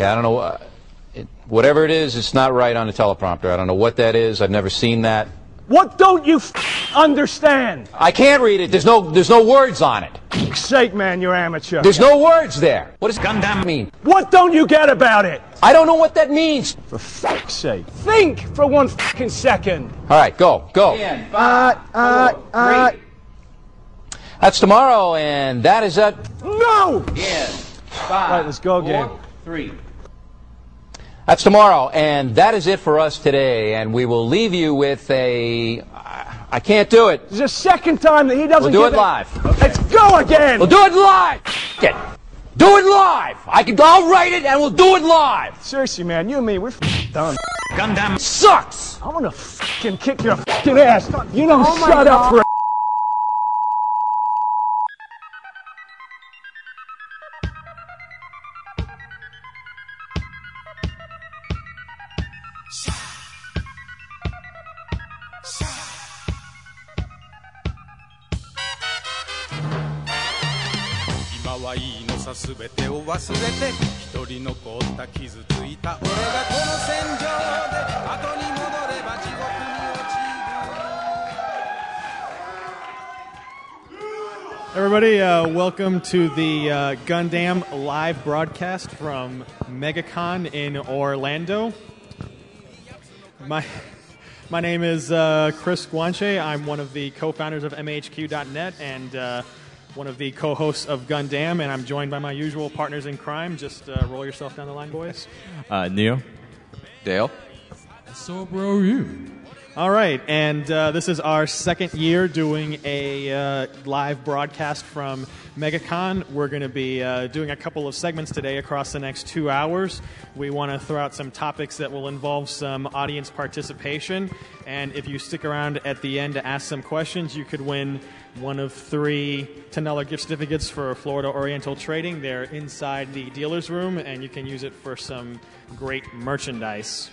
Okay, I don't know. Uh, it, whatever it is, it's not right on the teleprompter. I don't know what that is. I've never seen that. What don't you f- understand? I can't read it. There's no there's no words on it. Sake, man, you're amateur. There's no words there. What does Gundam mean? What don't you get about it? I don't know what that means. For fuck's sake. Think for one fucking second. All right, go, go. Uh, uh, uh. That's tomorrow, and that is it. No! Yeah. Five. Right, let's go again. Four, three. That's tomorrow, and that is it for us today. And we will leave you with a. I can't do it. This is the second time that he doesn't. We'll do give it live. Okay. Let's go again. We'll do it live. Get. Do it live. I can. I'll write it, and we'll do it live. Seriously, man, you and me, we're done. Gundam sucks. I'm gonna fucking kick your fucking ass. You don't Oh shut up God. for. さ全てを忘れて一人残った傷ついた俺がこの戦場で後に戻れば地獄に落ちる Everybody, uh, welcome to the uh, Gundam live broadcast from MegaCon in Orlando. My, my name is uh, Chris Guanche. I'm one of the co founders of MAHQ.net, and uh, one of the co-hosts of Gundam, and I'm joined by my usual partners in crime. Just uh, roll yourself down the line, boys. Uh, Neo. Dale. So, bro, you. All right, and uh, this is our second year doing a uh, live broadcast from MegaCon. We're going to be uh, doing a couple of segments today across the next two hours. We want to throw out some topics that will involve some audience participation, and if you stick around at the end to ask some questions, you could win one of three $10 gift certificates for Florida Oriental Trading. They're inside the dealer's room, and you can use it for some great merchandise.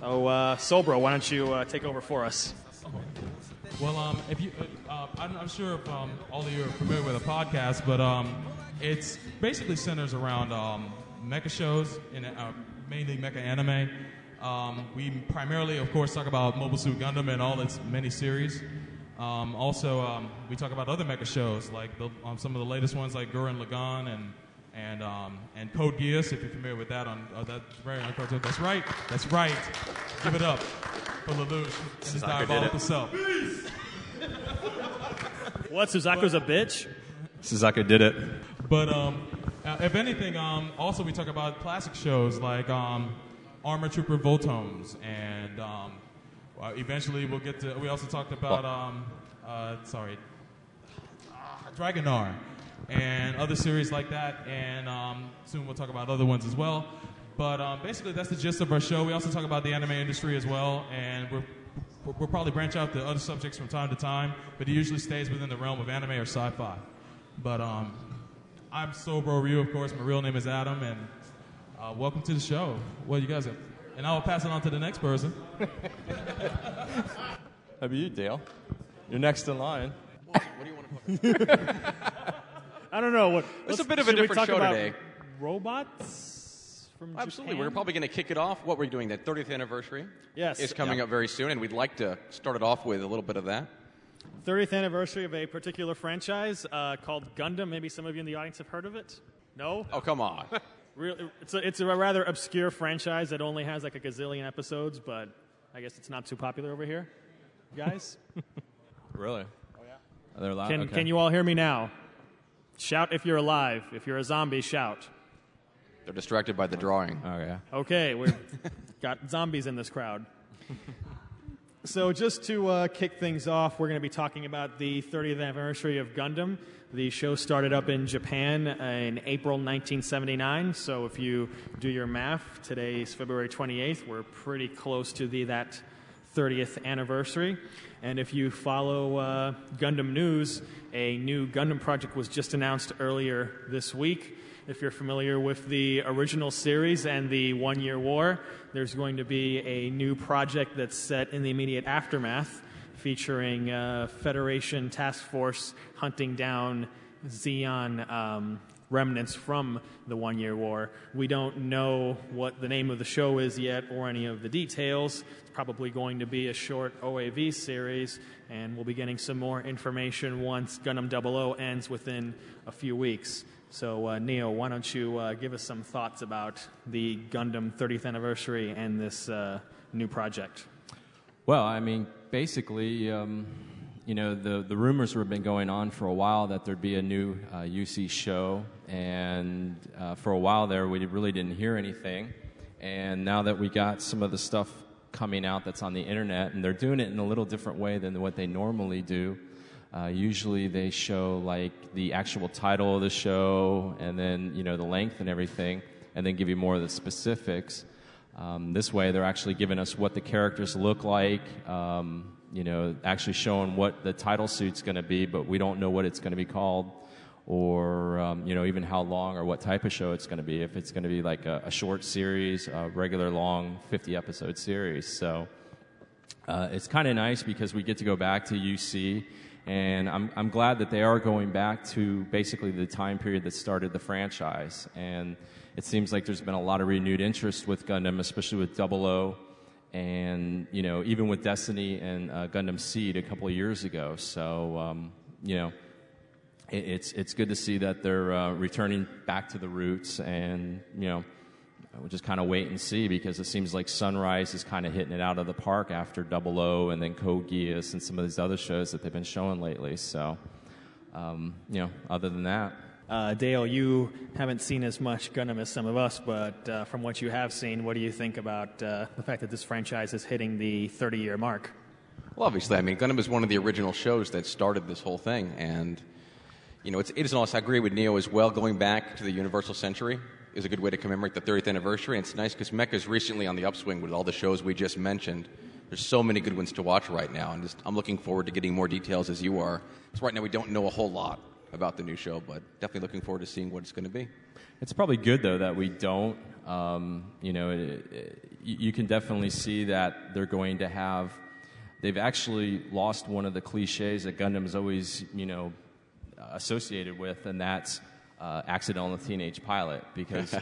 Oh, uh, Solbro, why don't you uh, take over for us? Well, um, if you, uh, uh, I'm not sure if um, all of you are familiar with the podcast, but um, it's basically centers around um, mecha shows, in, uh, mainly mecha anime. Um, we primarily, of course, talk about Mobile Suit Gundam and all its many series. Um, also, um, we talk about other mecha shows, like the, um, some of the latest ones, like Gurren Lagann and and um, and Code Geass. If you're familiar with that, on uh, that's very on cartoon. That's right. That's right. Give it up for Lelouch and his Sasaka did diabolical it. self. What, Suzaku's a bitch? Suzaku did it. But um, uh, if anything, um, also we talk about classic shows like um, Armor Trooper Votoms, and um, uh, eventually we'll get to. We also talked about um, uh, sorry, ah, Dragonar, and other series like that, and um, soon we'll talk about other ones as well. But um, basically, that's the gist of our show. We also talk about the anime industry as well, and we're we'll, we'll probably branch out to other subjects from time to time, but it usually stays within the realm of anime or sci-fi. But um, I'm Sobro Ryu, of course. My real name is Adam, and uh, welcome to the show. What you guys have? And I will pass it on to the next person. How about you, Dale? You're next in line. What, what do you want to? Put I don't know. What, It's a bit of a should different show about today. Robots from Absolutely. Japan? We're probably going to kick it off. What we're doing, that 30th anniversary Yes. is coming Yeah. up very soon, and we'd like to start it off with a little bit of that. 30th anniversary of a particular franchise uh, called Gundam. Maybe some of you in the audience have heard of it. No? Oh, come on. Real, it's, a, it's a rather obscure franchise that only has like a gazillion episodes, but I guess it's not too popular over here. Guys? Really? Oh, yeah. Are they allowed? Can, Okay. can you all hear me now? Shout if you're alive. If you're a zombie, shout. They're distracted by the drawing. Oh yeah. Okay, we've got zombies in this crowd. So, just to uh, kick things off, we're going to be talking about the 30th anniversary of Gundam. The show started up in Japan in April 1979. So, if you do your math, today's February 28th. We're pretty close to the that 30th anniversary. And if you follow uh, Gundam news, a new Gundam project was just announced earlier this week. If you're familiar with the original series and the One Year War, there's going to be a new project that's set in the immediate aftermath featuring uh, Federation Task Force hunting down Zeon um, remnants from the One Year War. We don't know what the name of the show is yet or any of the details. It's probably going to be a short OAV series, and we'll be getting some more information once Gundam 00 ends within a few weeks. So, uh, Neo, why don't you uh, give us some thoughts about the Gundam 30th anniversary and this uh, new project? Well, I mean, basically, um, you know, the, the rumors have been going on for a while that there'd be a new uh, UC show, and uh, for a while there, we really didn't hear anything. And now that we got some of the stuff coming out that's on the internet, and they're doing it in a little different way than what they normally do. Uh, usually they show like the actual title of the show and then you know the length and everything, and then give you more of the specifics. Um, this way, they're actually giving us what the characters look like. Um, you know, actually showing what the title suit's going to be, but we don't know what it's going to be called, or um, you know, even how long or what type of show it's going to be. If it's going to be like a, a, short series, a regular long 50 episode series. So uh, it's kind of nice because we get to go back to UC and I'm, I'm glad that they are going back to basically the time period that started the franchise. And it seems like there's been a lot of renewed interest with Gundam, especially with Double O, and you know even with Destiny and uh, Gundam Seed a couple of years ago. So um, you know it, it's it's good to see that they're uh, returning back to the roots, and you know we'll just kind of wait and see because it seems like Sunrise is kind of hitting it out of the park after Double O and then Code Geass and some of these other shows that they've been showing lately. So, um, you know, other than that. Uh, Dale, you haven't seen as much Gundam as some of us, but uh, from what you have seen, what do you think about uh, the fact that this franchise is hitting the 30 year mark? Well, obviously, I mean, Gundam is one of the original shows that started this whole thing, and you know, it's, it is honest. I agree with Neo as well. Going back to the Universal Century, is a good way to commemorate the 30th anniversary. And it's nice because Mecha is recently on the upswing with all the shows we just mentioned. There's so many good ones to watch right now, and just, I'm looking forward to getting more details as you are. So right now we don't know a whole lot about the new show, but definitely looking forward to seeing what it's going to be. It's probably good though that we don't. Um, you know, it, it, you can definitely see that they're going to have. They've actually lost one of the cliches that Gundam's always, you know, associated with, and that's uh, accidental teenage pilot because uh,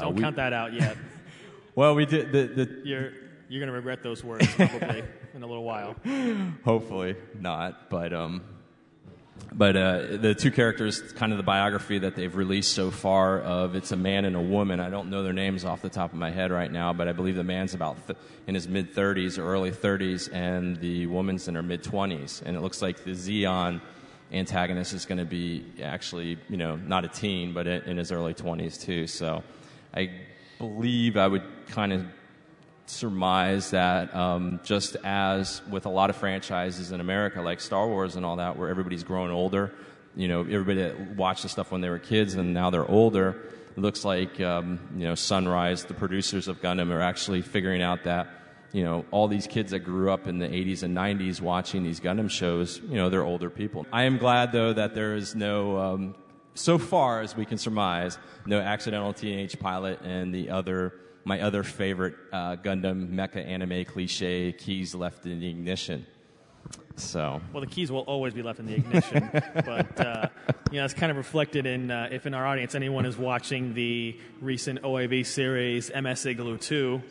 don't we, count that out yet. well, we did the, the you're you're going to regret those words probably in a little while. Hopefully not, but um, but uh, the two characters, kind of the biography that they've released so far of it's a man and a woman. I don't know their names off the top of my head right now, but I believe the man's about th- in his mid 30s or early 30s, and the woman's in her mid 20s. And it looks like the Zeon antagonist is going to be actually, you know, not a teen, but in his early 20s too. So I believe I would kind of surmise that um, just as with a lot of franchises in America, like Star Wars and all that, where everybody's grown older, you know, everybody that watched the stuff when they were kids and now they're older, it looks like, um, you know, Sunrise, the producers of Gundam, are actually figuring out that you know, all these kids that grew up in the 80s and 90s watching these Gundam shows, you know, they're older people. I am glad, though, that there is no, um, so far as we can surmise, no accidental teenage pilot and the other, my other favorite uh, Gundam mecha anime cliche, keys left in the ignition. So. Well, the keys will always be left in the ignition, but uh, you know it's kind of reflected in uh, if in our audience anyone is watching the recent OAV series MS Igloo 2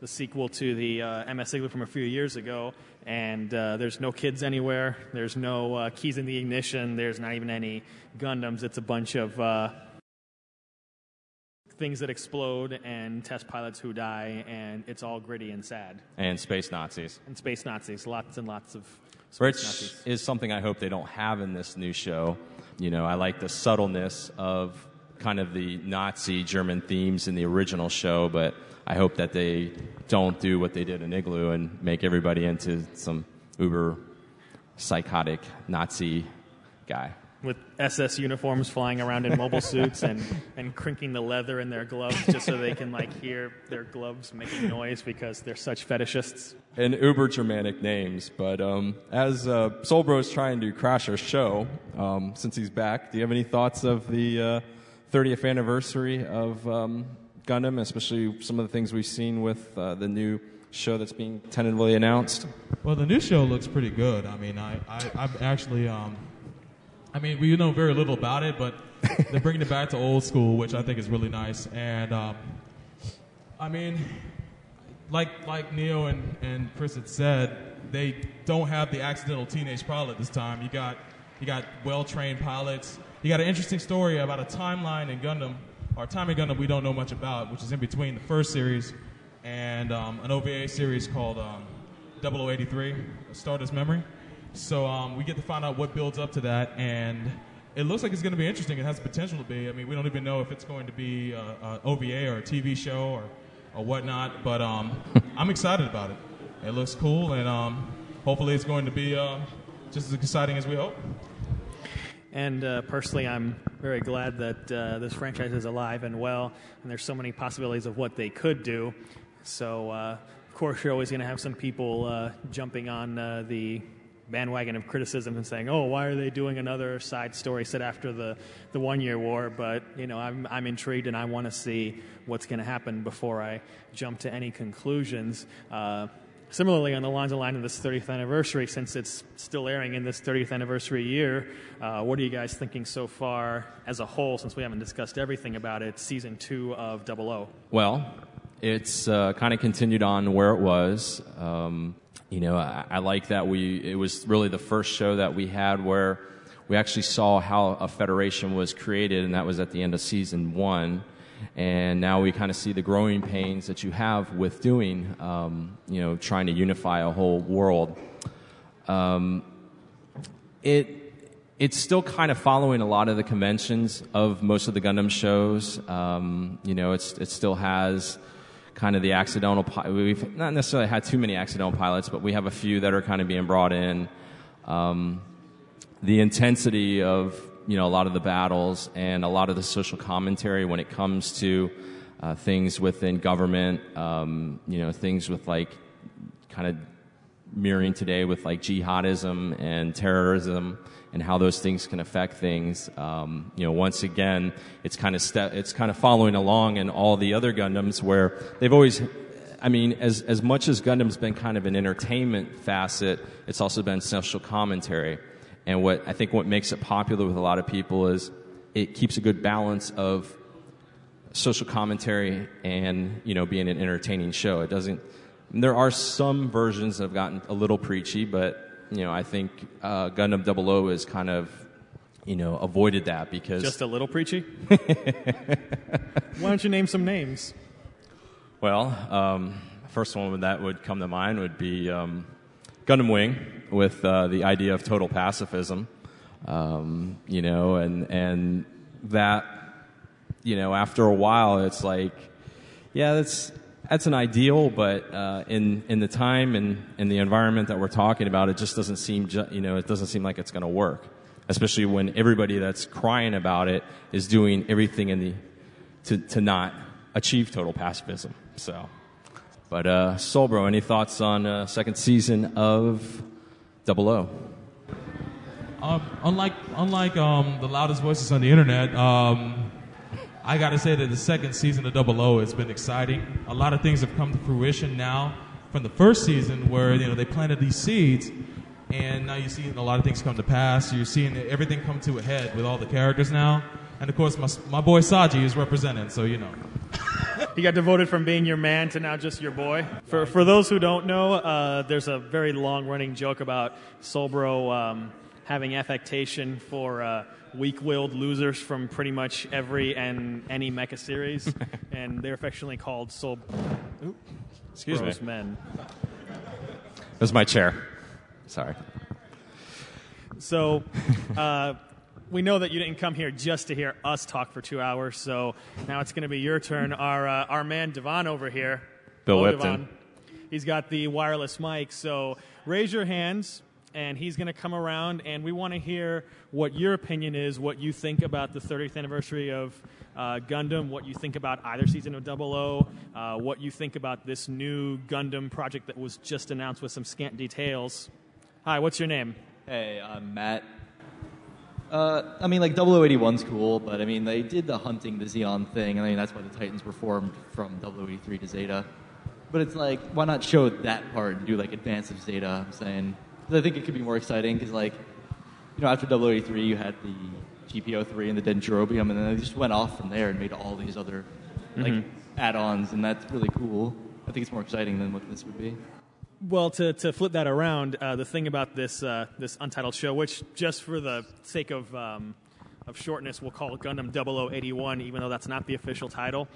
the sequel to the uh, MS Igloo from a few years ago. And uh, there's no kids anywhere. There's no uh, keys in the ignition. There's not even any Gundams. It's a bunch of uh, things that explode and test pilots who die, and it's all gritty and sad. And space Nazis. And space Nazis. Lots and lots of Which Nazis. is something I hope they don't have in this new show. You know, I like the subtleness of kind of the Nazi German themes in the original show, but I hope that they don't do what they did in Igloo and make everybody into some uber psychotic Nazi guy. With SS uniforms flying around in mobile suits and, and crinking the leather in their gloves just so they can like hear their gloves making noise because they're such fetishists. And uber Germanic names. But um, as uh, Soulbro is trying to crash our show, um, since he's back, do you have any thoughts of the uh, 30th anniversary of um, Gundam, especially some of the things we've seen with uh, the new show that's being tentatively announced? Well, the new show looks pretty good. I mean, I, I I've actually um, I mean, we know very little about it, but they're bringing it back to old school, which I think is really nice. And um, I mean, like like Neil and, and Chris had said, they don't have the accidental teenage pilot this time. You got you got well trained pilots. You got an interesting story about a timeline in Gundam, or time in Gundam we don't know much about, which is in between the first series and um, an OVA series called um, 0083, Stardust Memory. So um, we get to find out what builds up to that, and it looks like it's going to be interesting. It has the potential to be. I mean, we don't even know if it's going to be a, a OVA or a TV show or, or whatnot, but um, I'm excited about it. It looks cool, and um, hopefully it's going to be uh, just as exciting as we hope. And uh, personally, I'm very glad that uh, this franchise is alive and well, and there's so many possibilities of what they could do. So, uh, of course, you're always going to have some people uh, jumping on uh, the bandwagon of criticism and saying, "Oh, why are they doing another side story set after the, the one year war?" But you know, I'm I'm intrigued and I want to see what's going to happen before I jump to any conclusions. Uh, similarly, on the lines of line of this 30th anniversary, since it's still airing in this 30th anniversary year, uh, what are you guys thinking so far as a whole? Since we haven't discussed everything about it, season two of Double O. Well, it's uh, kind of continued on where it was. Um, you know, I, I, like that we, it was really the first show that we had where we actually saw how a federation was created, and that was at the end of season one. And now we kind of see the growing pains that you have with doing, um, you know, trying to unify a whole world. Um, it, it's still kind of following a lot of the conventions of most of the Gundam shows. Um, you know, it's, it still has kind of the accidental. We've not necessarily had too many accidental pilots, but we have a few that are kind of being brought in. Um, the intensity of you know a lot of the battles and a lot of the social commentary when it comes to uh, things within government. Um, you know, things with like kind of mirroring today with like jihadism and terrorism and how those things can affect things. Um, you know, once again, it's kind of ste- it's kind of following along in all the other Gundams where they've always. I mean, as as much as Gundam's been kind of an entertainment facet, it's also been social commentary. And what I think what makes it popular with a lot of people is it keeps a good balance of social commentary and you know being an entertaining show. It doesn't. There are some versions that have gotten a little preachy, but you know, I think uh, Gundam Double O is kind of, you know, avoided that because just a little preachy. Why don't you name some names? Well, um, first one that would come to mind would be um, Gundam Wing with uh, the idea of total pacifism. Um, you know, and and that, you know, after a while, it's like, yeah, that's that's an ideal, but uh, in in the time and in the environment that we're talking about, it just doesn't seem ju- you know it doesn't seem like it's going to work, especially when everybody that's crying about it is doing everything in the to to not achieve total pacifism. So, but uh, Solbro, any thoughts on uh, second season of Double O? Um, unlike unlike um, the loudest voices on the internet. Um, I got to say that the second season of Double O has been exciting. A lot of things have come to fruition now from the first season, where you know they planted these seeds, and now you're seeing a lot of things come to pass. You're seeing everything come to a head with all the characters now, and of course my my boy Saji is represented, so you know. he got devoted from being your man to now just your boy. For for those who don't know, uh, there's a very long running joke about Solbro um, having affectation for. Uh, weak-willed losers from pretty much every and any mecha series, and they're affectionately called Soul. Ooh, Excuse me. Men. That's my chair. Sorry. So, uh, we know that you didn't come here just to hear us talk for two hours. So now it's going to be your turn. Our uh, our man Devon over here, Bill Hello, Lipton. Devon. He's got the wireless mic. So raise your hands and he's going to come around, and we want to hear what your opinion is, what you think about the 30th anniversary of uh, Gundam, what you think about either season of Double O, uh, what you think about this new Gundam project that was just announced with some scant details. Hi, what's your name? Hey, I'm Matt. Uh, I mean, like 0081's cool, but I mean, they did the hunting the Zeon thing. And I mean, that's why the Titans were formed from 0083 to Zeta. But it's like, why not show that part and do like Advance of Zeta? I'm saying. I think it could be more exciting because, like, you know, after 083, you had the GPO3 and the Dendrobium, and then they just went off from there and made all these other like Mhm. add-ons, and that's really cool. I think it's more exciting than what this would be. Well, to, to flip that around, uh, the thing about this uh, this untitled show, which just for the sake of um, of shortness, we'll call it Gundam 0081, even though that's not the official title.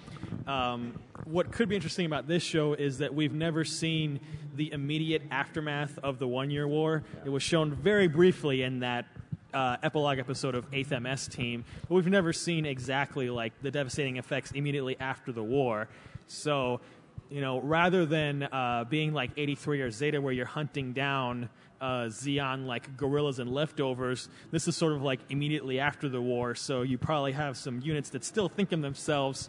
Um, what could be interesting about this show is that we've never seen the immediate aftermath of the One Year War. It was shown very briefly in that uh, epilogue episode of 8th MS Team, but we've never seen exactly like the devastating effects immediately after the war. So, you know, rather than uh, being like 83 or Zeta, where you're hunting down uh, Zeon like guerrillas and leftovers, this is sort of like immediately after the war. So you probably have some units that still think of themselves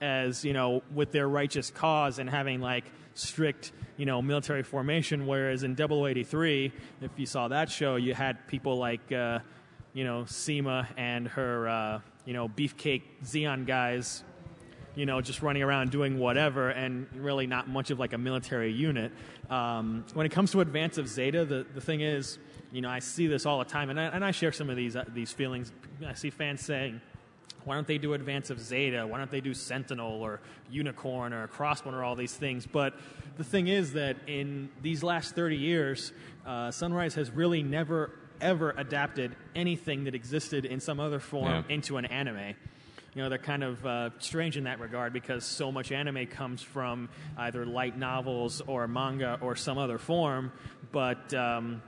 as you know with their righteous cause and having like strict you know military formation whereas in 083 if you saw that show you had people like uh, you know Cima and her uh, you know beefcake Zeon guys you know, just running around doing whatever, and really not much of like a military unit. Um, when it comes to Advance of Zeta, the, the thing is, you know, I see this all the time, and I, and I share some of these uh, these feelings. I see fans saying, "Why don't they do Advance of Zeta? Why don't they do Sentinel or Unicorn or Crossbone or all these things?" But the thing is that in these last 30 years, uh, Sunrise has really never ever adapted anything that existed in some other form Yeah. into an anime you know they're kind of uh, strange in that regard because so much anime comes from either light novels or manga or some other form but um,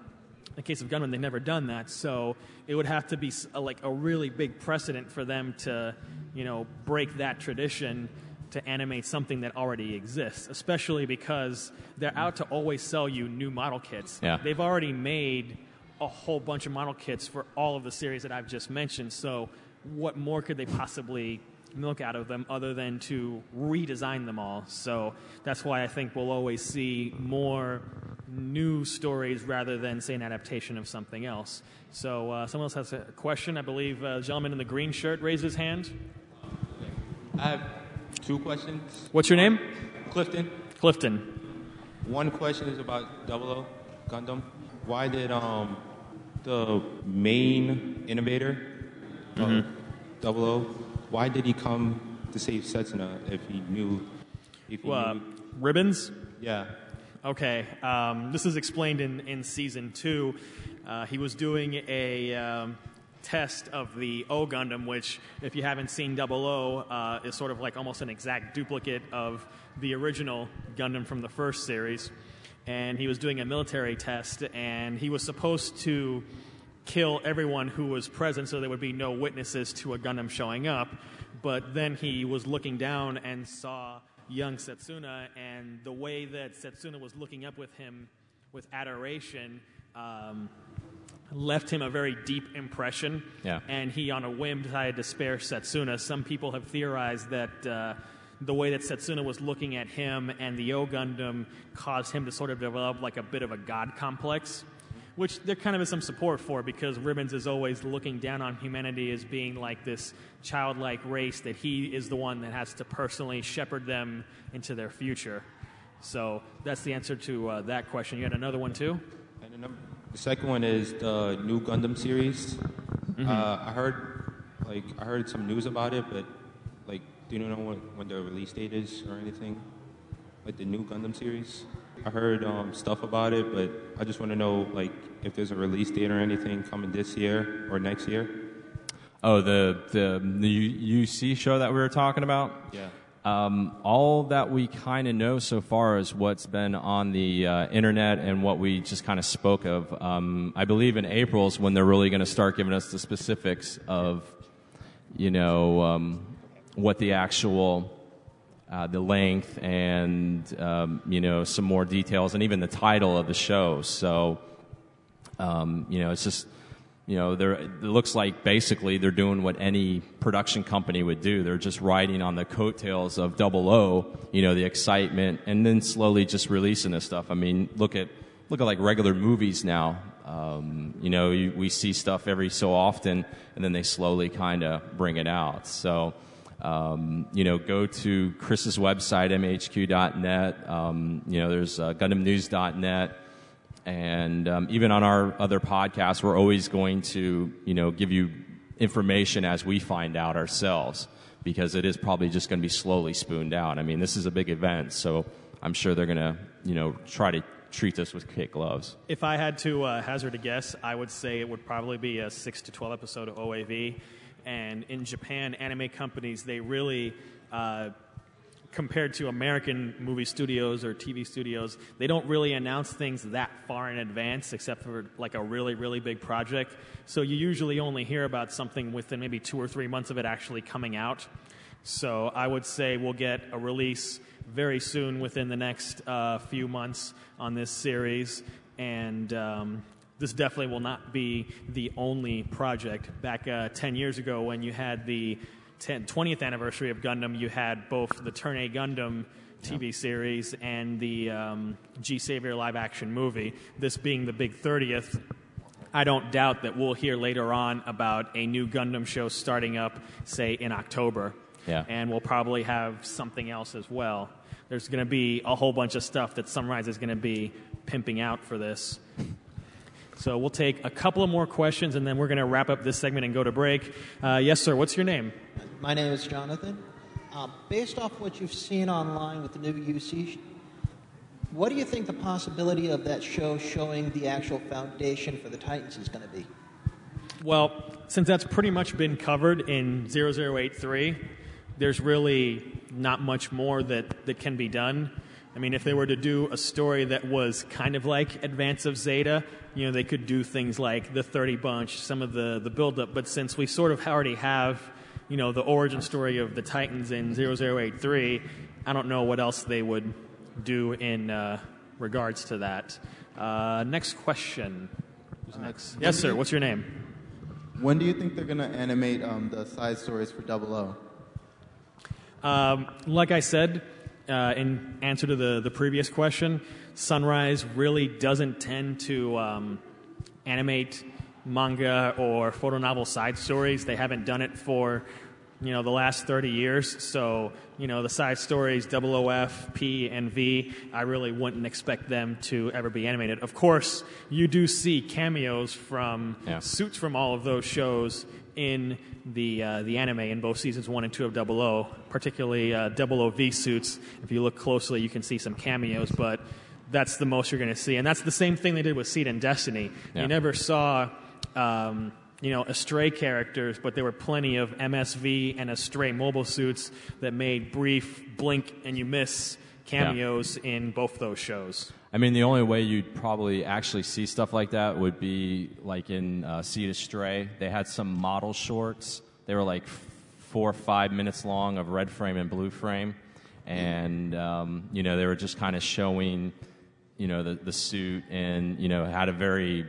in the case of Gundam, they've never done that, so it would have to be a, like a really big precedent for them to, you know, break that tradition to animate something that already exists. Especially because they're out to always sell you new model kits. Yeah. They've already made a whole bunch of model kits for all of the series that I've just mentioned. So, what more could they possibly milk out of them other than to redesign them all? So, that's why I think we'll always see more new stories rather than, say, an adaptation of something else. So, uh, someone else has a question. I believe uh, gentleman in the green shirt raised his hand. I have two questions. What's your name? Clifton. Clifton. One question is about Double O Gundam. Why did um the main innovator Double O? Why did he come to save Setsuna if he knew? If he Uh, knew, ribbons? Yeah. Okay. Um, this is explained in, in season two. Uh, he was doing a um, test of the O Gundam, which, if you haven't seen Double O, uh, is sort of like almost an exact duplicate of the original Gundam from the first series. And he was doing a military test, and he was supposed to kill everyone who was present so there would be no witnesses to a Gundam showing up. But then he was looking down and saw young Setsuna, and the way that Setsuna was looking up with him with adoration um, left him a very deep impression. Yeah. And he, on a whim, decided to spare Setsuna. Some people have theorized that. Uh, the way that Setsuna was looking at him and the O Gundam caused him to sort of develop like a bit of a god complex which there kind of is some support for because Ribbons is always looking down on humanity as being like this childlike race that he is the one that has to personally shepherd them into their future. So that's the answer to uh, that question. You had another one too? And the, num- the second one is the new Gundam series. Mhm. Uh, I heard, like, I heard some news about it, but like, do you know when, when the release date is or anything? Like the new Gundam series. I heard um, stuff about it, but I just want to know, like, if there's a release date or anything coming this year or next year. Oh, the the the UC show that we were talking about. Yeah. Um, all that we kind of know so far is what's been on the uh, internet and what we just kind of spoke of. Um, I believe in April is when they're really going to start giving us the specifics of, you know, um, what the actual, uh, the length and um, you know some more details and even the title of the show. So, um, you know, it's just you know, it looks like basically they're doing what any production company would do. They're just riding on the coattails of Double O, you know, the excitement, and then slowly just releasing this stuff. I mean, look at look at like regular movies now. Um, you know, you, we see stuff every so often, and then they slowly kind of bring it out. So. Um, you know, go to Chris's website, mahq.net. Um, you know, there's uh, GundamNews.net And um, even on our other podcasts, we're always going to, you know, give you information as we find out ourselves because it is probably just going to be slowly spooned out. I mean, this is a big event, so I'm sure they're going to, you know, try to treat this with kid gloves. If I had to uh, hazard a guess, I would say it would probably be a 6 to 12 episode of OAV. And in Japan, anime companies, they really, uh, compared to American movie studios or TV studios, they don't really announce things that far in advance except for like a really, really big project. So you usually only hear about something within maybe two or three months of it actually coming out. So I would say we'll get a release very soon within the next uh, few months on this series. And um, this definitely will not be the only project. Back uh, 10 years ago, when you had the 10, 20th anniversary of Gundam, you had both the Turn A Gundam TV series and the um, G Savior live action movie. This being the big 30th, I don't doubt that we'll hear later on about a new Gundam show starting up, say, in October. Yeah. And we'll probably have something else as well. There's going to be a whole bunch of stuff that Sunrise is going to be pimping out for this. So we'll take a couple of more questions and then we're going to wrap up this segment and go to break. Uh, yes, sir. What's your name? My name is Jonathan. Uh, based off what you've seen online with the new UC, what do you think the possibility of that show showing the actual foundation for the Titans is going to be? Well, since that's pretty much been covered in 0083, there's really not much more that, that can be done. I mean, if they were to do a story that was kind of like Advance of Zeta, you know, they could do things like the 30 Bunch, some of the, the build-up. But since we sort of already have, you know, the origin story of the Titans in 0083, I don't know what else they would do in uh, regards to that. Uh, next question. Who's next? yes, sir. What's your name? When do you think they're going to animate um, the side stories for Double O? Um, like I said, uh, in answer to the, the previous question, Sunrise really doesn't tend to um, animate manga or photo novel side stories. They haven't done it for you know the last 30 years. So you know the side stories OOF, P, and V. I really wouldn't expect them to ever be animated. Of course, you do see cameos from Yeah. suits from all of those shows in the uh, the anime in both seasons one and two of Double O, particularly uh, Double O V suits. If you look closely, you can see some cameos, but that's the most you're going to see, and that's the same thing they did with Seed and Destiny. Yeah. You never saw. Um, you know, Astray characters, but there were plenty of MSV and Astray mobile suits that made brief blink and you miss cameos in both those shows. I mean, the only way you'd probably actually see stuff like that would be like in uh, Seed Astray. They had some model shorts. They were like four or five minutes long of red frame and blue frame. And, um, you know, they were just kind of showing, you know, the, the suit and, you know, had a very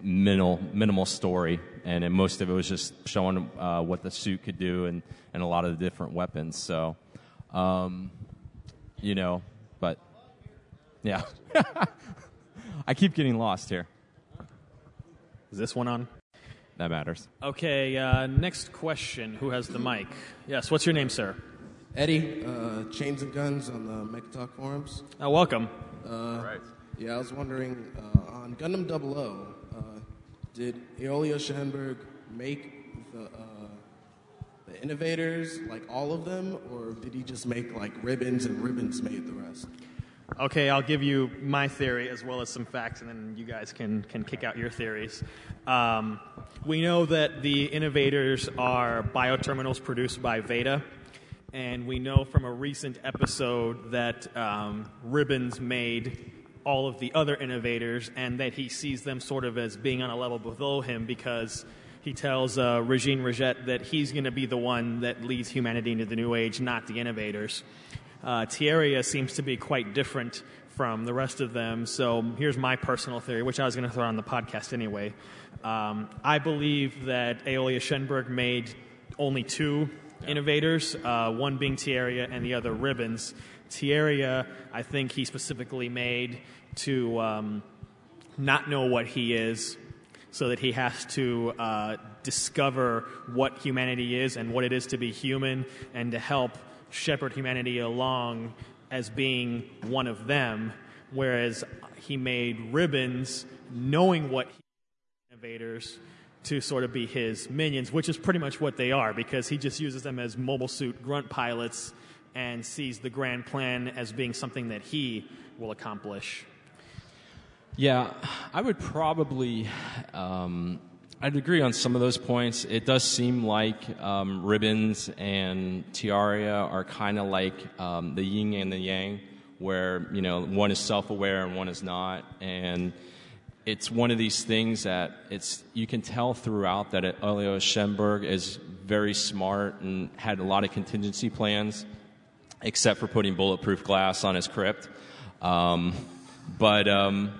minimal, minimal story. And most of it was just showing uh, what the suit could do and, and a lot of the different weapons. So, um, you know, yeah. I keep getting lost here. Is this one on? That matters. Okay, uh, next question. Who has the mic? Yes, what's your name, sir? Eddie, uh, Chains and Guns on the Mechatalk forums. Uh, welcome. Uh, right. Yeah, I was wondering uh, on Gundam 00, uh, did Aeolia Schenberg make the, uh, the innovators, like all of them, or did he just make like ribbons and ribbons made the rest? Okay, I'll give you my theory as well as some facts, and then you guys can, can kick out your theories. Um, we know that the innovators are bioterminals produced by Veda, and we know from a recent episode that um, Ribbons made all of the other innovators, and that he sees them sort of as being on a level below him because he tells uh, Regene Regetta that he's going to be the one that leads humanity into the new age, not the innovators. Uh, Tieria seems to be quite different from the rest of them. So here's my personal theory, which I was going to throw on the podcast anyway. Um, I believe that Aeolia Schenberg made only two innovators, uh, one being Tieria and the other Ribbons. Tieria, I think he specifically made to um, not know what he is so that he has to uh, discover what humanity is and what it is to be human and to help shepherd humanity along as being one of them. whereas he made Ribbons knowing what he innovators to sort of be his minions, which is pretty much what they are because he just uses them as mobile suit grunt pilots and sees the grand plan as being something that he will accomplish. Yeah, I would probably. Um, I'd agree on some of those points. It does seem like um, Ribbons and Tieria are kind of like um, the yin and the yang, where you know one is self-aware and one is not, and it's one of these things that it's you can tell throughout that Aeolia Schenberg is very smart and had a lot of contingency plans, except for putting bulletproof glass on his crypt. Um, but um,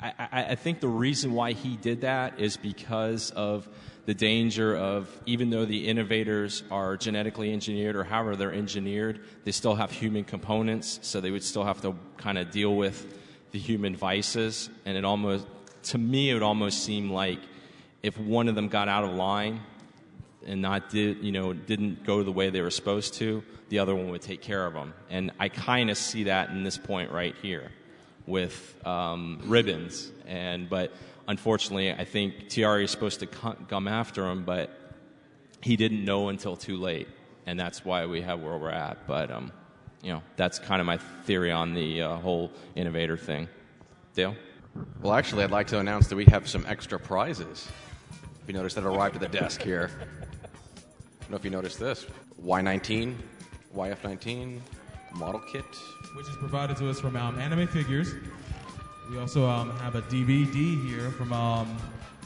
I, I, think the reason why he did that is because of the danger of even though the innovators are genetically engineered or however they're engineered, they still have human components, so they would still have to kind of deal with the human vices. And it almost, to me, it would almost seem like if one of them got out of line and not did, you know, didn't go the way they were supposed to, the other one would take care of them. And I kind of see that in this point right here with um, ribbons. And but unfortunately, I think Tieria is supposed to come after him, but he didn't know until too late, and that's why we have where we're at. But um, you know, that's kind of my theory on the uh, whole innovator thing. Dale. Well, actually, I'd like to announce that we have some extra prizes. If you notice that arrived at the desk here. I don't know if you noticed this. Y19, YF19, model kit. which is provided to us from um, Anime Figures. We also um, have a DVD here from um,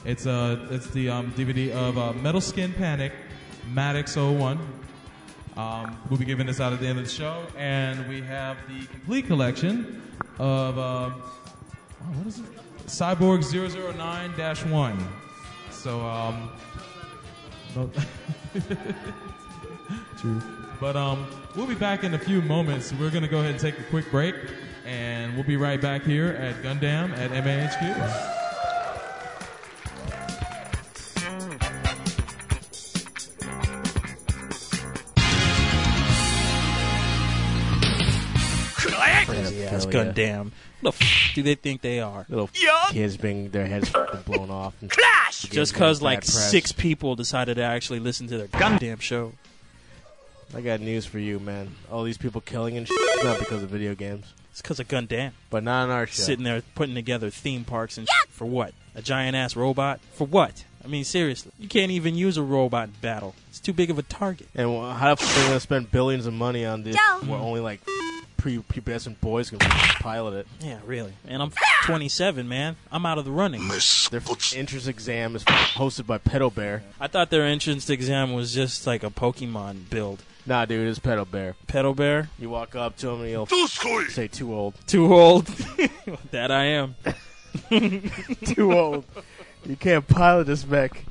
it's a it's the um, DVD of uh, Metal Skin Panic MADOX 01. Um, we'll be giving this out at the end of the show, and we have the complete collection of um, oh, what is it? Cyborg 009-1. So um, no- True. But um, we'll be back in a few moments. We're going to go ahead and take a quick break, and we'll be right back here at Gundam at MAHQ. Crazy ass yeah. Gundam. What the f- do they think they are? Little kids being their heads f***ing blown off. And Clash! Just because like press. six people decided to actually listen to their Gundam show. I got news for you, man. All these people killing and shit, it's not because of video games. It's because of Gundam. But not on our show. Sitting there putting together theme parks and shit. for what? A giant ass robot? For what? I mean, seriously. You can't even use a robot in battle. It's too big of a target. And wh- how the f- are they going to spend billions of money on this Joe. where only like prepubescent boys can pilot it? Yeah, really. And I'm 27, man. I'm out of the running. Their f- entrance exam is hosted by Pedo Bear. I thought their entrance exam was just like a Pokemon build. Nah, dude, it's Pedal Bear. Pedal Bear? You walk up to him and he'll say too old. Too old. that I am. too old. You can't pilot this mech.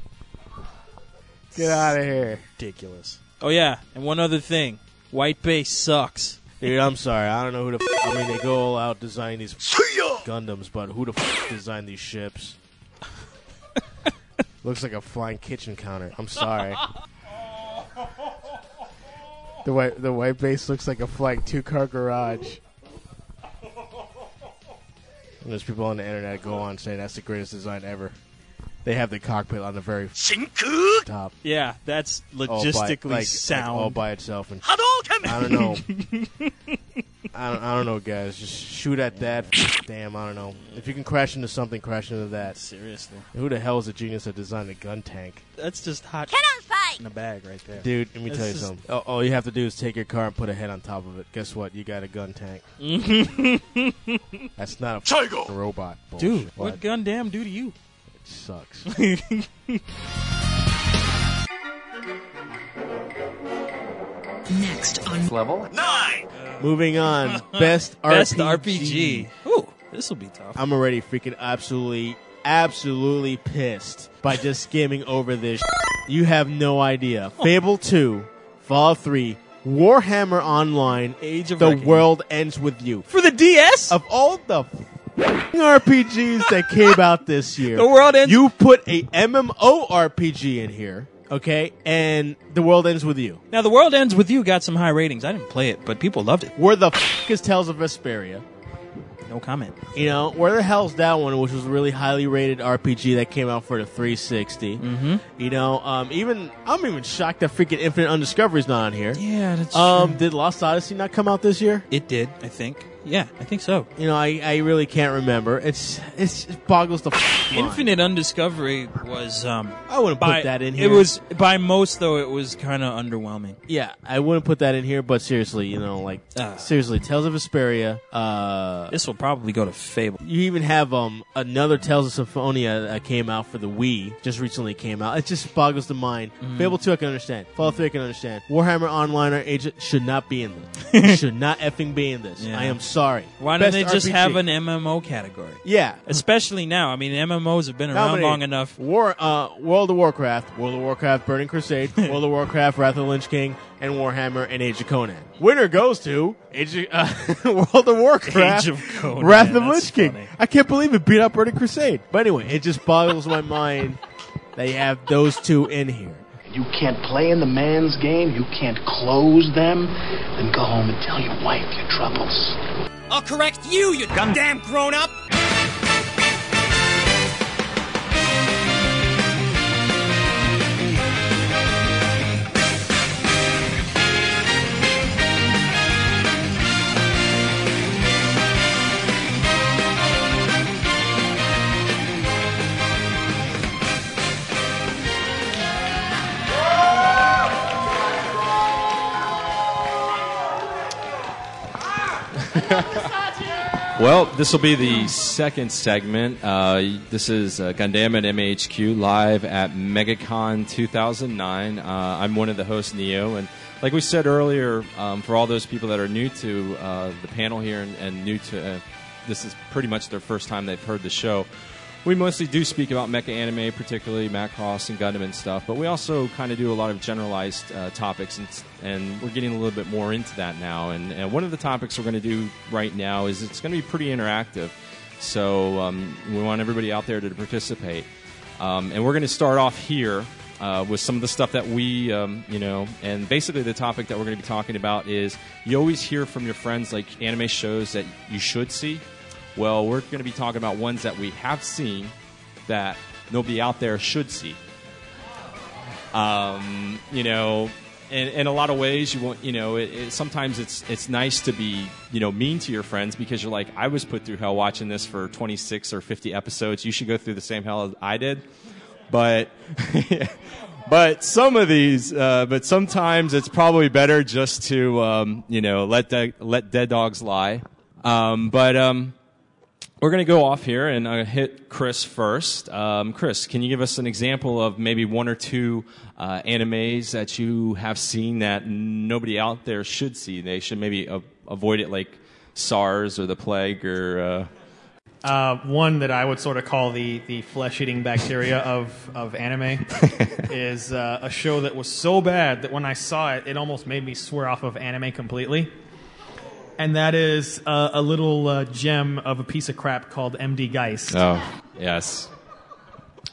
Get out of here. Ridiculous. Oh, yeah. And one other thing White Base sucks. Dude, I'm sorry. I don't know who the. F- I mean, they go all out designing these Gundams, but who the f- designed these ships? Looks like a flying kitchen counter. I'm sorry. The white the white base looks like a flying two car garage. And there's people on the internet go on saying that's the greatest design ever. They have the cockpit on the very top. Yeah, that's all by- logistically like- like sound. all by itself. And I don't know. I don't, I don't know, guys. Just shoot at that. Damn, I don't know. If you can crash into something, crash into that. Seriously. Who the hell is the genius that designed a gun tank? That's just hot in a bag right there. Dude, let me That's tell you just- something. All, all you have to do is take your car and put a head on top of it. Guess what? You got a gun tank. That's not a f***ing robot. Dude, what, what Gundam do to you? It sucks. Next on level nine. Moving on. Best, Best RPG. RPG. Ooh, this will be tough. I'm already freaking absolutely, absolutely pissed by just skimming over this. You have no idea. Fable 2, Fallout 3, Warhammer Online, Age of The Reckoning. World Ends With You. For the DS? Of all the f***ing RPGs that came out this year, The World Ends- You put a MMO RPG in here, okay, and The World Ends With You. Now, The World Ends With You got some high ratings. I didn't play it, but people loved it. Where the f*** is Tales of Vesperia? No comment. You know, where the hell's that one, which was a really highly rated RPG that came out for the 360. Mm-hmm. You know, um, even I'm even shocked that freaking Infinite Undiscovery's not on here. Yeah, that's um, true. Did Lost Odyssey not come out this year? It did, I think. Yeah, I think so. You know, I, I really can't remember. It's it's it boggles the f- mind. Infinite Undiscovery was. Um, I wouldn't put that in here. It was by most though. It was kind of underwhelming. Yeah, I wouldn't put that in here, but seriously, you know, like seriously, Tales of Vesperia. Uh, this will probably go to Fable. You even have um another Tales of Symphonia that came out for the Wii, just recently came out. It just boggles the mind. Mhm. Fable two, I can understand. Fallout three, I can understand. Warhammer Online or Agent should not be in this. should not effing be in this. Yeah. I am sorry. Why don't Best they just RPG. have an MMO category? Yeah. especially now. I mean, MMOs have been around Nominate long enough. War, uh, World of Warcraft, World of Warcraft, Burning Crusade, World of Warcraft, Wrath of the Lich King, and Warhammer and Age of Conan. Winner goes to Age of, uh, World of Warcraft, Age of Conan, Wrath of the that's Lich King. funny. I can't believe it beat up Burning Crusade. But anyway, it just boggles my mind that you have those two in here. You can't play in the man's game, you can't close them, then go home and tell your wife your troubles. I'll correct you, you goddamn grown up! Well, this will be the second segment. Uh, this is uh, Gundam at MAHQ live at MegaCon 2009. Uh, I'm one of the hosts, Neo, and like we said earlier, um, for all those people that are new to uh, the panel here and, and new to uh, this is pretty much their first time they've heard the show. We mostly do speak about mecha anime, particularly Macross and Gundam and stuff, but we also kind of do a lot of generalized uh, topics, and, and we're getting a little bit more into that now. And, and one of the topics we're going to do right now is it's going to be pretty interactive, so um, we want everybody out there to participate. Um, and we're going to start off here uh, with some of the stuff that we, um, you know, and basically the topic that we're going to be talking about is you always hear from your friends like anime shows that you should see. Well, we're going to be talking about ones that we have seen that nobody out there should see. Um, you know, in, in a lot of ways, you you know, it, it, sometimes it's it's nice to be, you know, mean to your friends because you're like, I was put through hell watching this for 26 or 50 episodes. You should go through the same hell as I did. But but some of these, uh, but sometimes it's probably better just to, um, you know, let de- let dead dogs lie. Um, but um, we're going to go off here and I'm going to hit Chris first. Um, Chris, can you give us an example of maybe one or two uh, animes that you have seen that nobody out there should see? They should maybe a- avoid it, like SARS or the plague or. Uh, Uh, one that I would sort of call the, the flesh eating bacteria of, of anime is uh, a show that was so bad that when I saw it, it almost made me swear off of anime completely. And that is uh, a little uh, gem of a piece of crap called MD Geist. oh, yes.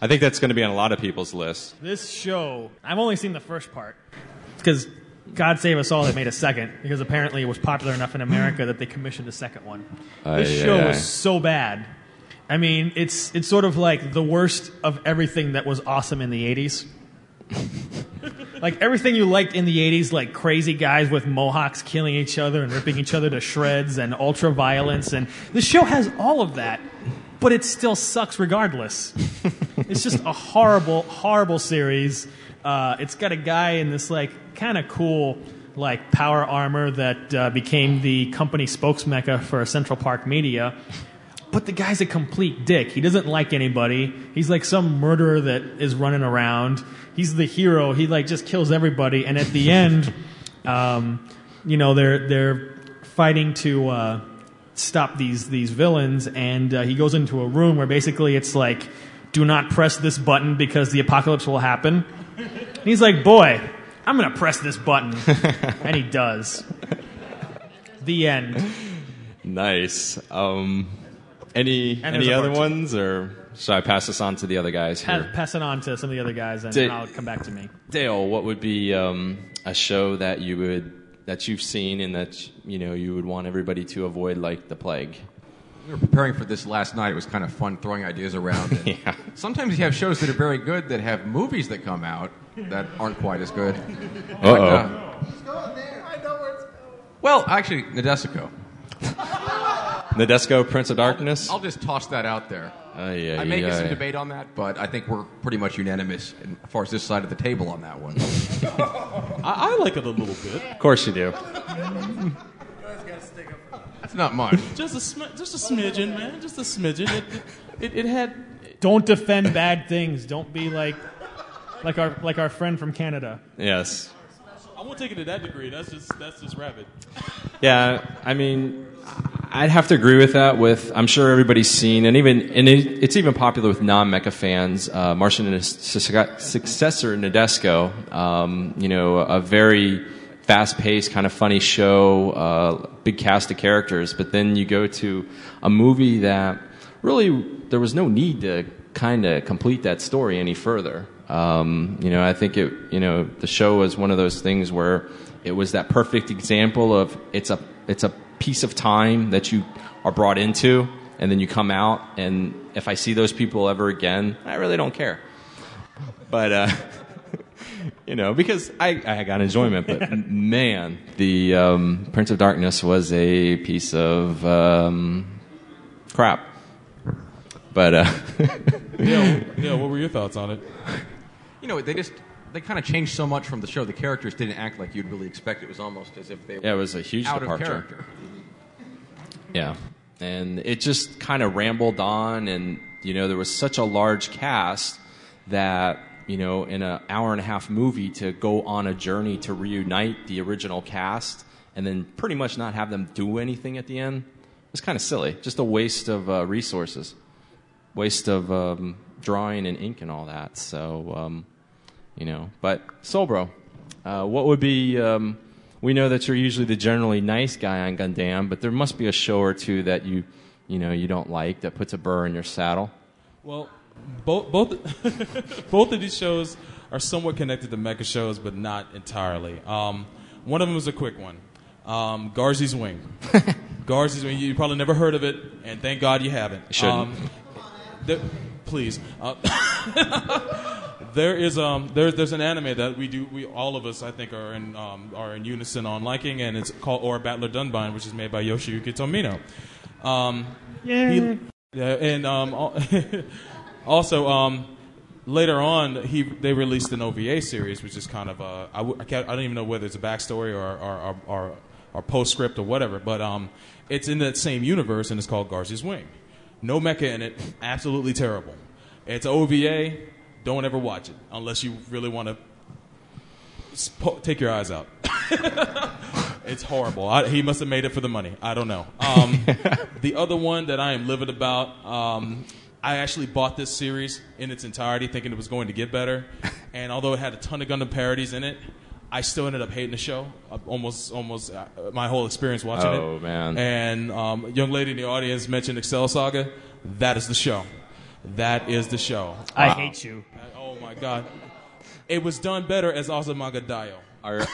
I think that's going to be on a lot of people's lists. This show, I've only seen the first part because God save us all, they made a second because apparently it was popular enough in America that they commissioned a second one. This show aye, aye. was so bad. I mean, it's it's sort of like the worst of everything that was awesome in the '80s. like everything you liked in the '80s, like crazy guys with mohawks killing each other and ripping each other to shreds, and ultra violence, and the show has all of that, but it still sucks regardless. it's just a horrible, horrible series. Uh, it's got a guy in this like kind of cool like power armor that uh, became the company spokesmecca for Central Park Media. But the guy's a complete dick. He doesn't like anybody. He's like some murderer that is running around. He's the hero. He like just kills everybody. And at the end, um, you know, they're they're fighting to uh, stop these these villains. And uh, he goes into a room where basically it's like, do not press this button because the apocalypse will happen. And he's like, boy, I'm gonna press this button, and he does. The end. Nice. Um, any And any other ones, or should I pass this on to the other guys Pa- here? pass it on to some of the other guys, and Did- I'll come back to me. Dale, what would be um, a show that you would that you've seen and that you know you would want everybody to avoid, like the plague? We were preparing for this last night. It was kind of fun throwing ideas around. and Yeah. Sometimes you have shows that are very good that have movies that come out that aren't quite as good. Uh-oh. But, uh, well, actually, Nadesico. Nadesco, Prince of Darkness. I'll just toss that out there. Ay, ay, I may get some ay. debate on that, but I think we're pretty much unanimous as far as this side of the table on that one. I, I like it a little bit. Of course you do. That's not much. Just a sm- just a smidgen, man. Just a smidgen. It, it, it had. Don't defend bad things. Don't be like like our like our friend from Canada. Yes. I won't take it to that degree. That's just that's just rabid. Yeah, I mean, I'd have to agree with that. With I'm sure everybody's seen, and even and it, it's even popular with non-mecha fans. Uh, Martian and his successor Nadesico, um, you know, a very fast-paced, kind of funny show, uh, big cast of characters. But then you go to a movie that really there was no need to kind of complete that story any further. Um, you know, I think it, you know, the show was one of those things where it was that perfect example of it's a it's a piece of time that you are brought into, and then you come out, and if I see those people ever again, I really don't care. But uh, you know, because I I got enjoyment, but man, the um, Prince of Darkness was a piece of um, crap. But uh, yeah, Neil, what were your thoughts on it? You know, they just they kind of changed so much from the show. The characters didn't act like you'd really expect. It was almost as if they Yeah, it was a huge out departure. of character. Yeah. And it just kind of rambled on, and, you know, there was such a large cast that, you know, in an hour and a half movie to go on a journey to reunite the original cast and then pretty much not have them do anything at the end was kind of silly. Just a waste of uh, resources, waste of um, drawing and ink and all that. So, um, you know, but Solbro, uh, what would be? Um, we know that you're usually the generally nice guy on Gundam, but there must be a show or two that you, you know, you don't like that puts a burr in your saddle. Well, both both both of these shows are somewhat connected to mecha shows, but not entirely. Um, one of them is a quick one. Um, Garzey's Wing. Garzey's Wing. You probably never heard of it, and thank God you haven't. Shouldn't. Um, there, please. Uh, there is um there, there's an anime that we do we all of us I think are in um, are in unison on liking, and it's called Aura Battler Dunbine, which is made by Yoshiyuki Tomino. Um, he- yeah, and um, also um, later on he they released an OVA series, which is kind of uh, I, w- I, can't, I don't even know whether it's a backstory or or, or, or, or postscript or whatever, but um, it's in that same universe and it's called Garzey's Wing. No mecha in it, absolutely terrible. It's OVA. Don't ever watch it unless you really want to sp- take your eyes out. it's horrible. I, he must have made it for the money. I don't know. Um, the other one that I am livid about, um, I actually bought this series in its entirety, thinking it was going to get better. And although it had a ton of Gundam parodies in it, I still ended up hating the show. Uh, almost, almost uh, my whole experience watching it. Oh, man. And um, young lady in the audience mentioned Excel Saga. That is the show. That is the show. I hate you. Oh my god. It was done better as Azumanga Daioh.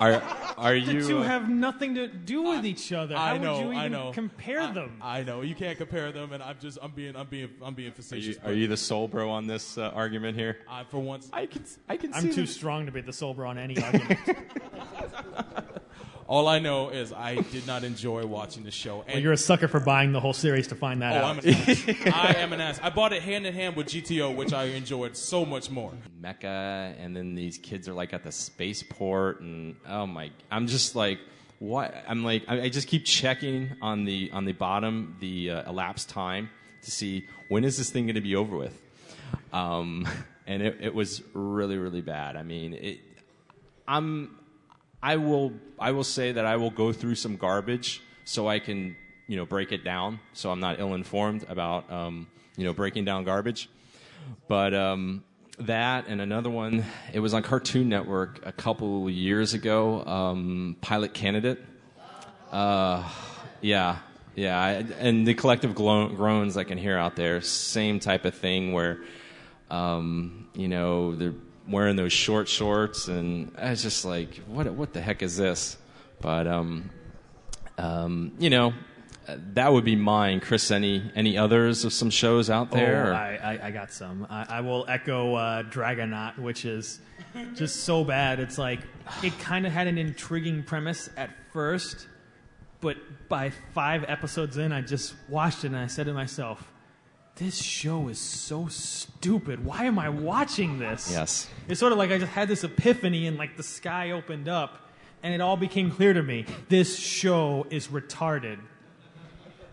Are are are The you? two uh, have nothing to do with each other. How I know, would you even I know. compare them? I know you can't compare them, and I'm just I'm being I'm being I'm being Are you, facetious. are you the soul bro on this uh, argument here? I, for once, I can I can I'm see too this. strong to be the soul bro on any argument. all I know is I did not enjoy watching the show. And well, you're a sucker for buying the whole series to find that oh, out. I'm an ass. I am an ass. I bought it hand in hand with GTO, which I enjoyed so much more. Mecca, and then these kids are like at the spaceport, and oh my, I'm just like, what? I'm like, I, I just keep checking on the on the bottom the uh, elapsed time to see when is this thing going to be over with. Um, and it, it was really really bad. I mean, it, I'm I will I will say that I will go through some garbage so I can you know break it down so I'm not ill informed about um, you know breaking down garbage. But um, that and another one, it was on Cartoon Network a couple years ago. Um, Pilot Candidate. Uh, yeah, yeah, I, and the collective glo- groans I can hear out there. Same type of thing where, um, you know, they're wearing those short shorts, and I was just like, what what the heck is this? But um, um, you know, that would be mine. Chris, any any others of some shows out there? Oh, I, I, I got some. I, I will echo uh, Dragonaut, which is just so bad. It's like it kind of had an intriguing premise at first, but by five episodes in, I just watched it and I said to myself, "This show is so stupid. Why am I watching this?" Yes. It's sort of like I just had this epiphany and like the sky opened up and it all became clear to me. This show is retarded.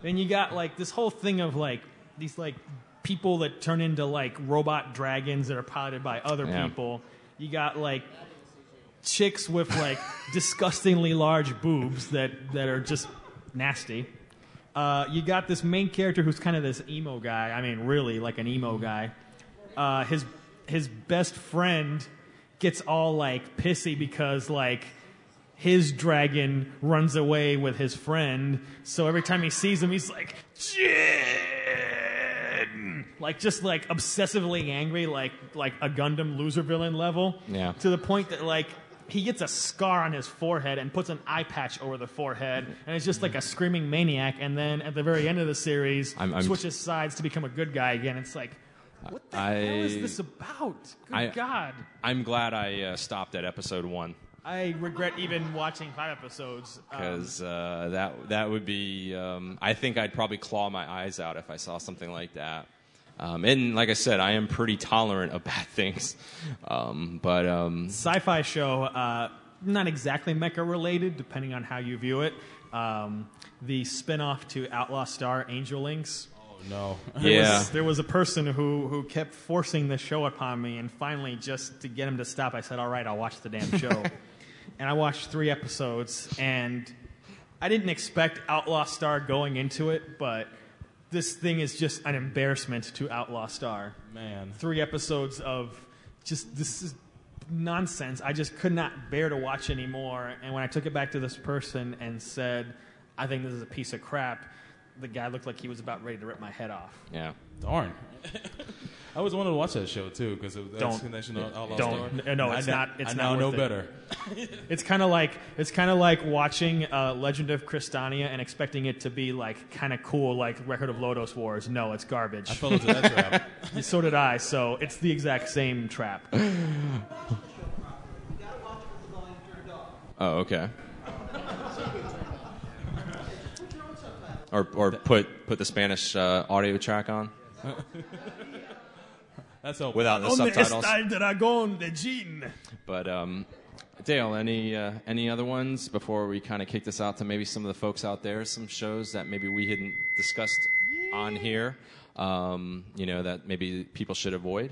And you got like this whole thing of like these like people that turn into like robot dragons that are piloted by other Yeah. people. You got like chicks with like disgustingly large boobs that that are just nasty. Uh, you got this main character who's kind of this emo guy. I mean, really like an emo guy. Uh, his his best friend gets all like pissy because like his dragon runs away with his friend. So every time he sees him, he's like, Jin! Like just like obsessively angry, like like a Gundam loser villain level. Yeah. To the point that like he gets a scar on his forehead and puts an eye patch over the forehead, and it's just like a screaming maniac. And then at the very end of the series, I'm- I'm- switches sides to become a good guy again. It's like, what the I, hell is this about? Good I- God. I'm glad I uh, stopped at episode one I regret even watching five episodes. Um, because uh, that that would be. Um, I think I'd probably claw my eyes out if I saw something like that. Um, and like I said, I am pretty tolerant of bad things, um, but um, sci-fi show, uh, not exactly mecha related, depending on how you view it. Um, the spin-off to Outlaw Star Angel Links. Oh no. There Yeah. was, there was a person who, who kept forcing the show upon me, and finally, just to get him to stop, I said, "All right, I'll watch the damn show." and I watched three episodes, and I didn't expect Outlaw Star going into it, but this thing is just an embarrassment to Outlaw Star. Man. Three episodes of just this is nonsense. I just could not bear to watch anymore. And when I took it back to this person and said, I think this is a piece of crap, the guy looked like he was about ready to rip my head off. yeah. Darn. I was wanting to watch that show too because of that Don't. connection on Outlaw Don't. Star. No, it's na- not. It's I not now know it. better. it's kind of like it's kind of like watching uh, Legend of Crystania and expecting it to be like kind of cool, like Record of Lodoss Wars. No, it's garbage. I fell into that trap. so did I. So it's the exact same trap. Oh, okay. or or put put the Spanish uh, audio track on That's helpful. without the ¿Dónde subtitles. está el dragón de Jin? But um, Dale, any uh, any other ones before we kind of kick this out to maybe some of the folks out there, some shows that maybe we hadn't discussed on here, um, you know, that maybe people should avoid.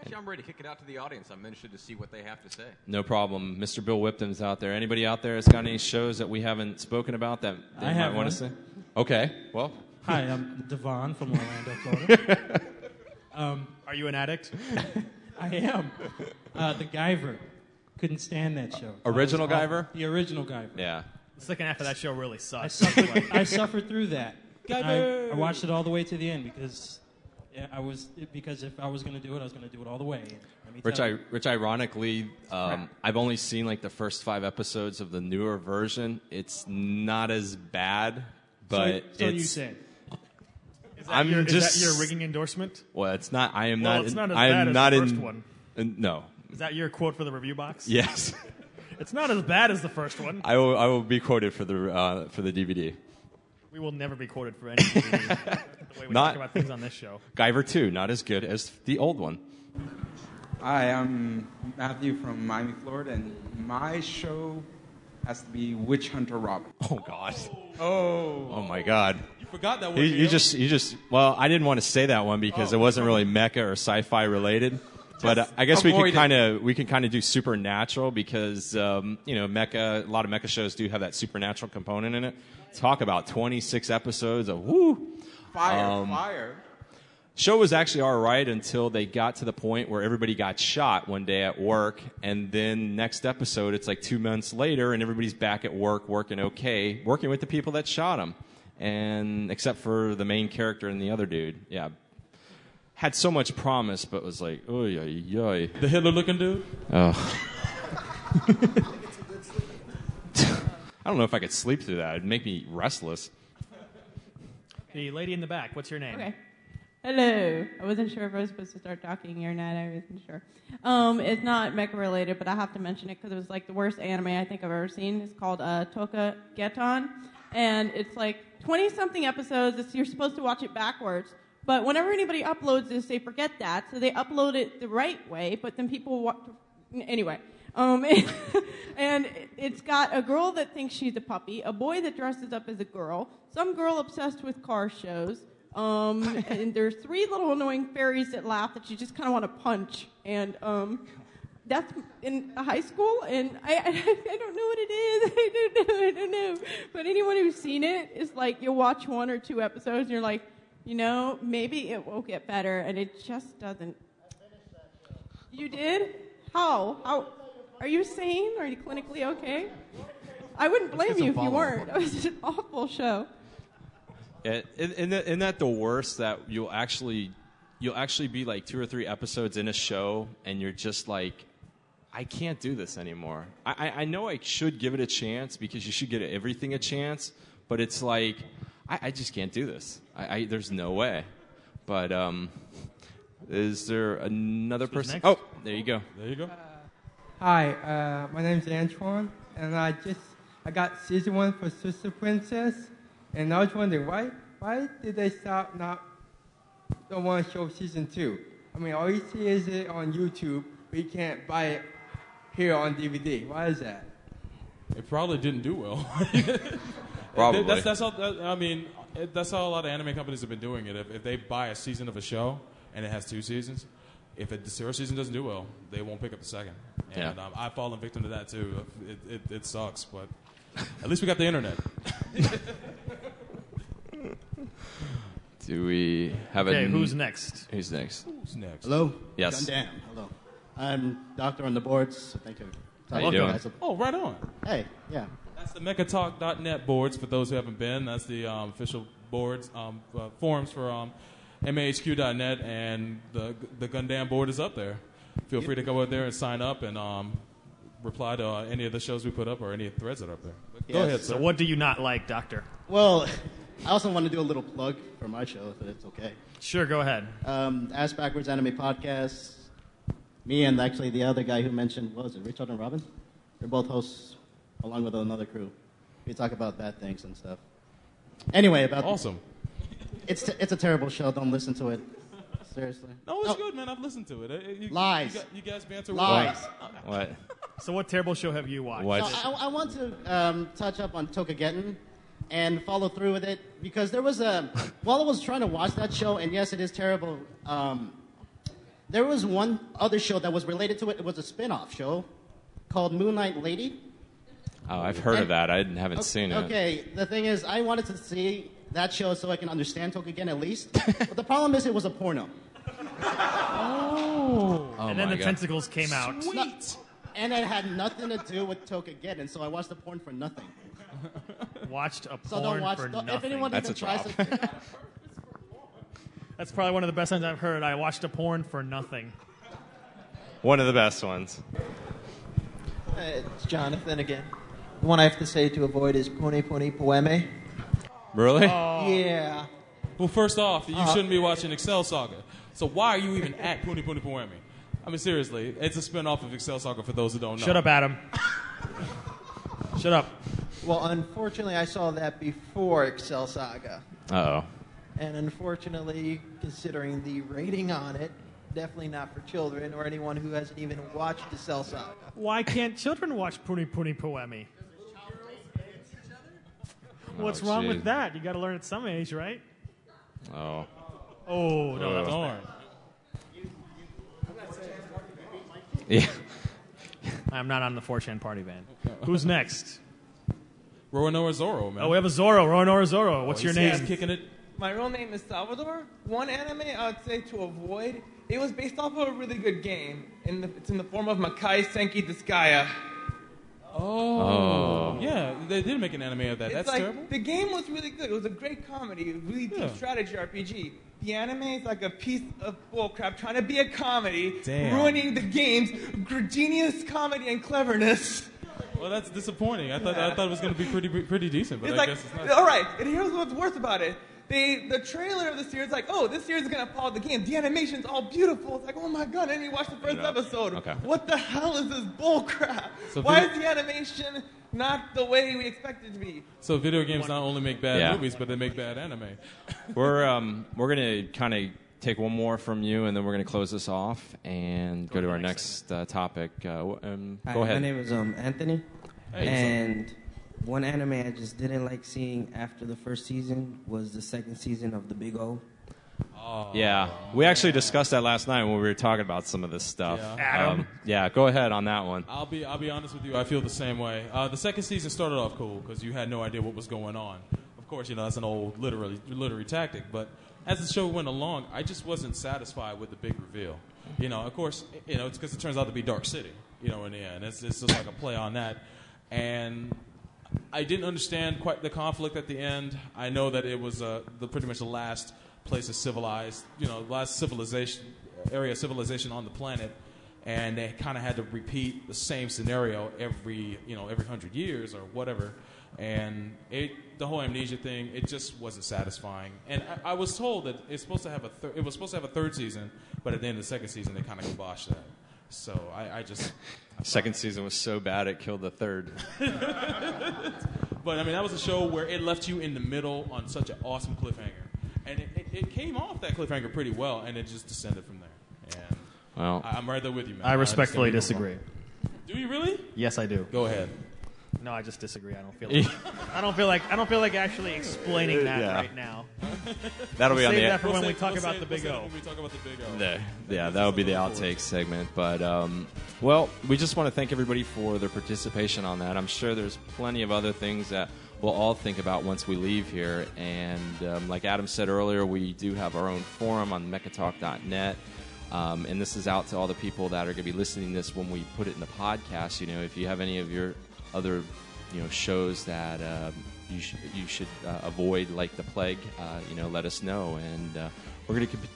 Actually, I'm ready to kick it out to the audience. I'm interested to see what they have to say. No problem. Mr. Bill Whipton's out there. Anybody out there has got any shows that we haven't spoken about that they I might have want to say? Okay. Well, Hi, I'm Devon from Orlando, Florida. um, Are you an addict? I am. Uh, the Guyver. Couldn't stand that show. Original That was. Guyver? The original Guyver. yeah. The second half of that show really I sucks. suffered, I suffered through that. I, Guyver! I watched it all the way to the end because yeah, I was because if I was going to do it, I was going to do it all the way. And let me Rich, tell I, you, Rich, ironically, um, I've only seen like the first five episodes of the newer version. It's not as bad, but so, so it's. you said. Is that, I'm your, is just- that your rigging endorsement? Well, it's not. I am Well, not. it's not as I am bad as not the in. first one. in- no, Is that your quote for the review box? Yes. It's not as bad as the first one. I will. I will be quoted for the uh, for the DVD. We will never be quoted for any DVD, the way we Not- talk about things on this show. Guyver two, not as good as the old one. Hi, I'm Matthew from Miami, Florida, and my show has to be Witch Hunter Robin. Oh God. Oh. Oh my God. You forgot that one. You, you just, you just. Well, I didn't want to say that one because Oh, it wasn't really mecha or sci-fi related. But uh, I guess we avoid can kind of we can kind of do supernatural because um, you know mecha. A lot of mecha shows do have that supernatural component in it. Talk about 26 episodes of woo. Fire, Um, fire. Show was actually all right until they got to the point where everybody got shot one day at work, and then next episode it's like two months later, and everybody's back at work working okay, working with the people that shot them, and except for the main character and the other dude, yeah, had so much promise, but was like, oh yeah, yeah. The Hitler looking dude? Oh. I don't know if I could sleep through that. It'd make me restless. The lady in the back. What's your name? Okay. Hello. I wasn't sure if I was supposed to start talking or not. I wasn't sure. Um, it's not mecha related, but I have to mention it because it was like the worst anime I think I've ever seen. It's called uh, Touka Gettan, and it's like 20 something episodes. It's, you're supposed to watch it backwards. But whenever anybody uploads this, they forget that, so they upload it the right way. But then people wa- anyway. Um, and it's got a girl that thinks she's a puppy, a boy that dresses up as a girl, some girl obsessed with car shows, um, and there's three little annoying fairies that laugh that you just kind of want to punch. And um, that's in high school, and I, I, I don't know what it is. I don't know. I don't know. But anyone who's seen it is like you'll watch one or two episodes, and you're like, you know, maybe it will get better, and it just doesn't. You did? How? How? Are you sane? Are you clinically okay? I wouldn't blame you if you weren't. It was an awful show. Yeah, isn't, isn't that- isn't that the worst that you'll actually you'll actually be like two or three episodes in a show and you're just like I can't do this anymore. I, I, I know I should give it a chance because you should get everything a chance, but it's like I, I just can't do this. I, I there's no way. But um, is there another person? next? Oh, there you go. There you go. Hi, uh, my name's Antoine, and I just I got season one for Sister Princess, and I was wondering why why did they stop not don't want to show season two? I mean, all you see is it on YouTube, but you can't buy it here on DVD. Why is that? It probably didn't do well. Probably. That's, that's how, that, I mean, that's how a lot of anime companies have been doing it. If, if they buy a season of a show and it has two seasons, if it, the first season doesn't do well, they won't pick up the second. And Yeah. um, I've fallen victim to that too. It, it, it sucks, but at least we got the internet. Do we have a Okay, who's next? Who's next? Who's next? Hello? Yes. Gundam. Hello. I'm doctor on the boards. Thank you. How you doing? Oh, right on. Hey, yeah. That's the mechatalk.net boards for those who haven't been. That's the um, official boards um, uh, forums for um, mahq.net, and the the Gundam board is up there. Feel free to go out there and sign up and um, reply to uh, any of the shows we put up or any threads that are up there. But Go ahead, sir. So what do you not like, Doctor? Well, I also want to do a little plug for my show, if it's okay. Sure, go ahead. Um, Ass Backwards Anime Podcast. Me and actually the other guy who mentioned, what was it, Richard and Robin? They're both hosts along with another crew. We talk about bad things and stuff. Anyway, about awesome. It's t- it's a terrible show. Don't listen to it. Seriously. No, it's good, man. I've listened to it. Uh, You, Lies. You, you guys banter Lies. well. What? So what terrible show have you watched? So I, I want to um, touch up on Touka Gettan and follow through with it because there was a while I was trying to watch that show, and yes, it is terrible. Um, there was one other show that was related to it. It was a spin-off show called Moonlight Lady. Oh, I've heard of that. I haven't seen it. Okay, the thing is, I wanted to see that show so I can understand Tokagen at least. but the problem is, it was a porno. Oh. Oh and then my the God. tentacles came out. Sweet. And it had nothing to do with Touka Gettan, so I watched the porn for nothing. Watched a So porn don't watch. for don't- nothing. if anyone even tries to, That's probably one of the best times I've heard. I watched a porn for nothing. One of the best ones. Uh, it's Jonathan again. The one I have to say to avoid is Puni Puni Poemi. Really? Yeah. Well, first off, you Uh, shouldn't be watching Excel Saga. So why are you even at Puni Puni Poemi? I mean, seriously, it's a spin-off of Excel Saga for those who don't know. Shut up, Adam. Shut up. Well, unfortunately, I saw that before Excel Saga. Uh oh. And unfortunately, considering the rating on it, definitely not for children or anyone who hasn't even watched Excel Saga. Why can't children watch Puni Puni Poemi? What's Oh, wrong with that? You got to learn at some age, right? Oh. Oh no, that was Darn. bad. Yeah. I'm not on the 4chan party van. Who's next? Roronoa Zoro, man. Oh, we have a Zorro. Roanora Zorro. What's Oh, your name? he's kicking it. My real name is Salvador. One anime I would say to avoid. It was based off of a really good game. In the, it's in the form of Makai Senki Disgaea. Oh. oh. Yeah, they did make an anime of that. It's That's like, terrible. The game was really good. It was a great comedy, a really deep Yeah. strategy RPG. The anime is like a piece of bullcrap trying to be a comedy, Damn. ruining the game's gr- genius comedy and cleverness. Well, that's disappointing. I thought I thought it was going to be pretty pretty decent, but it's I like, guess it's not. all right, and here's what's worse about it. they the trailer of the series like, oh, this series is gonna follow the game. The animation's all beautiful. It's like, oh my god, I didn't watch the first Yeah. episode. Okay. What the hell is this bullcrap? So Why video- is the animation not the way we expect it to be? So video games not only make bad Yeah. movies, but they make bad anime. we're um, we're gonna kind of take one more from you, and then we're gonna close this off and go to our next uh, topic. Uh, um, Hi, go ahead. My name is um, Anthony, Hey. and one anime I just didn't like seeing after the first season was the second season of The Big O. Oh, Yeah, we actually discussed that last night when we were talking about some of this stuff. Yeah. Adam? Um, yeah, go ahead on that one. I'll be I'll be honest with you. I feel the same way. Uh, the second season started off cool because you had no idea what was going on. Of course, you know that's an old literary literary tactic. But as the show went along, I just wasn't satisfied with the big reveal. You know, of course, you know it's because it turns out to be Dark City. You know, in the end, it's, it's just like a play on that. And I didn't understand quite the conflict at the end. I know that it was uh, the pretty much the last place of civilized, you know, last civilization area of civilization on the planet, and they kind of had to repeat the same scenario every, you know, every hundred years or whatever. And it, the whole amnesia thing, it just wasn't satisfying. And I, I was told that it's supposed to have a, thir- it was supposed to have a third season, but at the end of the second season, they kind of kiboshed that. So I, I just, Second season was so bad it killed the third. but I mean, that was a show where it left you in the middle on such an awesome cliffhanger, and it, it, it came off that cliffhanger pretty well, and it just descended from there. And Well, I, I'm right there with you, man. I respectfully understand disagree. Do you really? Yes, I do. Go ahead. No, I just disagree. I don't feel. Like, I don't feel like I don't feel like actually explaining that Yeah. right now. That'll be We'll on save the that for We'll when we save- talk we'll about save- the Big we'll O. save when we talk about the Big O. The, yeah, that would be the outtake segment. But um, well, we just want to thank everybody for their participation on that. I'm sure there's plenty of other things that we'll all think about once we leave here. And um, like Adam said earlier, we do have our own forum on mechatalk.net. Um, and this is out to all the people that are going to be listening to this when we put it in the podcast. You know, if you have any of your other, you know, shows that um, you, sh- you should uh, avoid, like the plague, uh, you know, let us know. And uh, we're going to be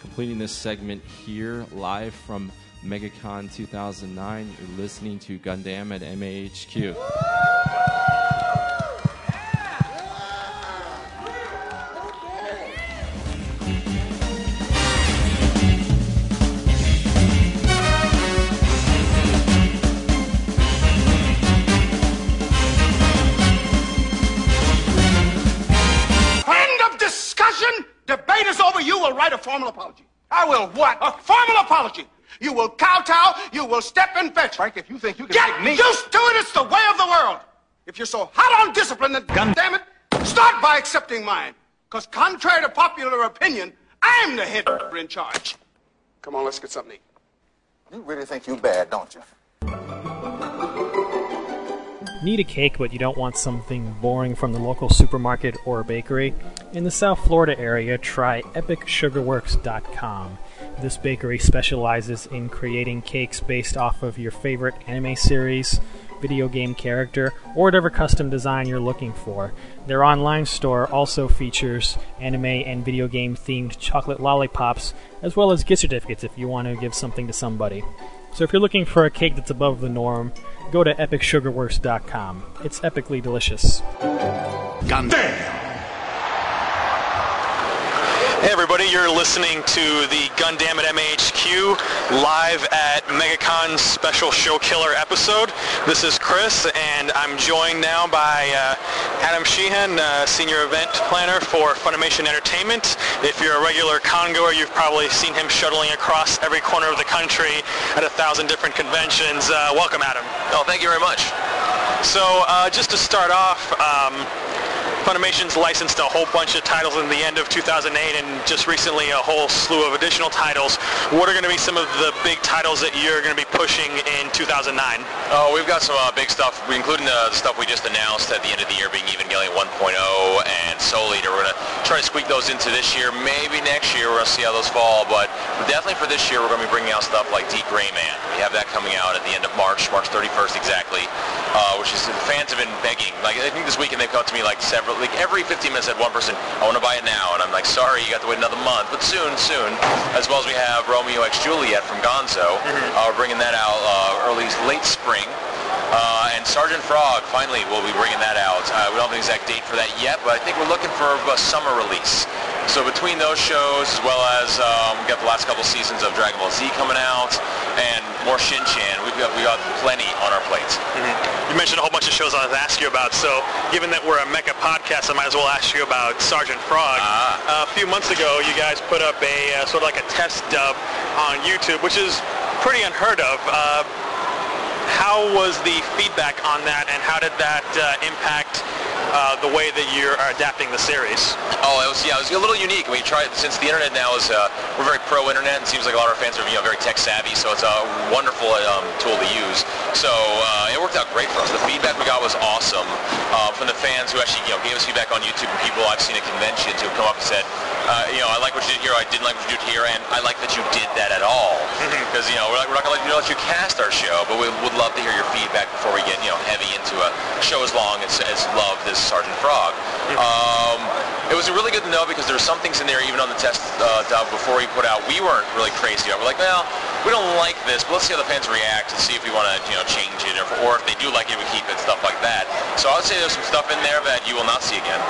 completing this segment here live from MegaCon 2009. You're listening to Gundam at MAHQ. A formal apology. I will what? A formal apology. You will kowtow. You will step and fetch. Frank, if you think you can get take me- used to it, it's the way of the world. If you're so hot on discipline, then God damn it, start by accepting mine. Because contrary to popular opinion, I'm the head in charge. Come on, let's get something to eat. You really think you bad, don't you? Need a cake, but you don't want something boring from the local supermarket or bakery? In the South Florida area, try EpicSugarWorks.com. This bakery specializes in creating cakes based off of your favorite anime series, video game character, or whatever custom design you're looking for. Their online store also features anime and video game themed chocolate lollipops, as well as gift certificates if you want to give something to somebody. So if you're looking for a cake that's above the norm, go to epicsugarworks.com. It's epically delicious. Hey everybody, you're listening to the Gundam at MAHQ live at MegaCon's special show killer episode. This is Chris, and I'm joined now by uh, Adam Sheehan, uh, senior event planner for Funimation Entertainment. If you're a regular congoer, you've probably seen him shuttling across every corner of the country at a thousand different conventions. Uh, welcome, Adam. Oh, thank you very much. So, uh, just to start off, um, Funimation's licensed a whole bunch of titles in the end of 2008 and just recently a whole slew of additional titles. What are going to be some of the big titles that you're going to be pushing in 2009? Oh, we've got some uh, big stuff, including the, the stuff we just announced at the end of the year being Evangelion 1.0 and Soul Eater. We're going to try to squeak those into this year. Maybe next year we're going to see how those fall, but definitely for this year we're going to be bringing out stuff like D.Gray-man. We have that coming out at the end of March, March 31st exactly, uh, which is fans have been begging. Like I think this weekend they've come to me like several, like every 15 minutes I had one person, I want to buy it now, and I'm like, sorry, you got to wait another month, but soon, soon. As well as we have Romeo X Juliet from Gonzo. Uh, we're bringing that out uh, early, late spring. Uh, and Sergeant Frog, finally, we'll be bringing that out. Uh, we don't have an exact date for that yet, but I think we're looking for a summer release. So between those shows, as well as um, we got the last couple seasons of Dragon Ball Z coming out, and more Shin-Chan, we've got, we got plenty on our plates. You mentioned a whole bunch of shows I to ask you about. So, given that we're a Mecha podcast, I might as well ask you about Sergeant Frog. Uh, a few months ago, you guys put up a uh, sort of like a test dub on YouTube, which is pretty unheard of. Uh, how was the feedback on that, and how did that uh, impact uh, the way that you're adapting the series? Oh, it was yeah, it was a little unique. We tried since the internet now is uh, we're very pro internet. and It seems like a lot of our fans are you know very tech savvy, so it's a wonderful um, tool to use. So uh, it worked out great for us. The feedback we got was awesome uh, from the fans who actually you know gave us feedback on YouTube and people I've seen at conventions who have come up and said, uh, you know, I like what you did here. I didn't like what you did here, and I like that you did that at all. Because you know we're, like, we're not going to let you cast our show, but we would love to hear your feedback before we get you know heavy into a show as long as as loved as Sergeant Frog. Um, it was really good to know because there were some things in there, even on the test uh, dub before we put out, we weren't really crazy. about. We're like, well, we don't like this, but let's see how the fans react and see if we want to, you know, change it, or, or if they do like it, we keep it, stuff like that. So I would say there's some stuff in there that you will not see again.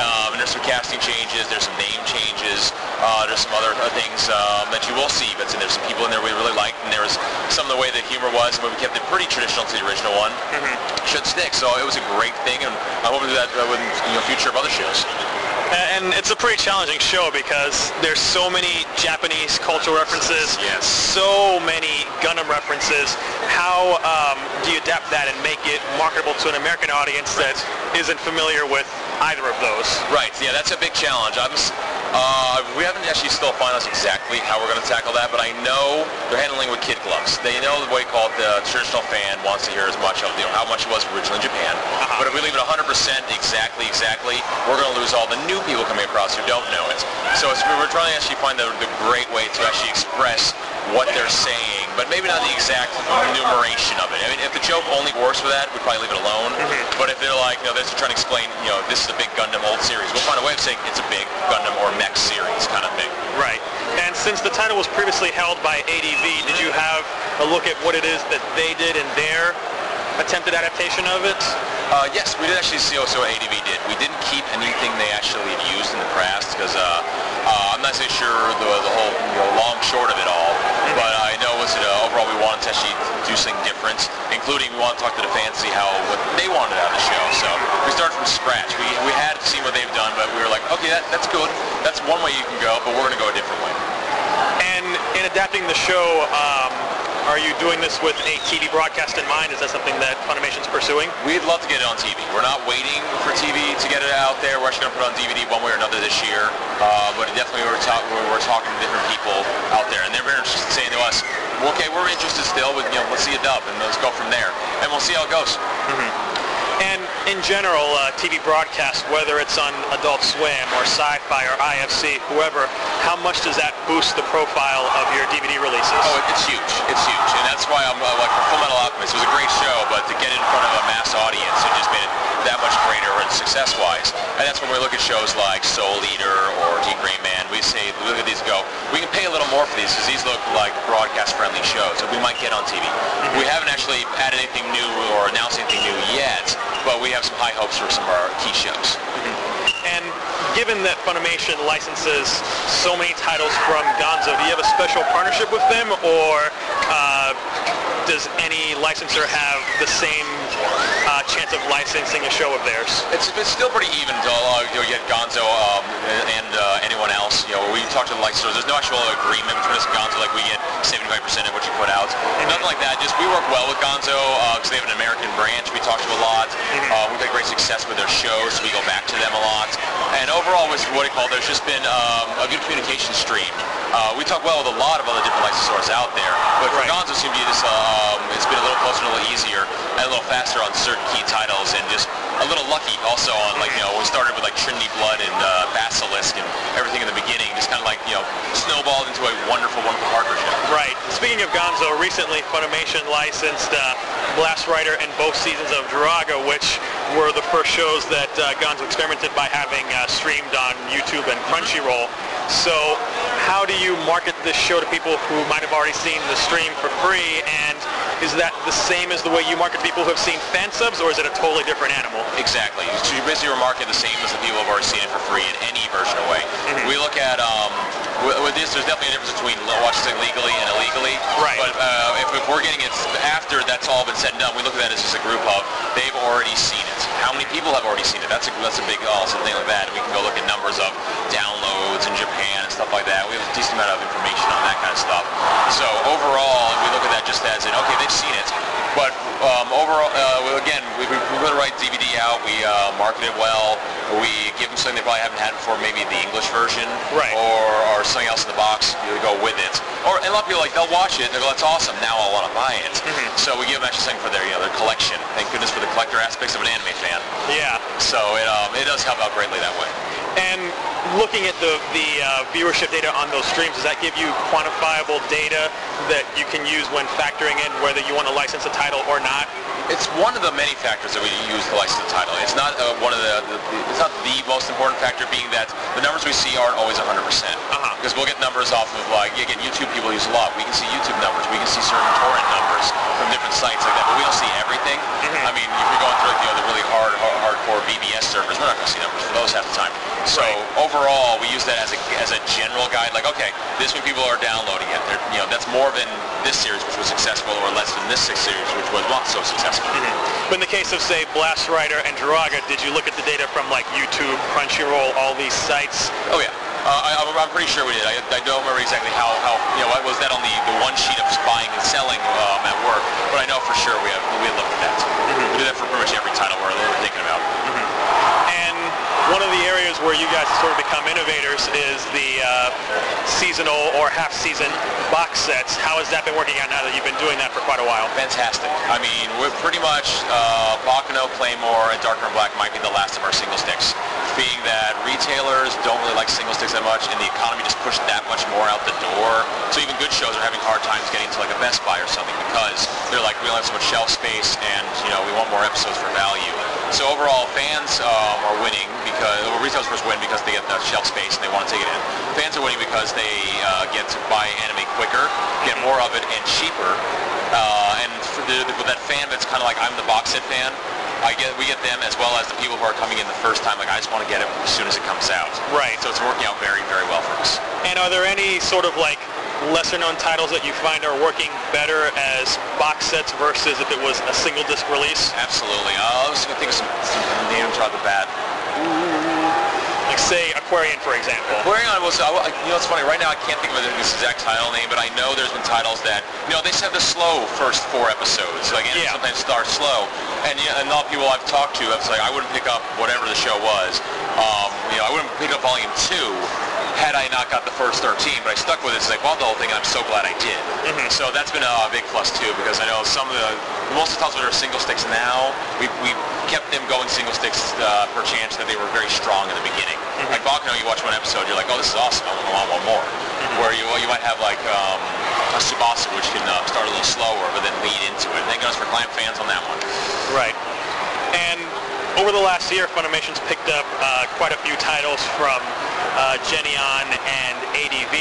Um, and there's some casting changes, there's some name changes, uh, there's some other uh, things um, that you will see. But there's some people in there we really liked, and there was some of the way the humor was, and we kept it pretty traditional to the original one. Should stick. So it was a great thing, and I hope to do that uh, with you know future of other shows. And it's a pretty challenging show because there's so many Japanese cultural references, so many Gundam references. How um, do you adapt that and make it marketable to an American audience that isn't familiar with either of those? Right. Yeah, that's a big challenge. I'm, uh, we haven't actually still finalized exactly how we're going to tackle that, but I know they're handling with kid gloves. They know the way called the traditional fan wants to hear as much of you know how much it was originally in Japan. But if we leave it 100% exactly, exactly, we're going to lose all the new people coming across who don't know it. So it's, we're trying to actually find the, the great way to actually express what they're saying, but maybe not the exact enumeration of it. I mean, if the joke only works for that, we'd probably leave it alone. Mm-hmm. But if they're like, you know, they're trying to explain, you know, this is a big Gundam old series, we'll find a way of saying it's a big Gundam or mech series kind of thing. Right. And since the title was previously held by ADV, did you have a look at what it is that they did in their attempted adaptation of it? Uh, yes, we did actually see also what ADV did. We didn't keep anything they actually had used in the past because uh, uh, I'm not so sure the, the whole you know, long short of it all. But I know was it uh, overall we wanted to actually do something different, including we want to talk to the fans, see how what they wanted out of the show. So we started from scratch. We, we had seen what they've done, but we were like, okay, that, that's good. That's one way you can go, but we're going to go a different way. And in adapting the show, um, are you doing this with a TV broadcast in mind? Is that something that Funimation's pursuing? We'd love to get it on TV. We're not waiting for TV to get it out there. We're actually going to put it on DVD one way or another this year. Uh, but definitely we're, talk- we're, talking to different people out there, and they're very interested in saying to us, well, okay, we're interested still, but you know, let's see a dub, and let's go from there, and we'll see how it goes. And in general, uh, TV broadcast, whether it's on Adult Swim or Sci-Fi or IFC, whoever, how much does that boost the profile of your DVD releases? Oh, it's huge. It's huge, and that's why I'm uh, like for Full Metal Alchemist. It was a great show, but to get in front of a mass audience, it just made it that much greater and success-wise. And that's when we look at shows like Soul Eater or D.Gray-man. We say, we look at these and go, we can pay a little more for these because these look like broadcast-friendly shows that we might get on TV. We haven't actually added anything new or announced anything new yet, but we have some high hopes for some of our key shows. And given that Funimation licenses so many titles from Gonzo, do you have a special partnership with them, or uh, does any licensor have the same uh, chance of licensing a show of theirs? It's, it's still pretty even to uh, you know, get Gonzo um, and uh, anyone else. You know, we talk to the licensors. There's no actual agreement between us and Gonzo, like we get 75% of what you put out. Nothing like that. Just we work well with Gonzo because they have an American branch. We talk to a lot. Uh, we've had great success with their shows. So we go back to them a lot. And overall, with what do you call, there's just been um, a good communication stream. Uh, we talk well with a lot of other different licensors out there, but for Gonzo, it seemed to be just um, it's been a little closer, and a little easier, and a little faster on certain key titles, and just a little lucky also on like you know we started with like Trinity Blood and uh, Basilisk and everything in the beginning, just kind of like you know snowballed into a wonderful, wonderful partnership. Right. Speaking of Gonzo, recently Funimation licensed uh, Blassreiter and both seasons of Druaga, which were the first shows that uh, Gonzo experimented by having uh, streamed on YouTube and Crunchyroll. So how do you market this show to people who might have already seen the stream for free? And is that the same as the way you market people who have seen fan subs, or is it a totally different animal? Exactly. So you basically market the same as the people who have already seen it for free in any version of way. We look at um, with, this, there's definitely a difference between watching something legally and illegally. Right. But uh, if, if we're getting it after that's all been said and done, we look at that as just a group of they've already seen it. How many people have already seen it? That's a that's a big also thing like that. We can go look at numbers of downloads in Japan and stuff like that. We have a decent amount of information on that kind of stuff. So overall, we look at that just as in okay, they've seen it. But um, overall, uh, again, we, we put the right DVD out. We uh, market it well. We give them something they probably haven't had before, maybe the English version, right. or, or something else in the box to go with it. Or and a lot of people like they'll watch it and they go, "That's awesome! Now I want to buy it." So we give them actually something for their you know their collection. Thank goodness for the collector aspects of an anime fan. Yeah. So it um, it does help out greatly that way. And looking at the, the uh, viewership data on those streams, does that give you quantifiable data that you can use when factoring in whether you want to license a title or not? It's one of the many factors that we use to license the title. It's not uh, one of the, the, it's not the most important factor being that the numbers we see aren't always 100%. Uh-huh. Because we'll get numbers off of like again YouTube people use a lot. We can see YouTube numbers. We can see certain torrent numbers from different sites like that, but we don't see everything. I mean, if you're going through you know the really hard, hard hardcore BBS servers, we're not going to see numbers for those half the time. So overall, we use that as a as a general guide. Like, okay, this many people are downloading it. They're, you know, that's more than this series, which was successful, or less than this six series, which was not so successful. But in the case of, say, Blassreiter and Druaga, did you look at the data from like YouTube, Crunchyroll, all these sites? Oh yeah. Uh, I, I'm- I'm pretty sure we did. I, I don't remember exactly how, how you know, was that on the, the one sheet of buying and selling um, at work, but I know for sure we have we looked at that. We do that for pretty much every title we're, we're thinking about. And one of the areas where you guys sort of become innovators is the uh, seasonal or half-season box sets. How has that been working out now that you've been doing that for quite a while? Fantastic. I mean, we're pretty much uh, Baccano, Claymore, and Darker than Black might be the last of our single sticks. Being that retailers don't really like single sticks that much, and the economy just pushed that much more out the door. So even good shows are having hard times getting to like a Best Buy or something because they're like, we only have so much shelf space, and you know, we want more episodes for value. So overall, fans um, are winning because well, retailers first win because they get the shelf space and they want to take it in. Fans are winning because they uh, get to buy anime quicker, get more of it, and cheaper. Uh, and for the, with that fan that's kind of like I'm the box set fan, I get we get them as well as the people who are coming in the first time. Like I just want to get it as soon as it comes out. Right. So it's working out very very well for us. And are there any sort of like lesser known titles that you find are working better as box sets versus if it was a single disc release? Absolutely. Uh, I was gonna think of some, some names right off the bat. Like say Aquarion, for example. Aquarion was, I, I- you know, it's funny. Right now, I can't think of this exact title name, but I know there's been titles that, you know, they said the slow first four episodes. Like, and sometimes start slow, and, yeah, and a lot of people I've talked to, I was like, I wouldn't pick up whatever the show was. Um, you know, I wouldn't pick up Volume Two had I not got the first 13, but I stuck with it. It's like, well, the whole thing, and I'm so glad I did. So that's been a big plus too, because I know some of the most of the titles that are single sticks now, we we kept them going single sticks uh, per chance that they were very strong in the beginning. Like Baccano, you watch one episode, you're like, oh, this is awesome. I want one more. Where you well, you might have like um, a Tsubasa, which can uh, start a little slower, but then lead into it. Thank goodness for Clamp fans on that one. Right. And over the last year, Funimation's picked up uh, quite a few titles from uh, Geneon and ADV.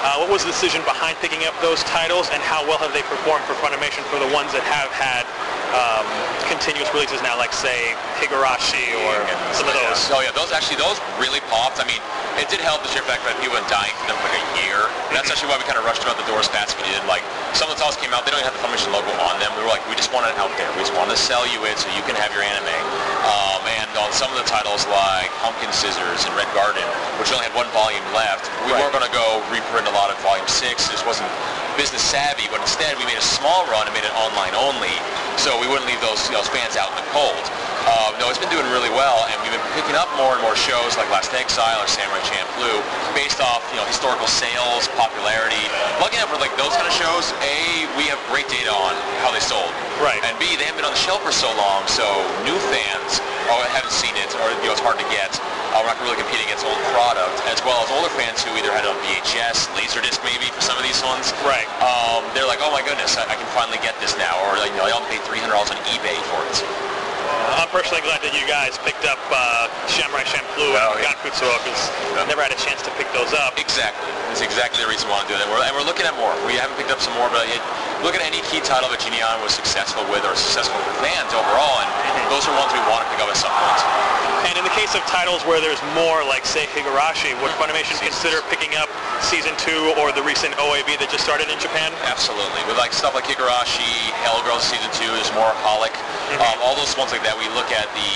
Uh, what was the decision behind picking up those titles, and how well have they performed for Funimation for the ones that have had um, continuous releases now, like say Higurashi or some of those? Oh yeah, those actually those really popped. I mean, it did help the sheer fact that people been dying for them for like a year. And that's actually why we kind of rushed them out the door as fast as we did. Like some of the titles came out, they don't even have the Funimation logo on them. We were like, we just want it out there. We just want to sell you it so you can have your anime. Um, and on some of the titles like Pumpkin Scissors and Red Garden, which only had one volume left, we weren't going to go reprint a lot of volume six. It just wasn't business savvy. But instead, we made a small run and made it online only, so we wouldn't leave those those fans out in the cold. Uh, no, it's been doing really well, and we've been picking up more and more shows like Last Exile or Samurai Champloo based off you know historical sales, popularity. Lucky enough for like those kind of shows, a we have great data on how they sold, right? And b they haven't been on the shelf for so long, so new fans or haven't seen it, or you know it's hard to get. Uh, we're not really competing against old product, as well as older fans who either had it on VHS, Laserdisc maybe for some of these ones. Right. Um, they're like, oh my goodness, I, I can finally get this now, or like, you know, I'll pay $300 on eBay for it. I'm personally glad that you guys picked up uh, Samurai Champloo and Gankutsuou because I never had a chance to pick those up. Exactly. That's exactly the reason we want to do that. We're, and we're looking at more. We haven't picked up some more, but it, look at any key title that Geneon was successful with or successful with fans overall, and those are ones we want to pick up at some point. And in the case of titles where there's more, like say Higurashi, would Funimation consider picking up season two or the recent OAV that just started in Japan? Absolutely. With like stuff like Higurashi, Hellgirl season two, there's more Holic, um, all those ones like that. We look at the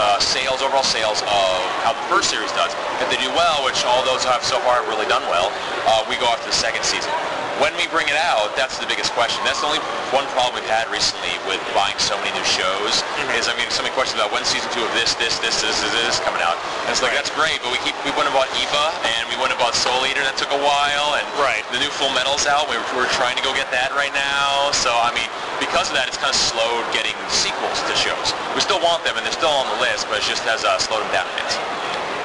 uh, sales, overall sales of how the first series does. If they do well, which all those have so far really done well, uh, we go after the second season. When we bring it out, that's the biggest question. That's the only one problem we've had recently with buying so many new shows. Is I mean, so many questions about when season two of this, this, this, this, this, this is coming out. And it's like that's great, but we keep we went and bought Eva and we went and bought Soul Eater. That took a while, and right. the new Full Metal's out. We're, we're trying to go get that right now. So I mean, because of that, it's kind of slowed getting sequels to shows. We still want them, and they're still on the list, but it just has uh, slowed them down a bit.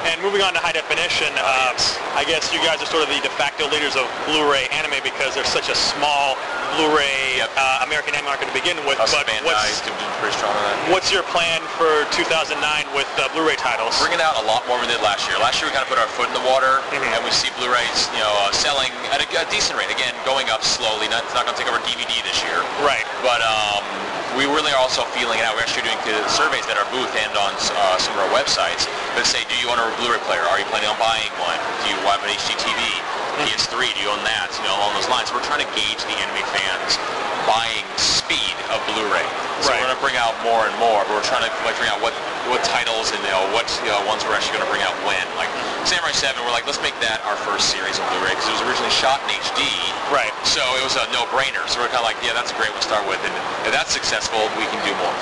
And moving on to high definition, uh, I guess you guys are sort of the de facto leaders of Blu-ray anime because there's such a small Blu-ray uh, American anime market to begin with. Us but what's, pretty strong on that. what's your plan for 2009 with uh, Blu-ray titles? Bringing out a lot more than we did last year. Last year we kind of put our foot in the water, and we see Blu-rays, you know, uh, selling at a, a decent rate. Again, going up slowly. Not, it's not going to take over DVD this year. Right. But um, we really are also feeling it out. We're actually doing surveys at our booth and on uh, some of our websites that say, do you own Blu-ray player? Are you planning on buying one? Do you have an HDTV? PS3? Do you own that? You know, along those lines. We're trying to gauge the anime fans' buying speed of Blu-ray. So we're going to bring out more and more, but we're trying to like figure out what what titles and you know what you know, ones we're actually going to bring out when. Like Samurai 7, we're like, let's make that our first series of Blu-ray because it was originally shot in HD. Right. So it was a no-brainer. So we're kind of like, yeah, that's a great one to start with, and if that's successful, we can do more.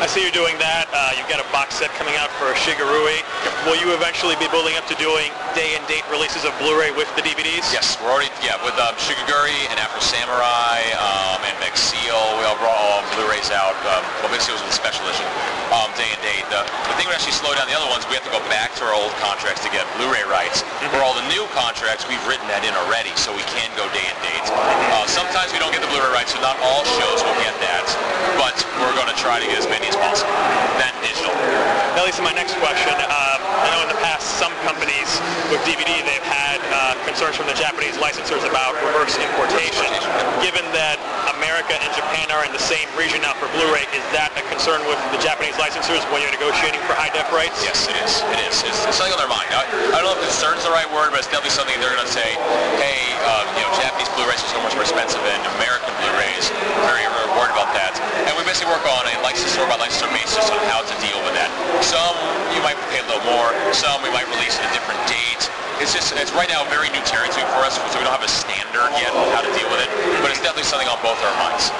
I see you're doing that. Uh, you've got a box set coming out for Shigurui. Will you eventually be building up to doing day and date releases of Blu-ray with the DVDs? Yes, we're already yeah with um, Shigurui and Afro Samurai um, and Vexille. We all brought all Blu-rays out. Um, well, Vexille was the special edition. Um, day and date. The, the thing would actually slow down the other ones. We have to go back to our old contracts to get Blu-ray rights. For all the new contracts, we've written that in already, so we can go day and date. Uh, sometimes we don't get the Blu-ray rights, so not all shows will get that. But we're going to try to get as many as possible. That digital. That leads to my next question. Um, I know in the past some companies with DVD they've had uh, concerns from the Japanese licensors about reverse importation. Given that America and Japan are in the same region now for Blu-ray, is that a concern with the Japanese licensors when you're negotiating for high def rights? Yes, it is. It is. It's, it's something on their mind. I, I don't know if concern's the right word, but it's definitely something they're going to say, hey, um, you know, Japanese Blu-rays are so much more expensive than American Blu-rays. Very, very worried about that. And we basically work on a license or basis on how to deal with that. Some you might pay a little more. Some we might release at a different date. It's just, it's right now very new territory for us, so we don't have a standard yet on how to deal with it. But it's definitely something on both our minds.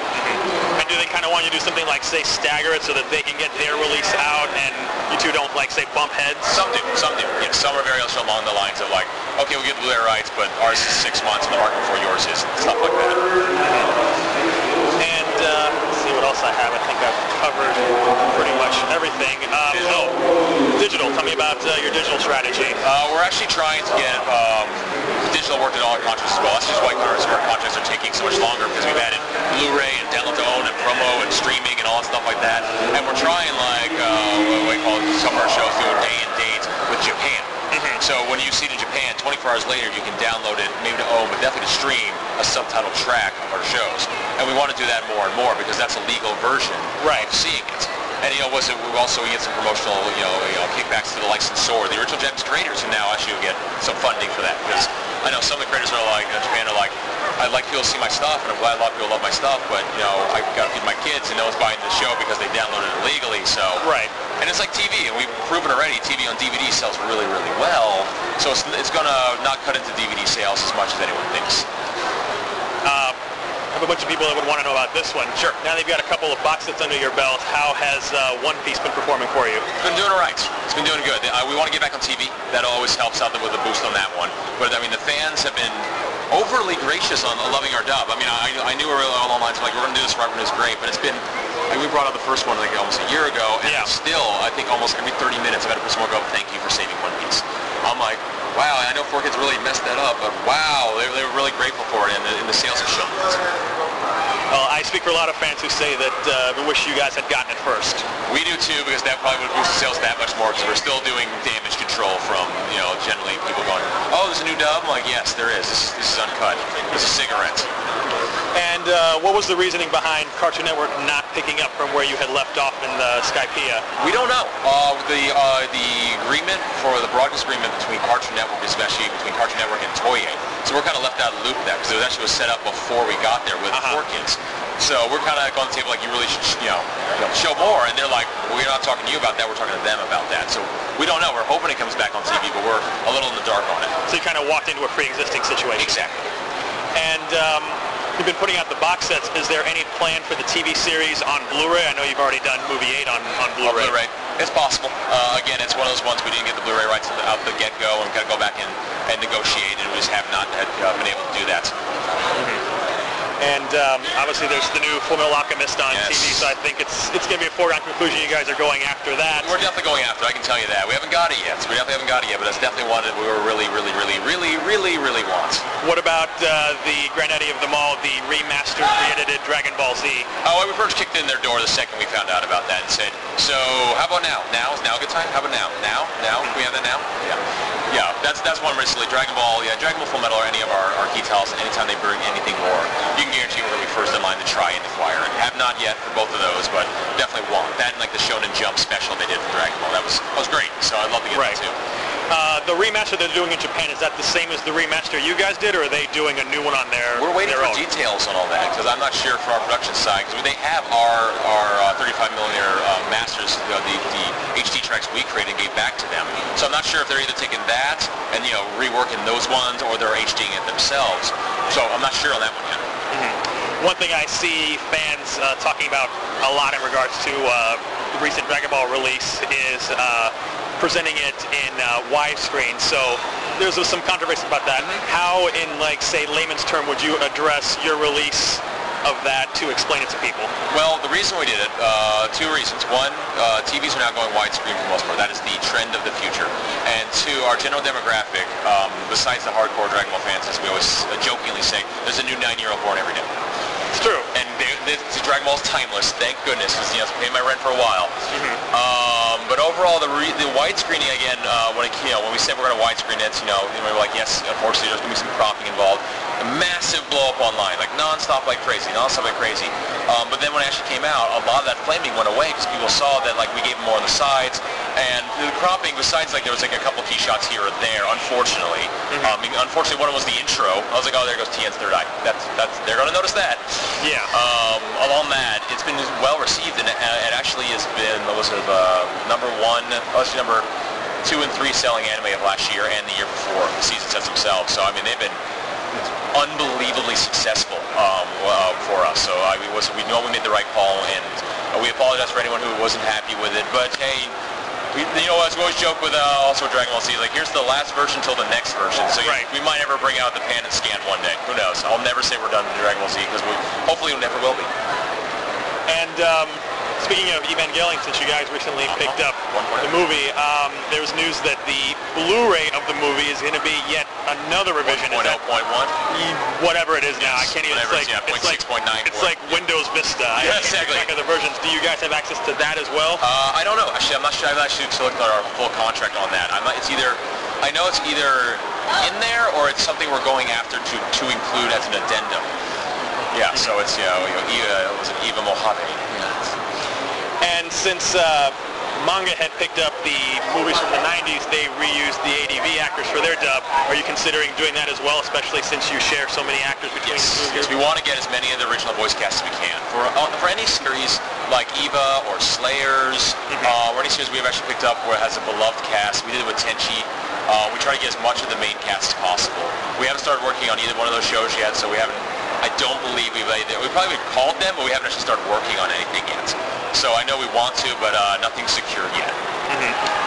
And do they kind of want you to do something like, say, stagger it so that they can get their release out and you two don't, like, say, bump heads? Some do. Some do. Yeah, some are very along the lines of like, okay, we'll get the Blu-ray rights, but ours is six months in the market before yours is, stuff like that. And uh, what else I have. I think I've covered pretty much everything. Um, oh, digital. Tell me about uh, your digital strategy. Uh, we're actually trying to get um, digital worked in all our contracts as well. That's just why our contracts are taking so much longer because we've added Blu-ray and download to own and promo and streaming and all that stuff like that. And we're trying like uh, what we call it, some of our shows do a day and date with Japan. So when you see it in Japan, 24 hours later, you can download it, maybe to own, but definitely to stream a subtitled track of our shows. And we want to do that more and more because that's a legal version right. of seeing it. And you know, was it we also get some promotional, you know, you know, kickbacks to the licensor, the original Japanese creators, who now actually get some funding for that. Because I know some of the creators are like, in Japan are like, I'd like people to see my stuff, and I'm glad a lot of people love my stuff, but you know, I got to feed my kids, and no one's buying the show because they downloaded it illegally. So right. And it's like TV, and we've proven already TV on DVD sells really, really well. So it's, it's going to not cut into DVD sales as much as anyone thinks. Uh, have a bunch of people that would want to know about this one. Sure. Now that you've got a couple of box sets under your belt, how has uh, One Piece been performing for you? It's been doing all right. It's been doing good. Uh, we want to get back on TV. That always helps out with a boost on that one. But I mean, the fans have been overly gracious on loving our dub. I mean, I, I knew we were all online, so like, we're going to do this right, we're going to do this great. But it's been, like, we brought out the first one like almost a year ago, and still, I think almost every 30 minutes, I've had a person walk up, thank you for saving One Piece. I'm like, wow, I know Four Kids really messed that up, but wow, they, they were really grateful for it, and the, and the sales have shown. Well, I speak for a lot of fans who say that uh, we wish you guys had gotten it first. We do too, because that probably would boost the sales that much more, because we're still doing damage control from, you know, generally people going, oh, there's a new dub? I'm like, yes, there is. This is, this is uncut. This is cigarettes. And uh, what was the reasoning behind Cartoon Network not picking up from where you had left off in the Skypiea? We don't know. Uh, the uh, the agreement for the broadcast agreement between Cartoon Network, especially between Cartoon Network and Toei, so we're kind of left out of the loop of that because it was actually was set up before we got there with Uh-huh. Four Kids. So we're kind of like on the table like you really should, you know, you know, show more, and they're like, well, we're not talking to you about that. We're talking to them about that. So we don't know. We're hoping it comes back on TV, but we're a little in the dark on it. So you kind of walked into a pre-existing situation. Exactly. And um, you've been putting out the box sets. Is there any plan for the TV series on Blu-ray? I know you've already done movie 8 on, on Blu-ray. Blu-ray. It's possible. Uh, again, it's one of those ones we didn't get the Blu-ray rights out the- get-go, and we've got to go back and, and negotiate, and we just have not had, uh, been able to do that. And um, obviously there's the new Full Metal Alchemist on TV, so I think it's it's going to be a foregone conclusion you guys are going after that. We're definitely going after. it, I can tell you that. We haven't got it yet. So we definitely haven't got it yet, but it's definitely one that we were really, really, really, really, really, really want. What about uh, the granddaddy of them all, the remastered, re-edited Dragon Ball Z? Oh, we first kicked in their door the second we found out about that and said, so how about now? Now is now a good time? How about now? Now? Now? Can we have that now? Yeah. Yeah, that's that's one recently. Dragon Ball, yeah, Dragon Ball Full Metal or any of our, our key titles, anytime they bring anything more, you can guarantee we're going to be first in line to try and acquire it. Have not yet for both of those, but definitely want. That and like the Shonen Jump special they did for Dragon Ball. That was that was great. So I'd love to get Right. that too. Uh, the remaster they're doing in Japan, is that the same as the remaster you guys did, or are they doing a new one on their We're waiting their for own? details on all that because I'm not sure for our production side because they have our our uh, 35 millimeter uh, masters, you know, the the HD tracks we created and gave back to them. So I'm not sure if they're either taking that and you know reworking those ones or they're HDing it themselves. So I'm not sure on that one yet. One thing I see fans uh, talking about a lot in regards to uh, the recent Dragon Ball release is uh, presenting it in uh, widescreen. So there's some controversy about that. How, in like say layman's term, would you address your release of that to explain it to people? Well, the reason we did it, uh, two reasons. One, uh, TVs are now going widescreen for the most part. That is the trend of the future. And two, our general demographic, um, besides the hardcore Dragon Ball fans, as we always jokingly say, there's a new nine-year-old born every day. It's true. And they, they, Dragon Ball's timeless, thank goodness, because you know, paying my rent for a while. Um, but overall, the re- the widescreening again, uh, when it, you know when we said we're going to widescreen it, you know, we were like, yes, unfortunately, there's going to be some cropping involved. A massive blow up online, like nonstop like crazy, nonstop like crazy. Um, but then when it actually came out, a lot of that flaming went away because people saw that like we gave them more on the sides, and the cropping, besides like there was like a couple key shots here or there, unfortunately. Um, I mean, unfortunately, one of them was the intro. I was like, oh, there goes Tien's third eye. That's that's they're going to notice that. Yeah. Um, along that, it's been well received, and uh, it actually has been what was it, uh, number one, actually number two and three selling anime of last year and the year before. The season sets themselves. So I mean, they've been unbelievably successful um, uh, for us. So I mean, we know we made the right call, and uh, we apologize for anyone who wasn't happy with it. But hey. We, you know, as we always joke with uh, also Dragon Ball Z, like here's the last version till the next version. So you- we might never bring out the pan and scan one day. Who knows? I'll never say we're done with Dragon Ball Z because we hopefully we never will be. And um, speaking of Evangelion, since you guys recently picked up the movie, um, there's news that the Blu-ray of the movie is going to be yet another revision. Is that- 1.0.1? Whatever it is now, I can't even. It's like, yeah, it's like, it's like Windows Vista. I Yeah, exactly. of the versions. Do you guys have access to that as well? Uh, I don't know. Actually, I'm not sure. I've actually looked at our full contract on that. I'm not, it's either, I know it's either in there or it's something we're going after to, to include as an addendum. Yeah, so it's, you know, you know Eva, was it Eva Mojave? And since uh, manga had picked up the movies from the 90s, they reused the ADV actors for their dub. Are you considering doing that as well, especially since you share so many actors between the two? Yes, we want to get as many of the original voice casts as we can. For, uh, for any series like Eva or Slayers, uh, or any series we've actually picked up where it has a beloved cast, we did it with Tenchi. Uh, we try to get as much of the main cast as possible. We haven't started working on either one of those shows yet, so we haven't. I don't believe we've. either, We probably called them, but we haven't actually started working on anything yet. So I know we want to, but uh, nothing's secure yet.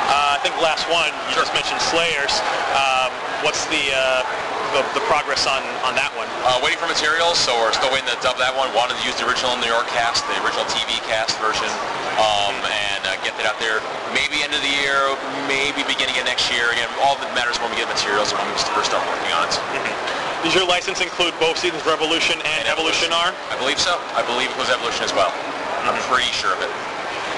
Uh, I think last one, you just mentioned Slayers. Um, what's the, uh, the the progress on, on that one? Uh, waiting for materials, so we're still waiting to dub that one. Wanted to use the original New York cast, the original TV cast version, um, and uh, get that out there. Maybe end of the year, maybe beginning of next year. Again, all that matters when we get materials and when we first start working on it. Does your license include both seasons Revolution and, Evolution R? I believe so. I believe it was Evolution as well. I'm pretty sure of it.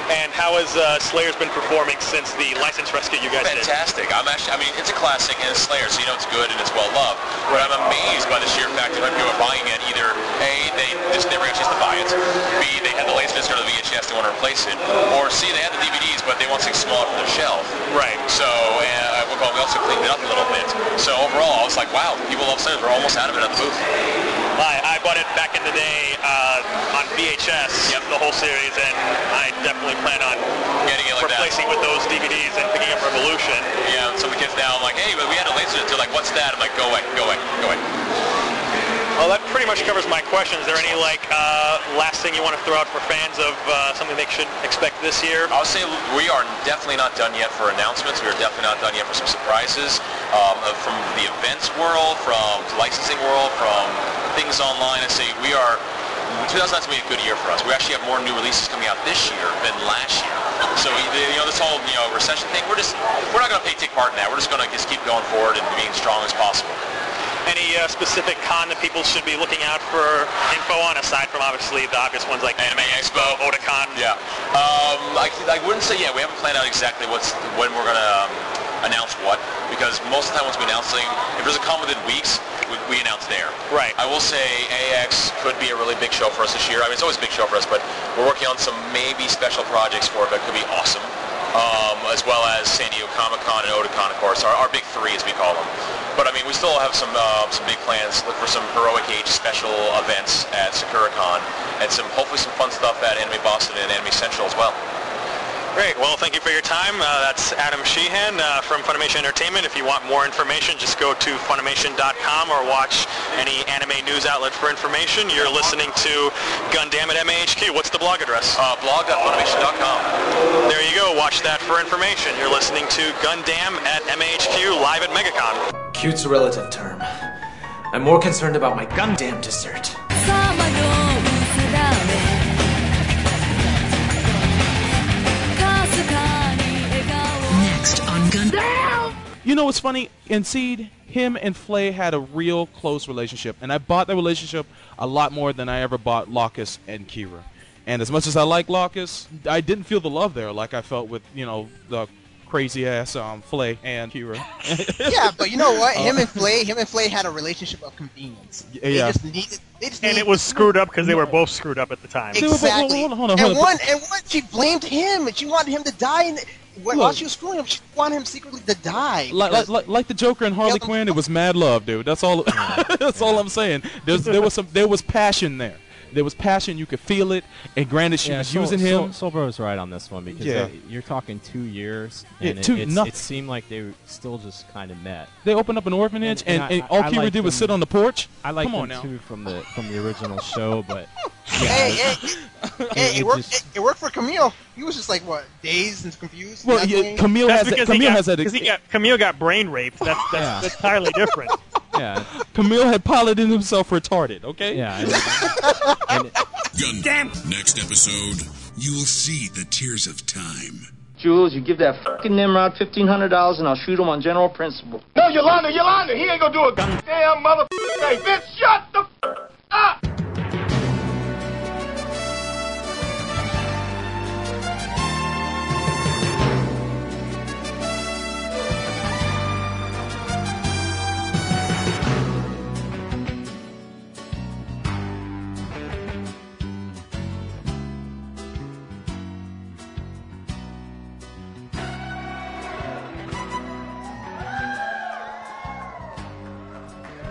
And how has uh, Slayer's been performing since the license rescue you guys did? Fantastic. I'm actually, I mean, it's a classic and it's Slayer, so you know it's good and it's well loved. But I'm amazed by the sheer fact that people are buying it. Either A, they just never got a chance to buy it. B, they had the Laserdisc or the VHS, they want to replace it. Or C, they had the DVDs, but they want something smaller for their shelf. Right. So, uh, we'll call, we also cleaned it up a little bit. So overall, I was like, wow, people love Slayer. We're almost out of it at the booth. I, I bought it back in the day uh, on VHS, the whole series, and I definitely plan on Getting it like that. replacing with those DVDs and picking up Revolution. Yeah, some of the kids now, I'm like, hey, but we had a laser. They're like, what's that? I'm like, go away, go away, go away. Well, that pretty much covers my question. Is there any like uh, last thing you want to throw out for fans of uh, something they should expect this year? I'll say we are definitely not done yet for announcements. We are definitely not done yet for some surprises um, from the events world, from the licensing world, from things online. I say we are. 2009 is going to be a good year for us. We actually have more new releases coming out this year than last year. So you know this whole you know recession thing. We're just we're not going to take part in that. We're just going to just keep going forward and being strong as possible. Any uh, specific con that people should be looking out for info on, aside from obviously the obvious ones like Anime Expo, Otakon? Yeah. Um, I, I wouldn't say yeah. We haven't planned out exactly what's when we're going to um, announce what because most of the time once we announce something, if there's a con within weeks, we, we announce there. Right. I will say AX could be a really big show for us this year. I mean, it's always a big show for us, but we're working on some maybe special projects for it that could be awesome. Um, as well as San Diego Comic Con and Otakon, of course, our, our big three as we call them. But I mean, we still have some uh, some big plans. Look for some Heroic Age special events at SakuraCon, and some hopefully some fun stuff at Anime Boston and Anime Central as well. Great. Well, thank you for your time. Uh, that's Adam Sheehan uh, from Funimation Entertainment. If you want more information, just go to Funimation.com or watch any anime news outlet for information. You're listening to Gundam at MAHQ. What's the blog address? Uh, blog.funimation.com. There you go. Watch that for information. You're listening to Gundam at MAHQ live at MegaCon. Cute's a relative term. I'm more concerned about my Gundam dessert. You know what's funny? In Seed, him and Flay had a real close relationship, and I bought that relationship a lot more than I ever bought Lacus and Kira. And as much as I like Lacus, I didn't feel the love there like I felt with you know the crazy ass um, Flay and Kira. yeah, but you know what? Him Uh, and Flay, him and Flay had a relationship of convenience. They yeah. just needed. They just And needed it was screwed up because they were both screwed up at the time. Exactly. hold on, hold on, and hold on. one, and one, she blamed him, and she wanted him to die. And when, while Look. she was screwing him, she wanted him secretly to die. like, like, like, like the Joker and Harley Quinn, it was mad love, dude. That's all. that's all I'm saying. There's, there was some. There was passion there. There was passion. You could feel it. And granted, she yeah, was Sol- using him. Sol- Solbro's right on this one because Yeah. uh, you're talking two years, and it- two- it's- nothing. it seemed like they still just kind of met. They opened up an orphanage, and, I- and I- all I Kira like did was sit on the porch. I like Come on them now. too from the from the original show, but Hey, hey, hey, it it, worked. just- It, it worked for Kamille. He was just like what, dazed and confused. Well, not yeah, Kamille That's has that. because he Kamille got- has that. 'cause he got, Kamille got brain raped. That's, that's, Yeah. that's entirely different. yeah, Kamille had piloted himself retarded. Okay. yeah. Gundam. Next episode, you will see the tears of time. Jules, you give that fucking Nimrod $1,500 and I'll shoot him on general principle. No, Yolanda, Yolanda, he ain't gonna do a goddamn mother thing. Bitch, shut the f- up!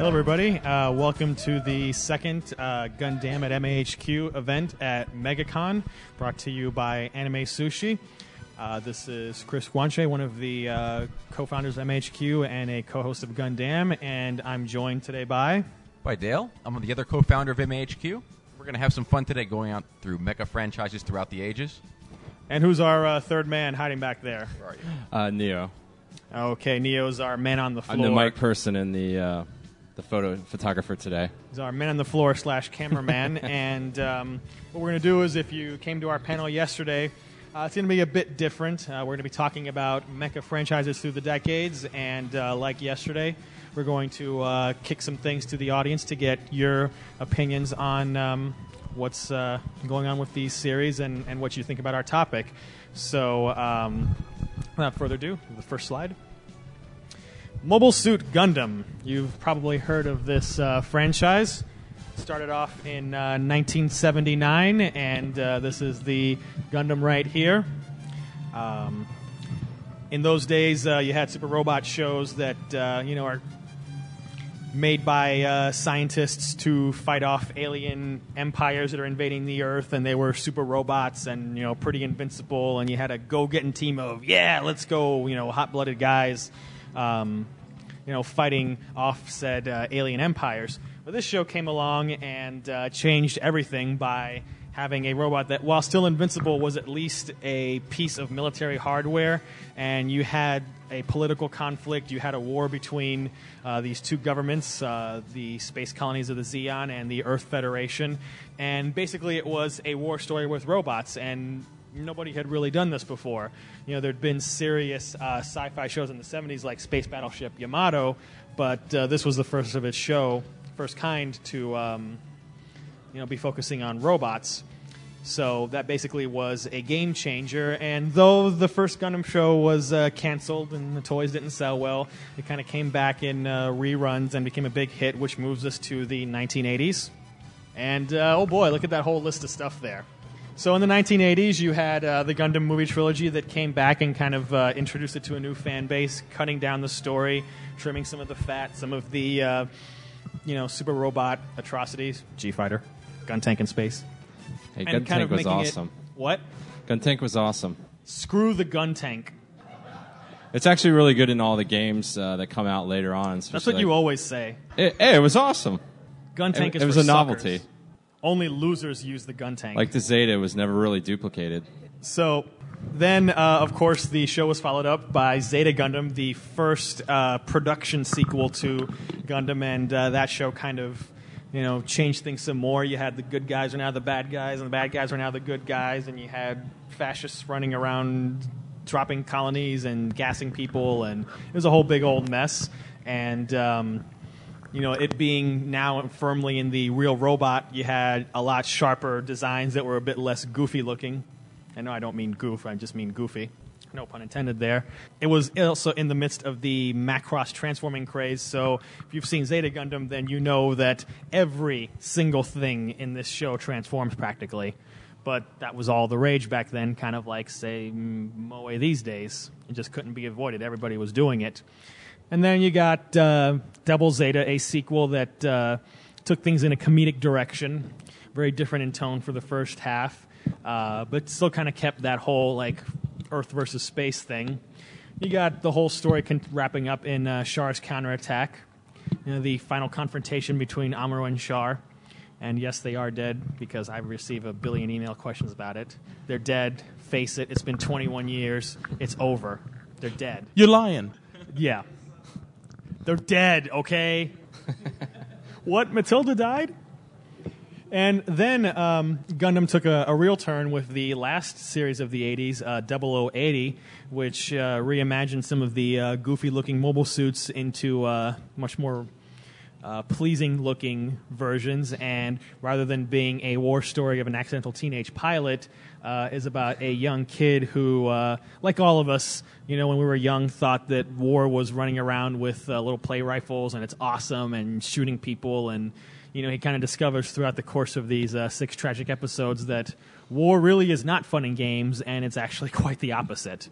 Hello, everybody. Uh, welcome to the second uh, Gundam at MAHQ event at MegaCon, brought to you by Anime Sushi. Uh, this is Chris Guanche, one of the uh, co-founders of MAHQ and a co-host of Gundam, and I'm joined today by. By Dale. I'm the other co-founder of MAHQ. We're going to have some fun today going out through mecha franchises throughout the ages. And who's our uh, third man hiding back there? Uh, Neo. Okay, Neo's our man on the floor. I'm the mic person and the uh, the photo photographer today. He's our man on the floor slash cameraman. and um, what we're going to do is, if you came to our panel yesterday, Uh, it's going to be a bit different. Uh, we're going to be talking about mecha franchises through the decades, and uh, like yesterday, we're going to uh, kick some things to the audience to get your opinions on um, what's uh, going on with these series and, and what you think about our topic. So, um, without further ado, the first slide. Mobile Suit Gundam. You've probably heard of this uh, franchise. Started off in uh, 1979, and uh, this is the Gundam right here. Um, in those days, uh, you had super robot shows that uh, you know are made by uh, scientists to fight off alien empires that are invading the Earth, and they were super robots and you know pretty invincible. And you had a go-getting team of yeah, let's go, you know, hot-blooded guys, um, you know, fighting off said uh, alien empires. But this show came along and uh, changed everything by having a robot that, while still invincible, was at least a piece of military hardware. And you had a political conflict. You had a war between uh, these two governments, uh, the space colonies of the Zeon and the Earth Federation. And basically, it was a war story with robots. And nobody had really done this before. You know, there'd been serious uh, sci-fi shows in the 70s like Space Battleship Yamato, but uh, this was the first of its show, first kind to um, you know be focusing on robots. So that basically was a game changer. And though the first Gundam show was uh, canceled and the toys didn't sell well, it kind of came back in uh, reruns and became a big hit, which moves us to the 1980s. And uh, oh boy, look at that whole list of stuff there. So in the 1980s, you had uh, the Gundam movie trilogy that came back and kind of uh, introduced it to a new fan base, cutting down the story, trimming some of the fat, some of the uh, you know super robot atrocities, G Fighter, Guntank in space. Hey, Guntank was making it- awesome. What? Guntank was awesome. Screw the Guntank. It's actually really good in all the games uh, that come out later on. That's what you always say. It, hey, it was awesome. Guntank is it was a novelty. Only losers use the Guntank. Like the Zeta was never really duplicated. So then, uh, of course, the show was followed up by Zeta Gundam, the first uh, production sequel to Gundam, and uh, that show kind of, you know, changed things some more. You had the good guys are now the bad guys, and the bad guys are now the good guys, and you had fascists running around dropping colonies and gassing people, and it was a whole big old mess. And um, you know, it being now firmly in the real robot, you had a lot sharper designs that were a bit less goofy looking. I know I don't mean goof, I just mean goofy. No pun intended there. It was also in the midst of the Macross transforming craze, so if you've seen Zeta Gundam, then you know that every single thing in this show transforms practically. But that was all the rage back then, kind of like, say, Moe these days. It just couldn't be avoided. Everybody was doing it. And then you got uh, Double Zeta, a sequel that uh, took things in a comedic direction, very different in tone for the first half, uh, but still kind of kept that whole like Earth versus space thing. You got the whole story con- wrapping up in uh, Char's counterattack, you know, the final confrontation between Amuro and Char. And yes, they are dead because I receive a billion email questions about it. They're dead. Face it. It's been 21 years. It's over. They're dead. You're lying. Yeah. They're dead, okay? what? Matilda died? And then um, Gundam took a, a real turn with the last series of the 80s, uh, 0080, which uh, reimagined some of the uh, goofy looking mobile suits into uh, much more uh, pleasing looking versions. And rather than being a war story of an accidental teenage pilot, uh, is about a young kid who, uh, like all of us, you know, when we were young, thought that war was running around with uh, little play rifles and it's awesome and shooting people. And, you know, he kind of discovers throughout the course of these uh, six tragic episodes that war really is not fun in games and it's actually quite the opposite.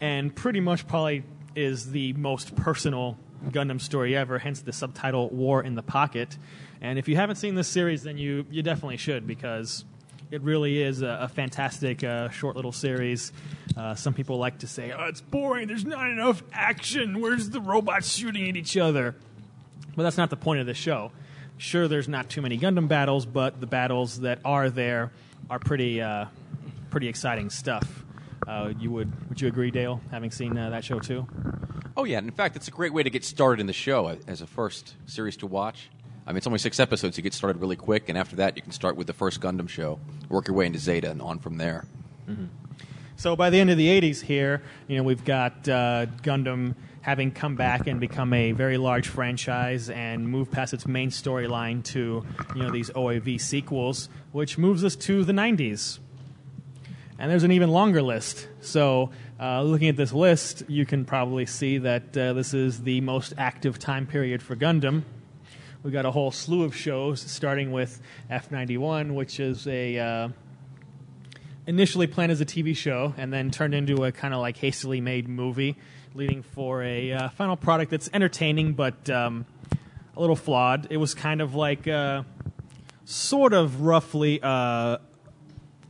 And pretty much probably is the most personal Gundam story ever, hence the subtitle War in the Pocket. And if you haven't seen this series, then you, you definitely should because it really is a, a fantastic uh, short little series. Uh, some people like to say, oh, it's boring, there's not enough action, where's the robots shooting at each other? But that's not the point of the show. Sure, there's not too many Gundam battles, but the battles that are there are pretty, uh, pretty exciting stuff. Uh, you would would you agree, Dale, having seen uh, that show too? Oh yeah, and in fact, it's a great way to get started in the show uh, as a first series to watch. I mean, it's only six episodes. You get started really quick, and after that, you can start with the first Gundam show, work your way into Zeta, and on from there. Mm-hmm. So by the end of the 80s here, you know, we've got uh, Gundam having come back and become a very large franchise and move past its main storyline to, you know, these OAV sequels, which moves us to the 90s. And there's an even longer list. So, uh, looking at this list, you can probably see that uh, this is the most active time period for Gundam. We've got a whole slew of shows, starting with F91, which is a uh, initially planned as a TV show and then turned into a kind of like hastily made movie, leading for a uh, final product that's entertaining but um, a little flawed. It was kind of like uh, sort of roughly uh,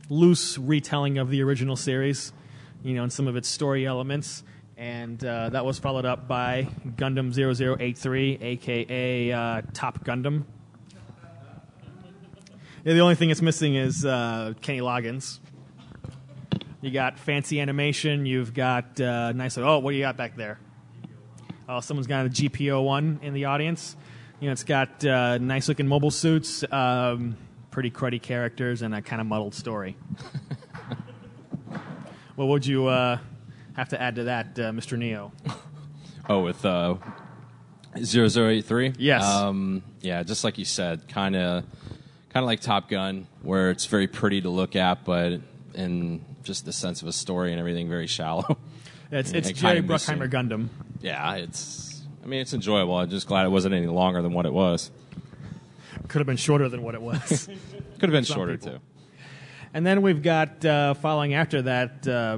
loose retelling of the original series, you know, and some of its story elements. And uh, that was followed up by Gundam 0083, aka uh, Top Gundam. Yeah, the only thing it's missing is uh, Kenny Loggins. You got fancy animation. You've got uh, nice. Oh, what do you got back there? Oh, someone's got a GPO one in the audience. You know, it's got uh, nice looking mobile suits, um, pretty cruddy characters, and a kind of muddled story. what would you uh, have to add to that, uh, Mr. Neo? Oh, with uh, 0083? Yes. Um, yeah, just like you said, kind of kind of like Top Gun, where it's very pretty to look at, but in just the sense of a story and everything, very shallow. It's, it's Jerry Bruckheimer Gundam. Yeah, it's. I mean, it's enjoyable. I'm just glad it wasn't any longer than what it was. Could have been shorter than what it was. Could have been Some shorter people. too. And then we've got uh, following after that, uh,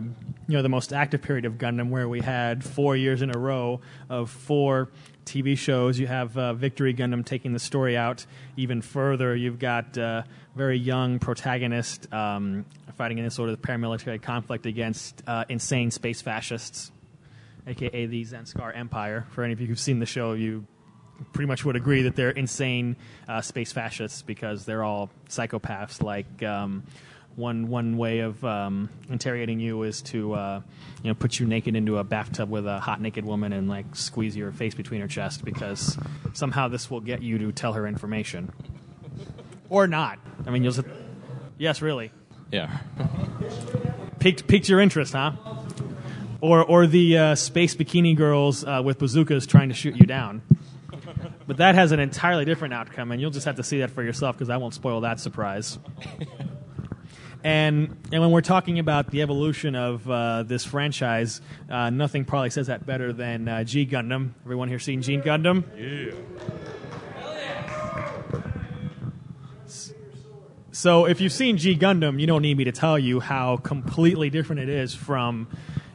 you know, the most active period of Gundam, where we had four years in a row of four TV shows. You have uh, Victory Gundam taking the story out even further. You've got uh, very young protagonist um, fighting in a sort of paramilitary conflict against uh, insane space fascists, aka the Zanscare Empire. For any of you who've seen the show, you pretty much would agree that they're insane uh, space fascists because they're all psychopaths. Like um, one one way of um, interrogating you is to uh, you know put you naked into a bathtub with a hot naked woman and like squeeze your face between her chest because somehow this will get you to tell her information or not. I mean, you'll. s- Yes, really. Yeah. Piqued, piqued your interest, huh? Or, or the uh, space bikini girls uh, with bazookas trying to shoot you down. But that has an entirely different outcome, and you'll just have to see that for yourself because I won't spoil that surprise. And and when we're talking about the evolution of uh, this franchise, uh, nothing probably says that better than uh, G Gundam. Everyone here seen G Gundam? Yeah. So if you've seen G Gundam, you don't need me to tell you how completely different it is from,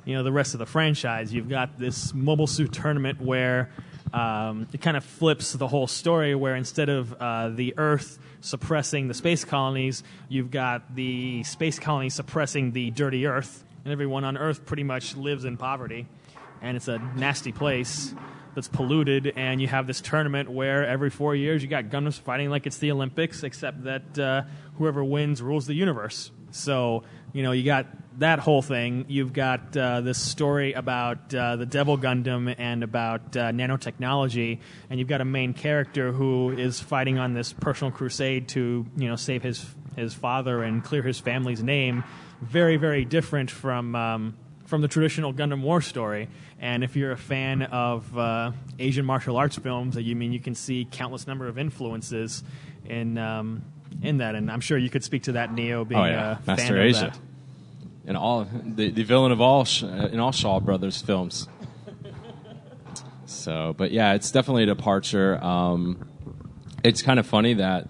you know, the rest of the franchise. You've got this mobile suit tournament where um, it kind of flips the whole story. Where instead of uh, the Earth suppressing the space colonies, you've got the space colonies suppressing the dirty Earth, and everyone on Earth pretty much lives in poverty, and it's a nasty place that's polluted, and you have this tournament where every four years you got Gundams fighting like it's the Olympics, except that uh, whoever wins rules the universe. So you know you got that whole thing. You've got uh, this story about uh, the Devil Gundam and about uh, nanotechnology, and you've got a main character who is fighting on this personal crusade to you know save his his father and clear his family's name. Very very different from. Um, from the traditional Gundam War story. And if you're a fan of uh, Asian martial arts films, you mean you can see countless number of influences in um, in that. And I'm sure you could speak to that Neo being oh yeah, a Master fan of Asia, that. and all the, the villain of all Sh- uh, in all Shaw Brothers films. So, but yeah, it's definitely a departure. Um, it's kind of funny that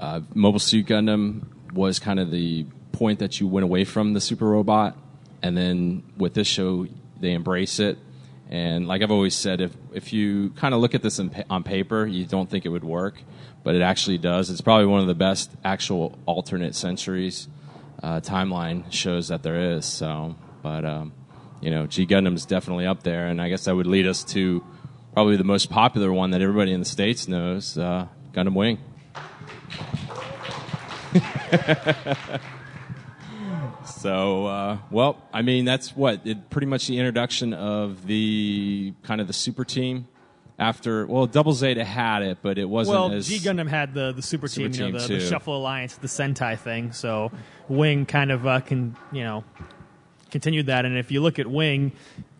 uh, Mobile Suit Gundam was kind of the point that you went away from the super robot, and then with this show, they embrace it. And like I've always said, if if you kind of look at this in, pa- on paper, you don't think it would work, but it actually does. It's probably one of the best actual alternate centuries uh, timeline shows that there is. So, but um, you know, G Gundam's definitely up there, and I guess that would lead us to probably the most popular one that everybody in the states knows, uh, Gundam Wing. so, uh, well, I mean, that's what it, pretty much the introduction of the kind of the super team. After well, Double Zeta had it, but it wasn't Well, as G Gundam had the the super, Super team, you know, the, the. Shuffle Alliance, the Sentai thing. So Wing kind of uh, can you know continued that. And if you look at Wing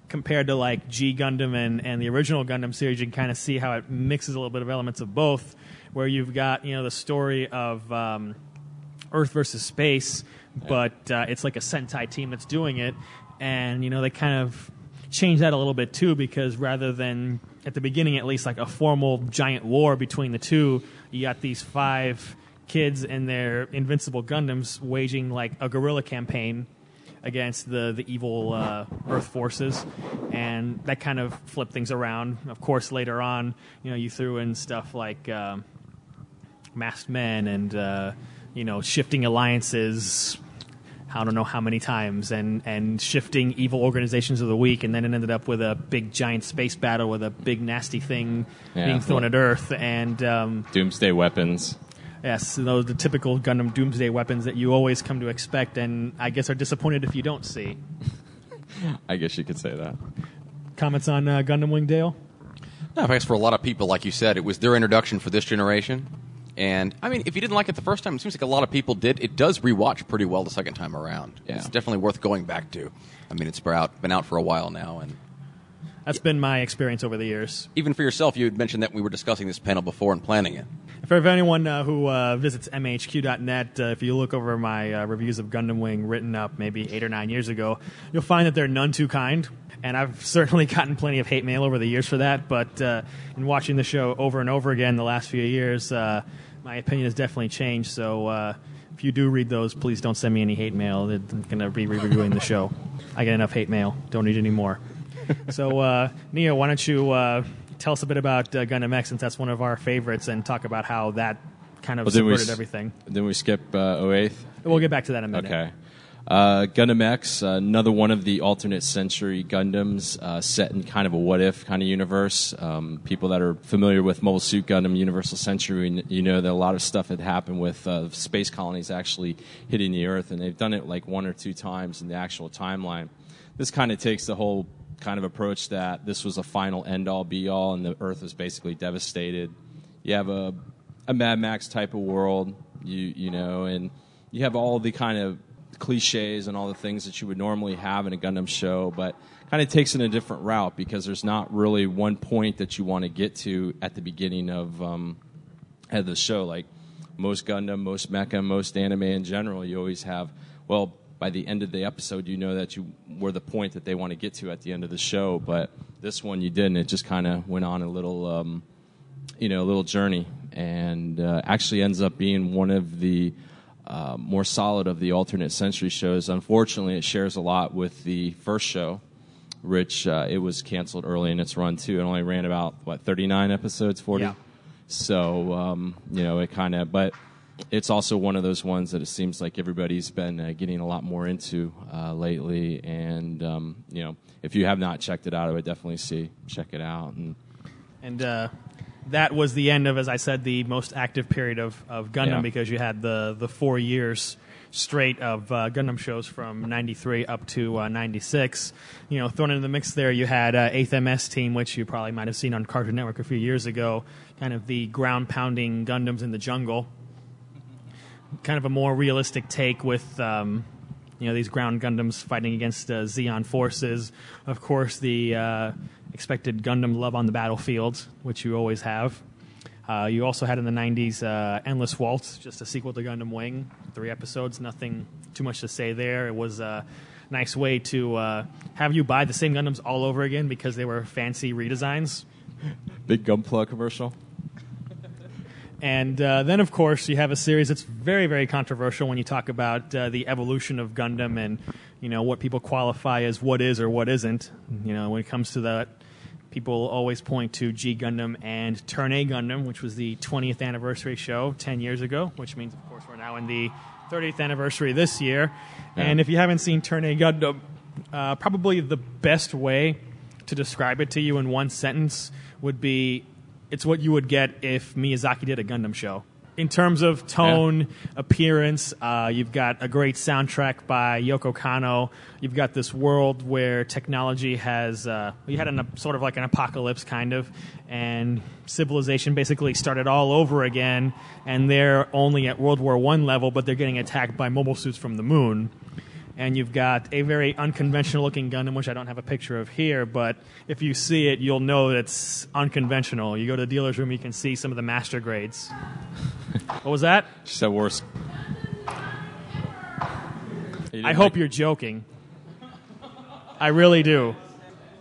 compared to like G Gundam and, and the original Gundam series, you can kind of see how it mixes a little bit of elements of both. Where you've got you know the story of um, Earth versus space, but uh, it's like a Sentai team that's doing it, and you know they kind of change that a little bit too because rather than at the beginning at least like a formal giant war between the two, you got these five kids and their invincible Gundams waging like a guerrilla campaign against the the evil uh, Earth forces, and that kind of flipped things around. Of course, later on, you know, you threw in stuff like um, masked men and uh, you know shifting alliances. I don't know how many times, and, and shifting evil organizations of the week, and then it ended up with a big giant space battle with a big nasty thing Yeah. being thrown at Earth, and um, Doomsday weapons. Yes, those the typical Gundam Doomsday weapons that you always come to expect, and I guess are disappointed if you don't see. I guess you could say that. Comments on uh, Gundam Wing Dale? No, I guess for a lot of people, like you said, it was their introduction for this generation. And I mean, if you didn't like it the first time, it seems like a lot of people did. It does rewatch pretty well the second time around. Yeah. It's definitely worth going back to. I mean, it's been out, been out for a while now, and That's been my experience over the years. even for yourself, you had mentioned that we were discussing this panel before and planning it. For anyone uh, who uh, visits MAHQ.net, uh, if you look over my uh, reviews of Gundam Wing written up maybe eight or nine years ago, you'll find that they're none too kind. And I've certainly gotten plenty of hate mail over the years for that. But uh, in watching the show over and over again the last few years, uh, my opinion has definitely changed. So uh, if you do read those, please don't send me any hate mail. I'm going to be reviewing the show. I get enough hate mail. Don't need any more. so, uh, Nia, why don't you uh, tell us a bit about uh, Gundam X since that's one of our favorites and talk about how that kind of Well, we everything. Then we skip uh, 08th. We'll get back to that in a minute. Okay. Uh, Gundam X, uh, another one of the alternate century Gundams uh, set in kind of a what if kind of universe. Um, people that are familiar with Mobile Suit Gundam Universal Century, you know that a lot of stuff had happened with uh, space colonies actually hitting the Earth, and they've done it like one or two times in the actual timeline. This kind of takes the whole kind of approach that this was a final end all be all, and the Earth was basically devastated. You have a a Mad Max type of world, you you know, and you have all the kind of cliches and all the things that you would normally have in a Gundam show, but kind of takes it in a different route because there's not really one point that you want to get to at the beginning of um, of the show. Like most Gundam, most mecha, most anime in general, you always have well. By the end of the episode, you know that you were the point that they want to get to at the end of the show. But this one, you didn't. It just kind of went on a little, um, you know, a little journey, and uh, actually ends up being one of the uh, more solid of the alternate century shows. Unfortunately, it shares a lot with the first show, which uh, it was canceled early in its run too. It only ran about what 39 episodes, 40. Yeah. So um, you know, it kind of, but it's also one of those ones that it seems like everybody's been uh, getting a lot more into uh, lately. And um, you know, if you have not checked it out, I would definitely see check it out. And And uh, that was the end of, as I said, the most active period of, of Gundam Yeah. because you had the, the four years straight of uh, Gundam shows from 93 up to uh, 96. You know, thrown into the mix there, you had uh, 8th MS Team, which you probably might have seen on Cartoon Network a few years ago, kind of the ground pounding Gundams in the jungle. Kind of a more realistic take with. Um, you know these ground Gundams fighting against uh, forces. Of course, the uh, expected Gundam love on the battlefield, which you always have. Uh, you also had in the '90s uh, Endless Waltz, just a sequel to Gundam Wing, three episodes. Nothing too much to say there. It was a nice way to uh, have you buy the same Gundams all over again because they were fancy redesigns. big Gunpla commercial. And uh, then, of course, you have a series that's very, very controversial when you talk about uh, the evolution of Gundam and you know what people qualify as what is or what isn't. You know, when it comes to that, people always point to G Gundam and Turn A Gundam, which was the 20th anniversary show 10 years ago, which means, of course, we're now in the 30th anniversary this year. Yeah. And if you haven't seen Turn A Gundam, uh, probably the best way to describe it to you in one sentence would be it's what you would get if Miyazaki did a Gundam show. In terms of tone, appearance, uh, you've got a great soundtrack by Yoko Kanno. You've got this world where technology has, uh, you had an, sort of like an apocalypse kind of, and civilization basically started all over again, and they're only at World War One level, but they're getting attacked by mobile suits from the moon. And you've got a very unconventional looking Gundam, which I don't have a picture of here, but if you see it, you'll know that it's unconventional. You go to the dealer's room, you can see some of the master grades. what was that? She said worse. I hope you're joking. I really do.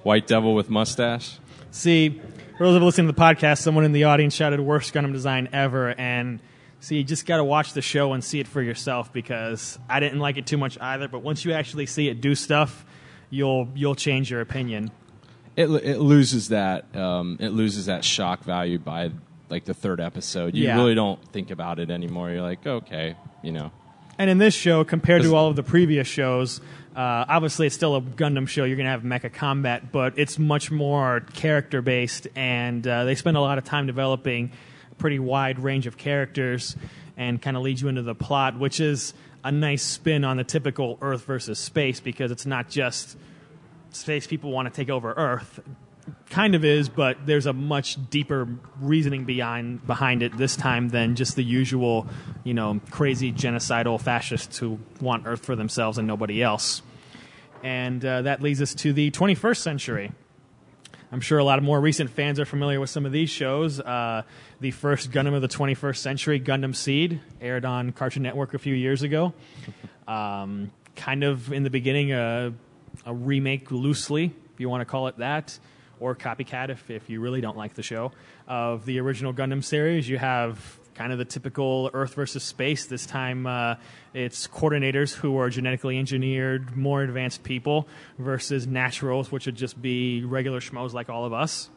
White Devil with mustache. See, for those of you listening to the podcast, someone in the audience shouted "worst Gundam design ever," and see, you just got to watch the show and see it for yourself because I didn't like it too much either. But once you actually see it do stuff, you'll you'll change your opinion. It it loses that um, it loses that shock value by like the third episode. You Yeah. really don't think about it anymore. You're like, okay, you know. And in this show, compared to all of the previous shows, uh, obviously it's still a Gundam show. You're going to have mecha combat, but it's much more character based, and uh, they spend a lot of time developing pretty wide range of characters and kind of leads you into the plot, which is a nice spin on the typical Earth versus space because it's not just space people want to take over Earth. Kind of is, but there's a much deeper reasoning behind behind it this time than just the usual, you know, crazy genocidal fascists who want Earth for themselves and nobody else. And uh, that leads us to the 21st century. I'm sure a lot of more recent fans are familiar with some of these shows. Uh, the first Gundam of the 21st century, Gundam Seed, aired on Cartoon Network a few years ago. Um, kind of in the beginning, a, a remake loosely, if you want to call it that, or copycat if, if you really don't like the show, of the original Gundam series. You have kind of the typical Earth versus space. This time uh, it's coordinators who are genetically engineered, more advanced people, versus naturals, which would just be regular schmoes like all of us.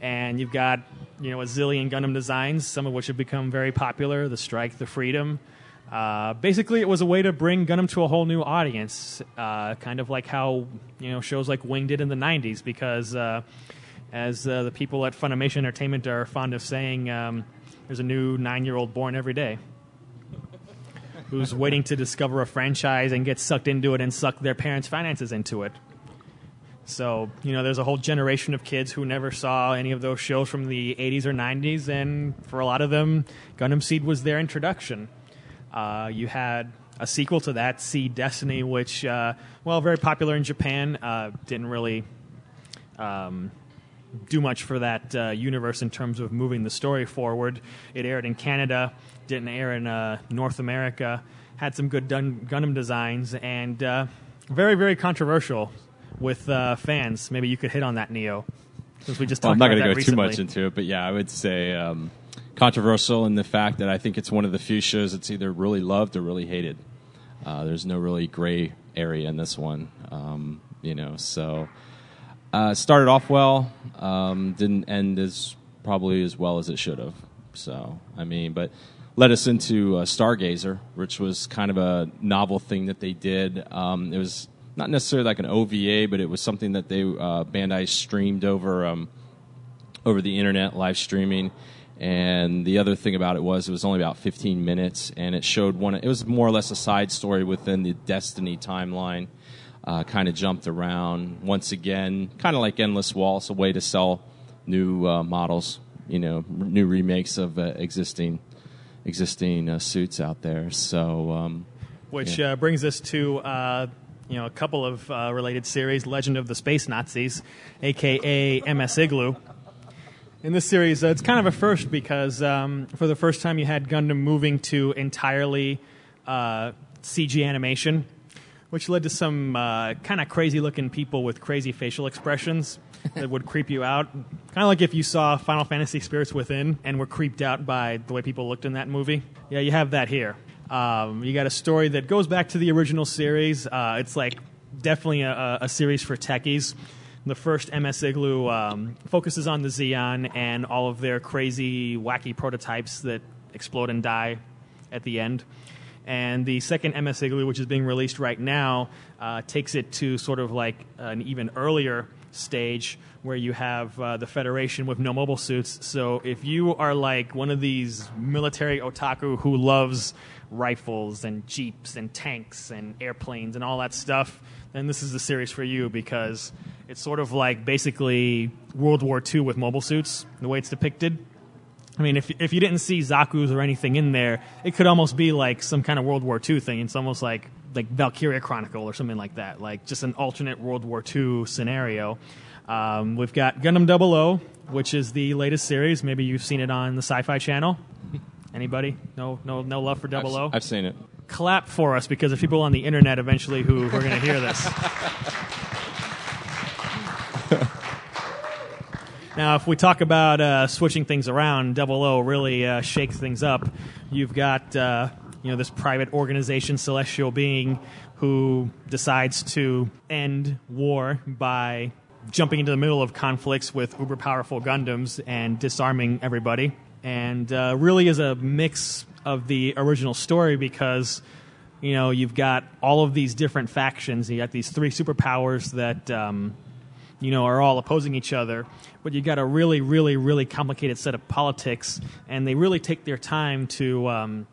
And you've got you know a zillion Gundam designs, some of which have become very popular: the Strike, the Freedom. Uh, basically, it was a way to bring Gundam to a whole new audience, uh, kind of like how you know shows like Wing did in the '90s. Because uh, as uh, the people at Funimation Entertainment are fond of saying, um, there's a new nine-year-old born every day who's waiting to discover a franchise and get sucked into it and suck their parents' finances into it. So, you know, there's a whole generation of kids who never saw any of those shows from the 80s or 90s, and for a lot of them, Gundam Seed was their introduction. Uh, you had a sequel to that, Seed Destiny, which, uh, well, very popular in Japan. Uh, didn't really um, do much for that uh, universe in terms of moving the story forward. It aired in Canada, didn't air in uh, North America, had some good dun- Gundam designs, and uh, very, very controversial with uh, fans. Maybe you could hit on that, Neo, since we just Well, talked I'm not going to go recently. too much into it, but yeah, I would say um, controversial in the fact that I think it's one of the few shows that's either really loved or really hated. Uh, there's no really gray area in this one, um, you know. So uh, started off well, um, didn't end as probably as well as it should have. So I mean, but led us into uh, Stargazer, which was kind of a novel thing that they did. Um, it was not necessarily like an OVA, but it was something that they uh, Bandai streamed over um, over the internet, live streaming. And the other thing about it was it was only about 15 minutes, and it showed one. It was more or less a side story within the Destiny timeline. Uh, kind of jumped around once again, kind of like Endless Waltz, a way to sell new uh, models, you know, r- new remakes of uh, existing existing uh, suits out there. So, um, which yeah. uh, brings us to uh, you know a couple of uh, related series: Legend of the Space Nazis, aka MS Igloo. In this series, uh, it's kind of a first because um, for the first time you had Gundam moving to entirely uh, CG animation, which led to some uh, kind of crazy-looking people with crazy facial expressions that would creep you out. Kind of like if you saw Final Fantasy Spirits Within and were creeped out by the way people looked in that movie. Yeah, you have that here. Um, you got a story that goes back to the original series. Uh, it's like definitely a, a series for techies. The first MS Igloo um, focuses on the Zeon and all of their crazy, wacky prototypes that explode and die at the end. And the second MS Igloo, which is being released right now, uh, takes it to sort of like an even earlier stage where you have uh, the Federation with no mobile suits. So if you are like one of these military otaku who loves rifles and jeeps and tanks and airplanes and all that stuff, then this is the series for you because it's sort of like basically World War II with mobile suits, the way it's depicted. I mean, if if you didn't see Zaku's or anything in there, it could almost be like some kind of World War II thing. It's almost like like Valkyria Chronicle or something like that, like just an alternate World War II scenario. Um, we've got Gundam 00, which is the latest series. Maybe you've seen it on the Sci-Fi Channel. Anybody? No, no, no love for 00. I've seen it. Clap for us because there's people on the internet eventually who, who are going to hear this. Now, if we talk about uh, switching things around, Double O really uh, shakes things up. You've got uh, you know this private organization, Celestial Being, who decides to end war by jumping into the middle of conflicts with uber powerful Gundams and disarming everybody. And uh, really is a mix of the original story because you know you've got all of these different factions. You got these three superpowers that. Um, you know, are all opposing each other, but you've got a really, really, really complicated set of politics, and they really take their time to um,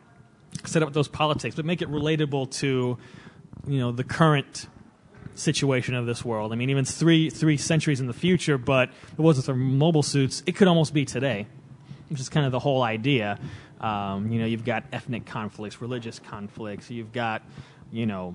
set up those politics, but make it relatable to, you know, the current situation of this world. I mean, even three three centuries in the future, but it wasn't for mobile suits. It could almost be today, which is kind of the whole idea. Um, you know, you've got ethnic conflicts, religious conflicts. You've got, you know,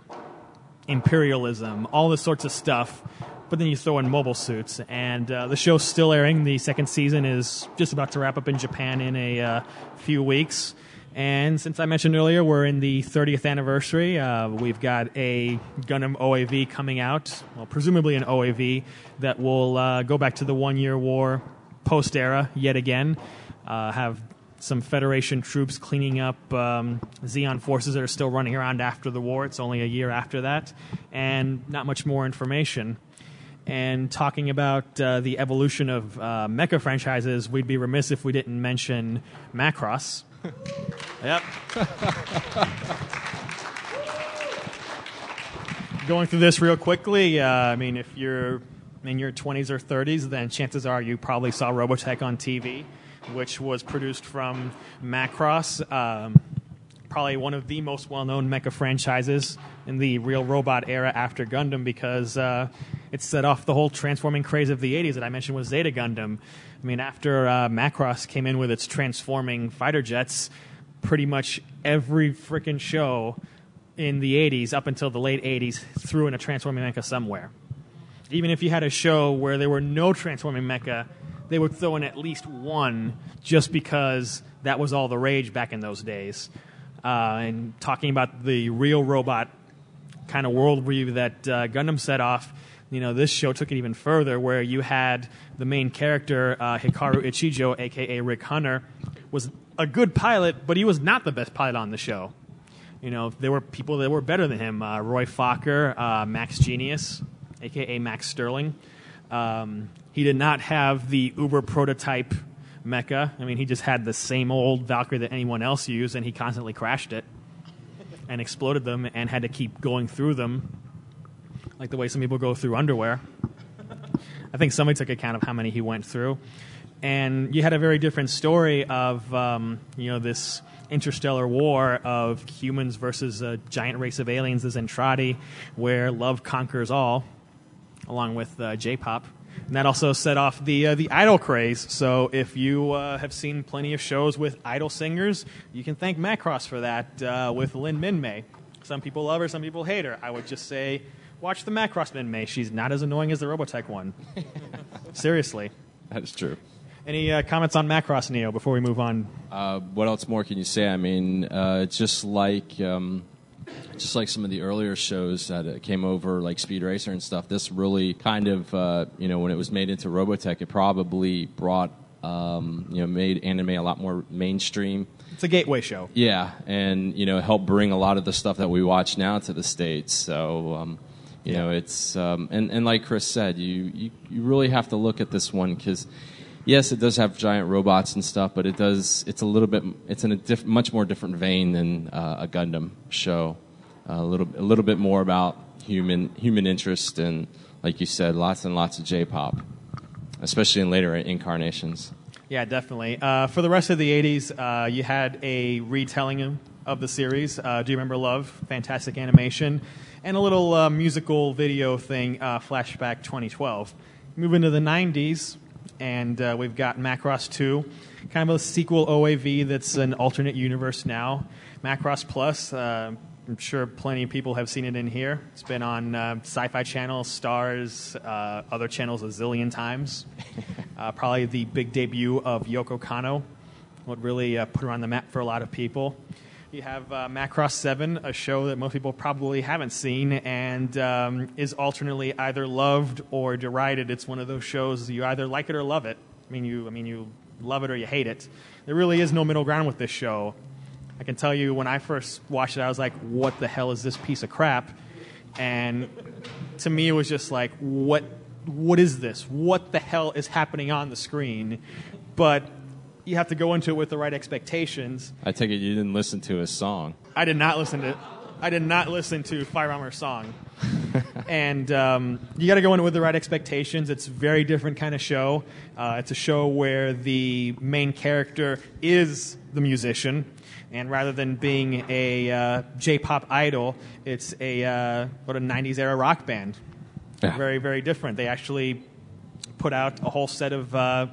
imperialism, all this sorts of stuff. But then you throw in mobile suits, and uh, the show's still airing. The second season is just about to wrap up in Japan in a uh, few weeks. And since I mentioned earlier, we're in the 30th anniversary. Uh, we've got a Gundam OAV coming out, well, presumably an OAV that will uh, go back to the one year war post era yet again. Uh, have some Federation troops cleaning up um, Zeon forces that are still running around after the war. It's only a year after that, and not much more information. And talking about uh, the evolution of uh, mecha franchises, we'd be remiss if we didn't mention Macross. yep. Going through this real quickly, uh, I mean, if you're in your 20s or 30s, then chances are you probably saw Robotech on TV, which was produced from Macross. Um, probably one of the most well-known mecha franchises in the real robot era after Gundam because uh, it set off the whole transforming craze of the 80s that I mentioned with Zeta Gundam. I mean, after uh, Macross came in with its transforming fighter jets, pretty much every freaking show in the 80s up until the late 80s threw in a transforming mecha somewhere. Even if you had a show where there were no transforming mecha, they would throw in at least one just because that was all the rage back in those days. Uh, and talking about the real robot kind of worldview that uh, Gundam set off, you know, this show took it even further, where you had the main character uh, Hikaru Ichijo, aka Rick Hunter, was a good pilot, but he was not the best pilot on the show. You know, there were people that were better than him: uh, Roy Fokker, uh, Max Jenius, aka Max Sterling. Um, he did not have the Uber prototype mecha. I mean, he just had the same old Valkyrie that anyone else used, and he constantly crashed it and exploded them and had to keep going through them, like the way some people go through underwear. I think somebody took account of how many he went through. And you had a very different story of, um, you know, this interstellar war of humans versus a giant race of aliens, the Zentradi, where love conquers all, along with uh, J-pop. And that also set off the uh, the idol craze. So if you uh, have seen plenty of shows with idol singers, you can thank Macross for that uh, with Lynn Minmay. Some people love her, some people hate her. I would just say, watch the Macross Minmay. She's not as annoying as the Robotech one. Seriously. That is true. Any uh, comments on Macross Neo before we move on? Uh, what else more can you say? I mean, uh, just like um, just like some of the earlier shows that uh, came over, like Speed Racer and stuff. This really kind of, uh, you know, when it was made into Robotech, it probably brought, um, you know, made anime a lot more mainstream. It's a gateway show. Yeah, and you know, helped bring a lot of the stuff that we watch now to the states. So. Um, you know, it's um, and and like Chris said, you you, you really have to look at this one because yes, it does have giant robots and stuff, but it does. It's a little bit. It's in a diff, much more different vein than uh, a Gundam show. Uh, a little a little bit more about human human interest and, like you said, lots and lots of J-pop, especially in later incarnations. Yeah, definitely. Uh, for the rest of the '80s, uh, you had a retelling of the series. Uh, Do you remember Love? Fantastic animation, and a little uh, musical video thing. Flashback 2012. Move into the '90s and uh, we've got Macross 2, kind of a sequel OAV that's an alternate universe now. Macross Plus, uh, I'm sure plenty of people have seen it in here. It's been on uh, Sci Fi Channel, Starz, uh, other channels a zillion times. uh, probably the big debut of Yoko Kanno, what really uh, put her on the map for a lot of people. You have uh, Macross 7, a show that most people probably haven't seen and um, is alternately either loved or derided. It's one of those shows you either like it or love it. I mean, you, I mean, you love it or you hate it. There really is no middle ground with this show. I can tell you when I first watched it, I was like, what the hell is this piece of crap? And to me, it was just like, what, what is this? What the hell is happening on the screen? But you have to go into it with the right expectations. I take it you didn't listen to his song. I did not listen to. I did not listen to Fire Bomber's song, and um, you got to go in with the right expectations. It's a very different kind of show. Uh, it's a show where the main character is the musician, and rather than being a uh, J-pop idol, it's a uh, what a '90s era rock band. Very, very different. They actually put out a whole set of uh,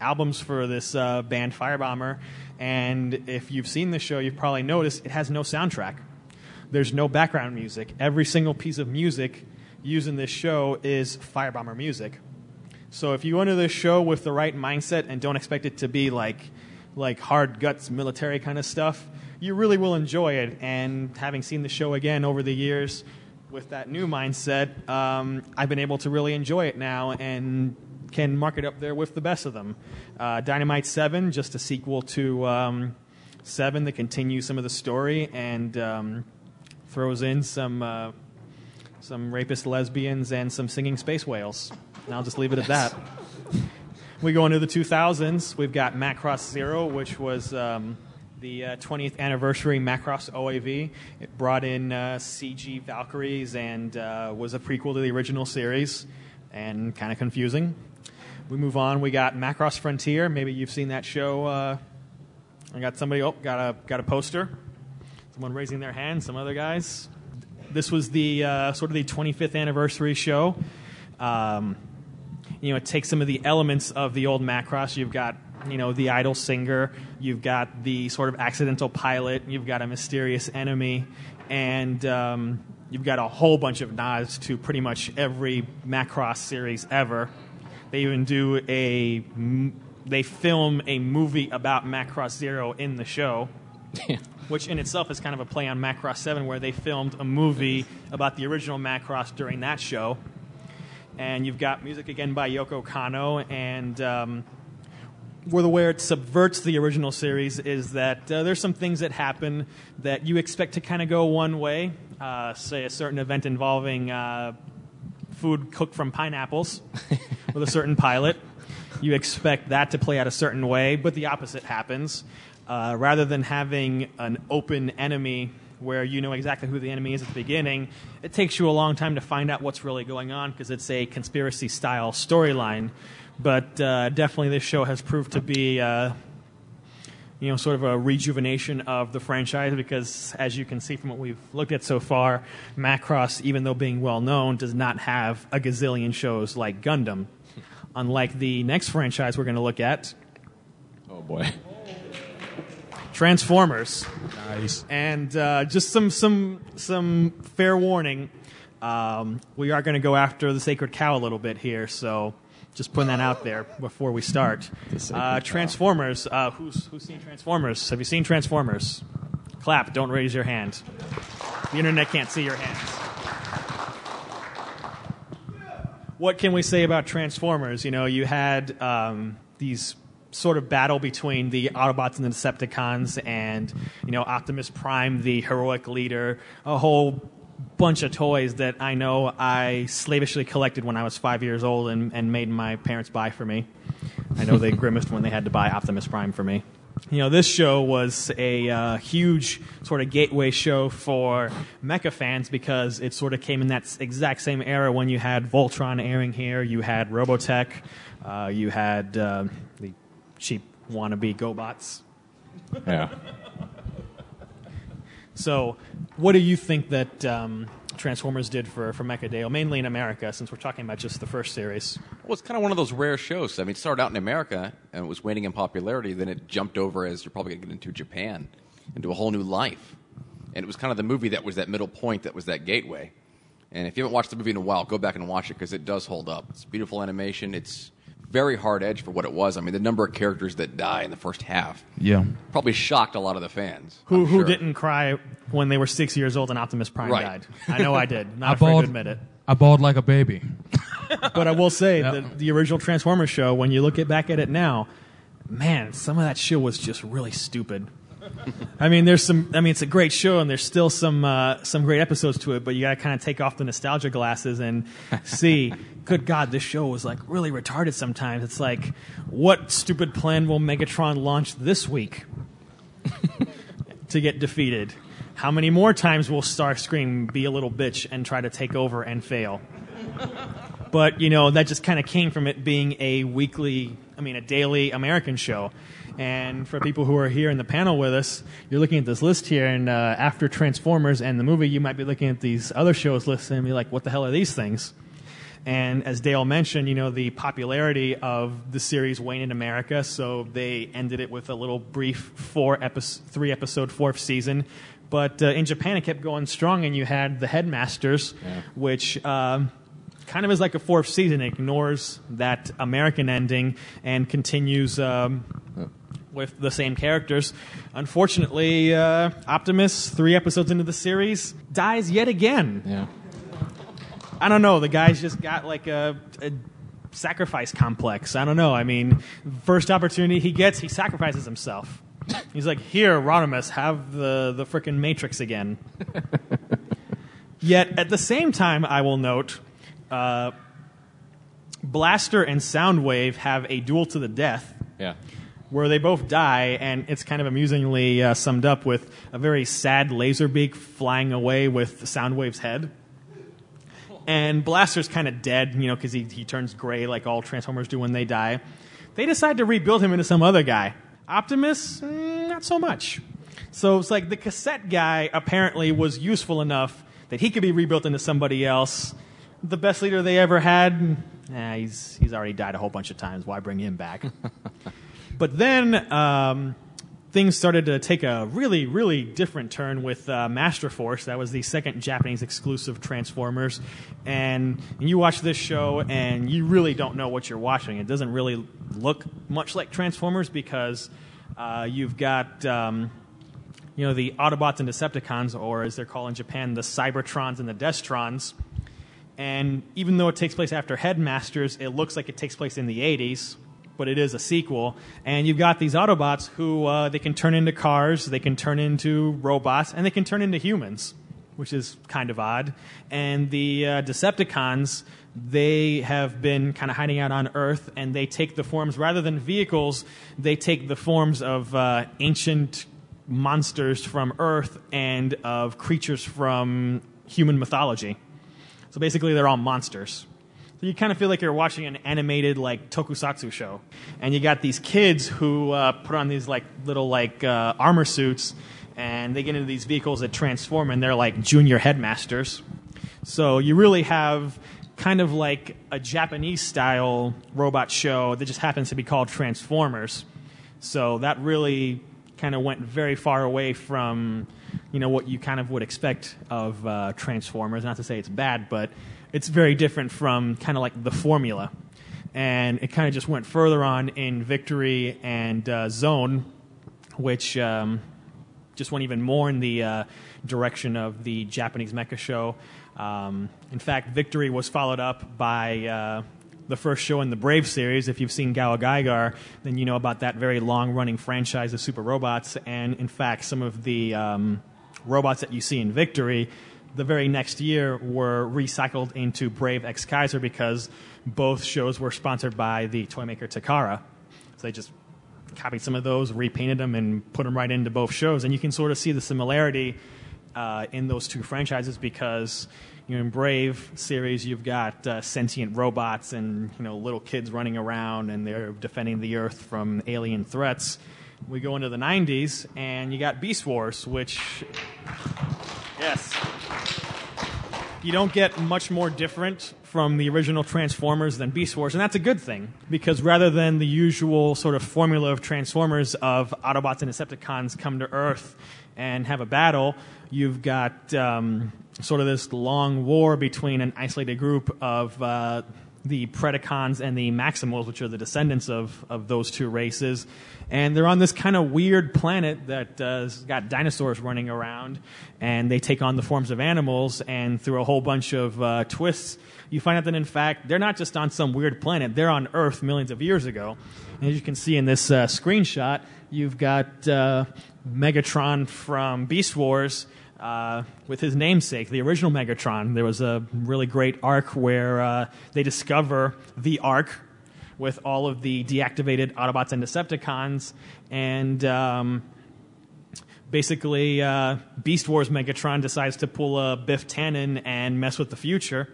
albums for this uh, band Firebomber, and if you've seen the show, you've probably noticed it has no soundtrack. There's no background music. Every single piece of music used in this show is Firebomber music. So if you go into this show with the right mindset and don't expect it to be like like hard guts military kind of stuff, you really will enjoy it. And having seen the show again over the years with that new mindset, um, I've been able to really enjoy it now and can mark it up there with the best of them. Uh, Dynamite 7, just a sequel to um, 7 that continues some of the story and um, throws in some, uh, some rapist lesbians and some singing space whales. And I'll just leave it at that. We go into the 2000s. We've got Macross Zero, which was um, the uh, 20th anniversary Macross OAV. It brought in uh, CG Valkyries and uh, was a prequel to the original series, and kind of confusing. We move on. We got Macross Frontier. Maybe you've seen that show. Uh, I got somebody. Oh, got a got a poster. Someone raising their hand. Some other guys. This was the uh, sort of the 25th anniversary show. Um, you know, it takes some of the elements of the old Macross. You've got, you know, the idol singer. You've got the sort of accidental pilot. You've got a mysterious enemy, and um, you've got a whole bunch of nods to pretty much every Macross series ever. They even do a, they film a movie about Macross Zero in the show. Which in itself is kind of a play on Macross 7, where they filmed a movie about the original Macross during that show. And you've got music again by Yoko Kanno, and um, where the where it subverts the original series is that uh, there's some things that happen that you expect to kind of go one way, uh, say a certain event involving uh, food cooked from pineapples with a certain pilot. You expect that to play out a certain way, but the opposite happens. Uh, rather than having an open enemy where you know exactly who the enemy is at the beginning, it takes you a long time to find out what's really going on because it's a conspiracy style storyline. But uh, definitely, this show has proved to be. Uh, you know, sort of a rejuvenation of the franchise because, as you can see from what we've looked at so far, Macross, even though being well known, does not have a gazillion shows like Gundam. Unlike the next franchise we're going to look at. Oh boy. Transformers. Nice. And uh, just some some some fair warning. Um, we are going to go after the sacred cow a little bit here, so just putting that out there before we start. Uh, Transformers. Uh, who's who's seen Transformers? Have you seen Transformers? Clap. Don't raise your hand. The internet can't see your hands. What can we say about Transformers? You know, you had um, these sort of battle between the Autobots and the Decepticons, and you know Optimus Prime, the heroic leader, a whole bunch of toys that I know I slavishly collected when I was five years old and, and made my parents buy for me. I know they grimaced when they had to buy Optimus Prime for me. You know, this show was a uh, huge sort of gateway show for mecha fans because it sort of came in that exact same era when you had Voltron airing here, you had Robotech, uh, you had uh, the cheap wannabe GoBots. Yeah. So, what do you think that um, Transformers did for for Mechadale, mainly in America, since we're talking about just the first series. Well, it's kind of one of those rare shows. I mean, it started out in America and it was waning in popularity. Then it jumped over as you're probably going to get into Japan, into a whole new life. And it was kind of the movie that was that middle point, that was that gateway. And if you haven't watched the movie in a while, go back and watch it because it does hold up. It's beautiful animation. It's very hard edge for what it was. I mean, the number of characters that die in the first half Yeah. probably shocked a lot of the fans. Who I'm who sure. didn't cry when they were six years old and Optimus Prime Right. died? I know I did. Not I afraid bawled, to admit it. I bawled like a baby. But I will say that the original Transformers show, when you look at, back at it now, man, some of that shit was just really stupid. I mean, there's some. I mean, it's a great show, and there's still some uh, some great episodes to it. But you got to kind of take off the nostalgia glasses and see. good God, this show was like really retarded. Sometimes it's like, what stupid plan will Megatron launch this week to get defeated? How many more times will Starscream be a little bitch and try to take over and fail? but you know that just kind of came from it being a weekly i mean a daily american show and for people who are here in the panel with us you're looking at this list here and uh, after transformers and the movie you might be looking at these other shows lists and be like what the hell are these things? And as dale mentioned you know the popularity of the series waned in america so they ended it with a little brief four episode three episode fourth season. But uh, in japan it kept going strong and you had the headmasters which um, kind of is like a fourth season. It ignores that American ending and continues um, with the same characters. Unfortunately, uh, Optimus, three episodes into the series, dies yet again. Yeah. I don't know. The guy's just got like a, a sacrifice complex. I don't know. I mean, first opportunity he gets, he sacrifices himself. He's like, "Here, Rodimus, have the the frickin' Matrix again." Yet at the same time, I will note, uh, Blaster and Soundwave have a duel to the death Yeah. Where they both die, and it's kind of amusingly uh, summed up with a very sad Laserbeak flying away with Soundwave's head. And Blaster's kind of dead, you know, because he, he turns gray like all Transformers do when they die. They decide to rebuild him into some other guy. Optimus, mm, not so much. So it's like the cassette guy apparently was useful enough that he could be rebuilt into somebody else. The best leader they ever had, nah, he's, he's already died a whole bunch of times. Why bring him back? But then um, things started to take a really, really different turn with uh, Master Force. That was the second Japanese exclusive Transformers. And you watch this show, and you really don't know what you're watching. It doesn't really look much like Transformers because uh, you've got. Um, you know, the Autobots and Decepticons, or as they're called in Japan, the Cybertrons and the Destrons. And even though it takes place after Headmasters, it looks like it takes place in the 80s, but it is a sequel. And you've got these Autobots who uh, they can turn into cars, they can turn into robots, and they can turn into humans, which is kind of odd. And the uh, Decepticons, they have been kind of hiding out on Earth, and they take the forms, rather than vehicles, they take the forms of uh, ancient monsters from Earth and of creatures from human mythology. So basically, they're all monsters. So you kind of feel like you're watching an animated like tokusatsu show, and you got these kids who uh, put on these like little like uh, armor suits, and they get into these vehicles that transform, and they're like junior headmasters. So you really have kind of like a Japanese style robot show that just happens to be called Transformers. So that really kind of went very far away from you know what you kind of would expect of uh, Transformers. Not to say it's bad, but it's very different from kind of like the formula. And it kind of just went further on in Victory and uh, Zone, which um, just went even more in the uh, direction of the Japanese mecha show. Um, in fact, Victory was followed up by uh, the first show in the Brave series. If you've seen GaoGaiGar, then you know about that very long running franchise of super robots. And in fact, some of the um, robots that you see in Victory, the very next year were recycled into Brave Exkaiser because both shows were sponsored by the toy maker Takara. So they just copied some of those, repainted them, and put them right into both shows. And you can sort of see the similarity uh, in those two franchises because you know in Brave series you've got uh, sentient robots and you know little kids running around and they're defending the Earth from alien threats. We go into the 90s and you got Beast Wars, which yes. you don't get much more different from the original Transformers than Beast Wars, and that's a good thing because rather than the usual sort of formula of Transformers of Autobots and Decepticons come to Earth and have a battle, you've got um, sort of this long war between an isolated group of uh, the Predacons and the Maximals, which are the descendants of, of those two races. And they're on this kind of weird planet that uh, has got dinosaurs running around, and they take on the forms of animals. And through a whole bunch of uh, twists, you find out that in fact they're not just on some weird planet; they're on Earth millions of years ago. And as you can see in this uh, screenshot, you've got uh, Megatron from Beast Wars uh, with his namesake, the original Megatron. There was a really great arc where uh, they discover the Ark with all of the deactivated Autobots and Decepticons, and um, basically uh, Beast Wars Megatron decides to pull a Biff Tannen and mess with the future.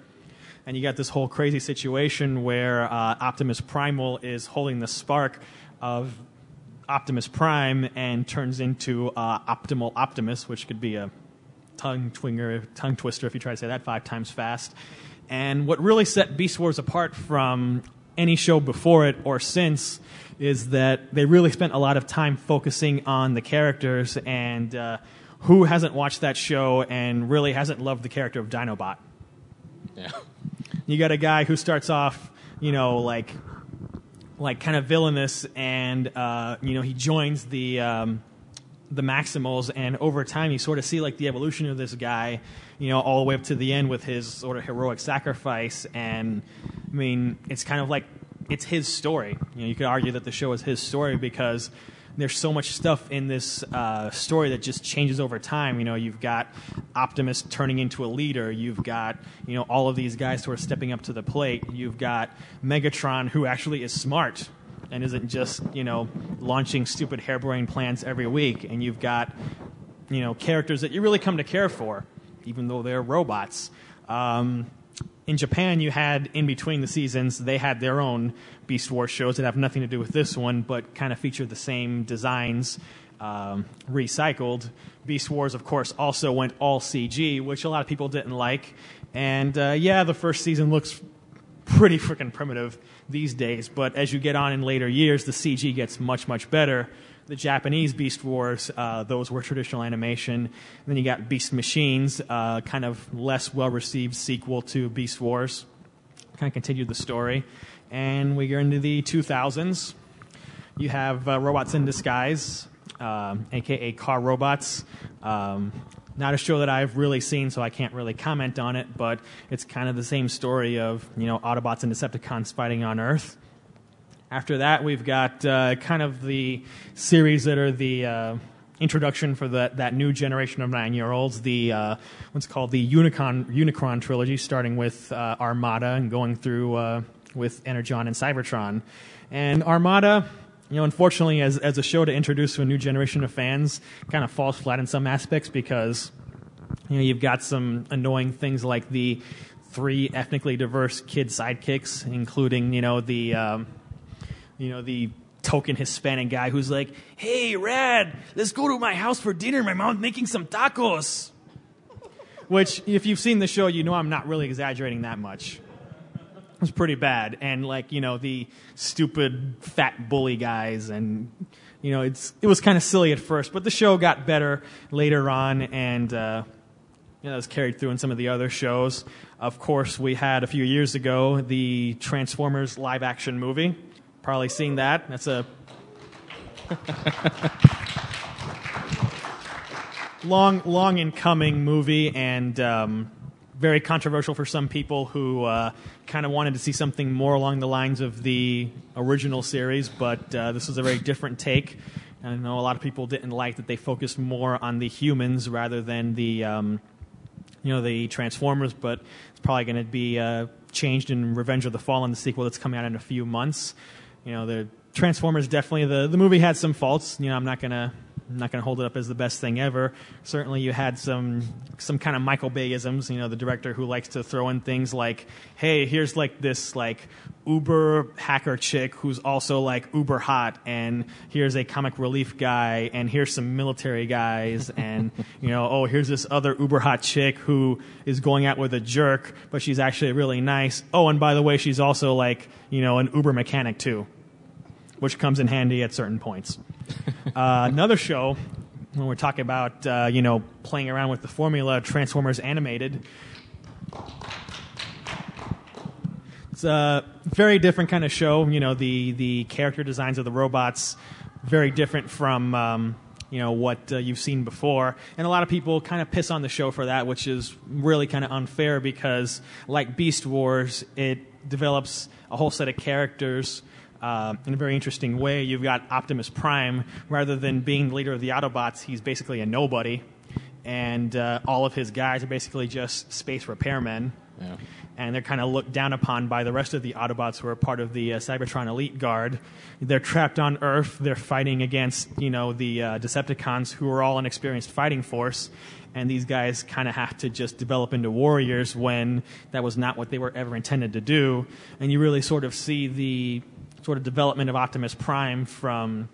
And you got this whole crazy situation where uh, Optimus Primal is holding the spark of Optimus Prime and turns into uh, Optimal Optimus, which could be a tongue twinger, tongue twister if you try to say that five times fast. And what really set Beast Wars apart from any show before it or since is that they really spent a lot of time focusing on the characters and uh, who hasn't watched that show and really hasn't loved the character of Dinobot. Yeah. You got a guy who starts off, you know, like like kind of villainous, and uh, you know he joins the um, the Maximals, and over time you sort of see like the evolution of this guy, you know, all the way up to the end with his sort of heroic sacrifice. And I mean, it's kind of like it's his story. You know, you could argue that the show is his story because there's so much stuff in this uh, story that just changes over time. You know, you've got Optimus turning into a leader. You've got you know all of these guys sort of stepping up to the plate. You've got Megatron, who actually is smart and isn't just you know launching stupid harebrained plans every week. And you've got you know characters that you really come to care for, even though they're robots. Um, in Japan, you had in between the seasons, they had their own Beast Wars shows that have nothing to do with this one, but kind of feature the same designs um, recycled. Beast Wars, of course, also went all CG, which a lot of people didn't like. And uh, yeah, the first season looks pretty freaking primitive these days, but as you get on in later years, the CG gets much, much better. The Japanese Beast Wars, uh, those were traditional animation. And then you got Beast Machines, uh, kind of less well received sequel to Beast Wars. Kind of continued the story. And we get into the 2000s. You have uh, Robots in Disguise, um, aka Car Robots. Um, not a show that I've really seen, so I can't really comment on it, but it's kind of the same story of, you know, Autobots and Decepticons fighting on Earth. After that, we've got uh, kind of the series that are the uh, introduction for that, that new generation of nine year olds, the uh, what's called the Unicron, Unicron trilogy, starting with uh, Armada and going through uh, with Energon and Cybertron. And Armada, you know, unfortunately, as, as a show to introduce to a new generation of fans, kind of falls flat in some aspects because you know you've got some annoying things like the three ethnically diverse kid sidekicks, including you know the um, you know the token Hispanic guy who's like, "Hey, Rad, let's go to my house for dinner. My mom's making some tacos." Which, if you've seen the show, you know I'm not really exaggerating that much. Was pretty bad, and like you know the stupid fat bully guys, and you know it's it was kind of silly at first, but the show got better later on, and uh, you know, was carried through in some of the other shows. Of course, we had a few years ago the Transformers live action movie Probably seen that. That's a long, long in coming movie and um, very controversial for some people who uh, kind of wanted to see something more along the lines of the original series, but uh, this was a very different take. I know a lot of people didn't like that they focused more on the humans rather than the, um, you know, the Transformers, but it's probably going to be uh, changed in Revenge of the Fallen, the sequel that's coming out in a few months you know, the Transformers definitely the the movie had some faults. You know, I'm not gonna I'm not going to hold it up as the best thing ever. Certainly, you had some some kind of Michael Bayisms. You know, the director who likes to throw in things like, "Hey, here's like this like Uber hacker chick who's also like uber hot, and here's a comic relief guy, and here's some military guys, and you know, oh, here's this other uber hot chick who is going out with a jerk, but she's actually really nice. Oh, and by the way, she's also like you know an Uber mechanic too." Which comes in handy at certain points. uh, another show, when we're talking about uh, you know playing around with the formula, Transformers Animated. It's a very different kind of show. You know the the character designs of the robots very different from. Um, you know what uh, you've seen before, and a lot of people kind of piss on the show for that, which is really kind of unfair because, like Beast Wars, it develops a whole set of characters uh, in a very interesting way. You've got Optimus Prime, rather than being the leader of the Autobots, he's basically a nobody, and uh, all of his guys are basically just space repairmen. Yeah. And they're kind of looked down upon by the rest of the Autobots who are part of the uh, Cybertron Elite Guard. They're trapped on Earth. They're fighting against, you know, the uh, Decepticons, who are all an experienced fighting force. And these guys kind of have to just develop into warriors when that was not what they were ever intended to do. And you really sort of see the sort of development of Optimus Prime from,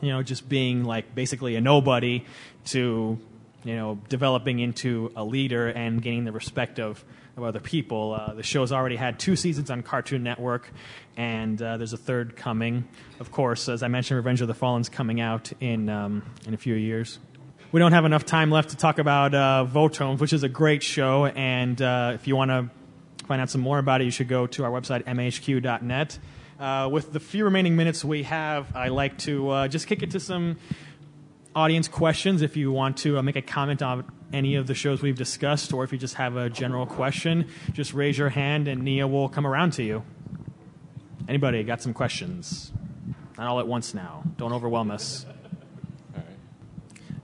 you know, just being like basically a nobody to, you know, developing into a leader and gaining the respect of, of other people. Uh, the show's already had two seasons on Cartoon Network, and uh, there's a third coming. Of course, as I mentioned, Revenge of the Fallen's coming out in um, in a few years. We don't have enough time left to talk about uh, Votoms, which is a great show, and uh, if you want to find out some more about it, you should go to our website, mahq.net. Uh, with the few remaining minutes we have, I like to uh, just kick it to some audience questions. If you want to uh, make a comment on any of the shows we've discussed, or if you just have a general question, just raise your hand and Nia will come around to you. Anybody got some questions? Not all at once now. Don't overwhelm us.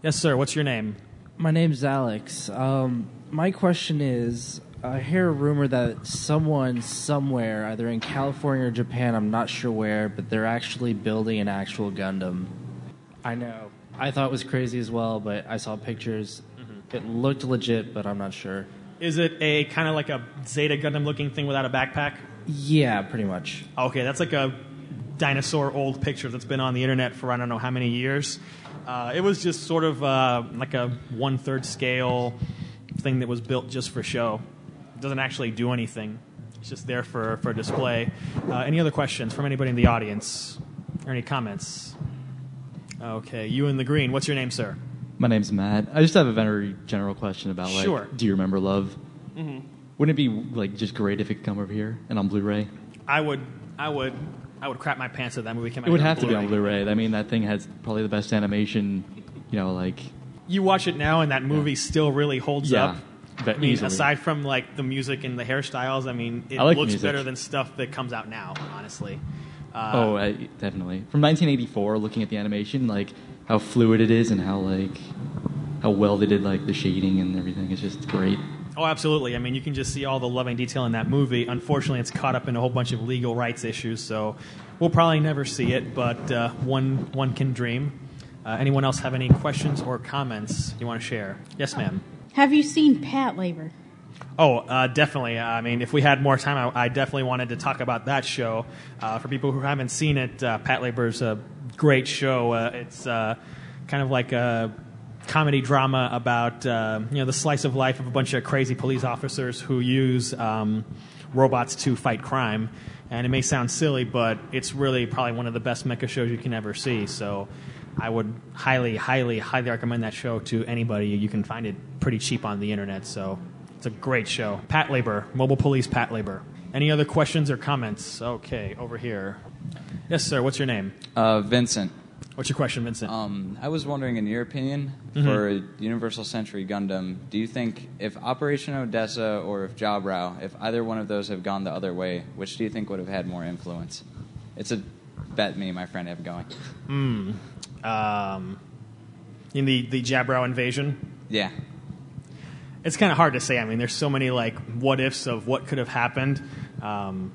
Yes, sir. What's your name? My name's Alex. Um, my question is I hear a rumor that someone somewhere, either in California or Japan, I'm not sure where, but they're actually building an actual Gundam. I know. I thought it was crazy as well, but I saw pictures. It looked legit, but I'm not sure. Is it a kind of like a Zeta Gundam looking thing without a backpack? Yeah, pretty much. Okay, that's like a dinosaur old picture that's been on the internet for I don't know how many years. Uh, it was just sort of uh, like a one third scale thing that was built just for show. Doesn't actually do anything. It's just there for, for display. Uh, any other questions from anybody in the audience? Or any comments? Okay, you in the green. What's your name, sir? My name's Matt. I just have a very general question about like, Sure. do you remember Love? Mm-hmm. Wouldn't it be like just great if it could come over here and on Blu-ray? I would, I would, I would crap my pants if that movie came out. It would have to be on Blu-ray. Blu-ray. I mean, that thing has probably the best animation. You know, like You watch it now, and that movie still really holds Yeah, up. I mean, easily. aside from like the music and the hairstyles, I mean, it I like looks music. better than stuff that comes out now. Honestly. Uh, oh, I, definitely from 1984. Looking at the animation, like how fluid it is and how like how well they did like the shading and everything. It's just great. Oh, absolutely. I mean, you can just see all the loving detail in that movie. Unfortunately, it's caught up in a whole bunch of legal rights issues, so we'll probably never see it. But uh, one one can dream. Uh, anyone else have any questions or comments you want to share? Yes, ma'am. Have you seen Patlabor? Oh, uh, definitely. I mean, if we had more time, I, I definitely wanted to talk about that show. Uh, for people who haven't seen it, uh, Patlabor's a great show. Uh, it's uh, kind of like a comedy drama about uh, you know the slice of life of a bunch of crazy police officers who use um, robots to fight crime. And it may sound silly, but it's really probably one of the best mecha shows you can ever see. So I would highly, highly, highly recommend that show to anybody. You can find it pretty cheap on the internet, so it's a great show. Patlabor, Mobile Police Patlabor. Any other questions or comments? Okay, over here. Yes, sir. What's your name? Uh, Vincent. What's your question, Vincent? Um, I was wondering, in your opinion, Mhm. for Universal Century Gundam, do you think if Operation Odessa or if Jaburo, if either one of those have gone the other way, which do you think would have had more influence? It's a bet me my friend have going. Hmm. Um, in the the Jaburo invasion. Yeah. It's kind of hard to say. I mean, there's so many like what ifs of what could have happened. Um,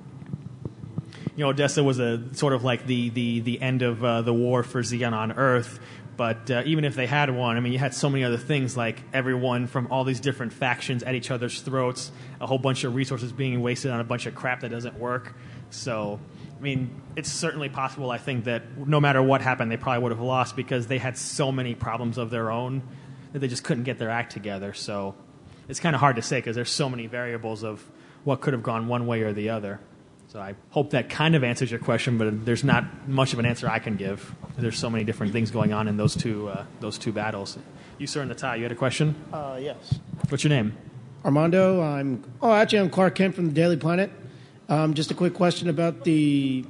you know, Odessa was a sort of like the the the end of uh, the war for Zeon on Earth. But uh, even if they had one, I mean, you had so many other things like everyone from all these different factions at each other's throats, a whole bunch of resources being wasted on a bunch of crap that doesn't work. So, I mean, it's certainly possible, I think, that no matter what happened, they probably would have lost because they had so many problems of their own that they just couldn't get their act together. So, it's kind of hard to say because there's so many variables of what could have gone one way or the other. So I hope that kind of answers your question, but there's not much of an answer I can give. There's so many different things going on in those two uh, those two battles. You, sir, in the tie, you had a question? Uh, yes. What's your name? Armando. I'm. Oh, actually, I'm Clark Kent from the Daily Planet. Um, just a quick question about the.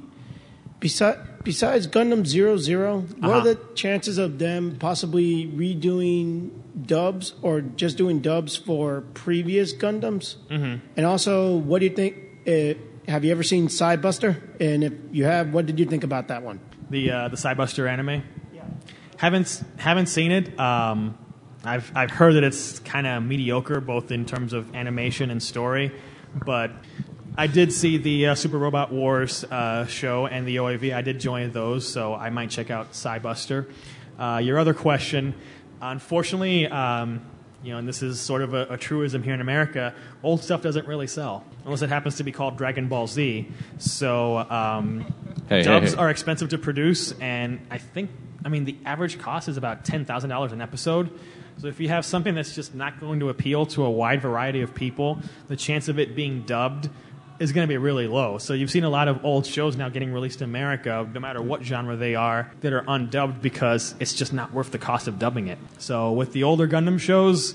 Besides, besides Gundam Zero Zero, what Uh-huh. are the chances of them possibly redoing dubs or just doing dubs for previous Gundams? Mhm. And also, what do you think? Uh, have you ever seen Cybuster? And if you have, what did you think about that one? The uh, the Cybuster anime. Yeah. Haven't haven't seen it. Um, I've I've heard that it's kind of mediocre, both in terms of animation and story. But I did see the uh, Super Robot Wars uh, show and the OAV. I did join those, so I might check out Cybuster. Uh, your other question, unfortunately, um, you know, and this is sort of a, a truism here in America, old stuff doesn't really sell unless it happens to be called Dragon Ball Z. So um, Hey, hey, dubs hey. are expensive to produce, and I think, I mean, the average cost is about ten thousand dollars an episode. So if you have something that's just not going to appeal to a wide variety of people, the chance of it being dubbed is going to be really low. So you've seen a lot of old shows now getting released in America, no matter what genre they are, that are undubbed because it's just not worth the cost of dubbing it. So with the older Gundam shows,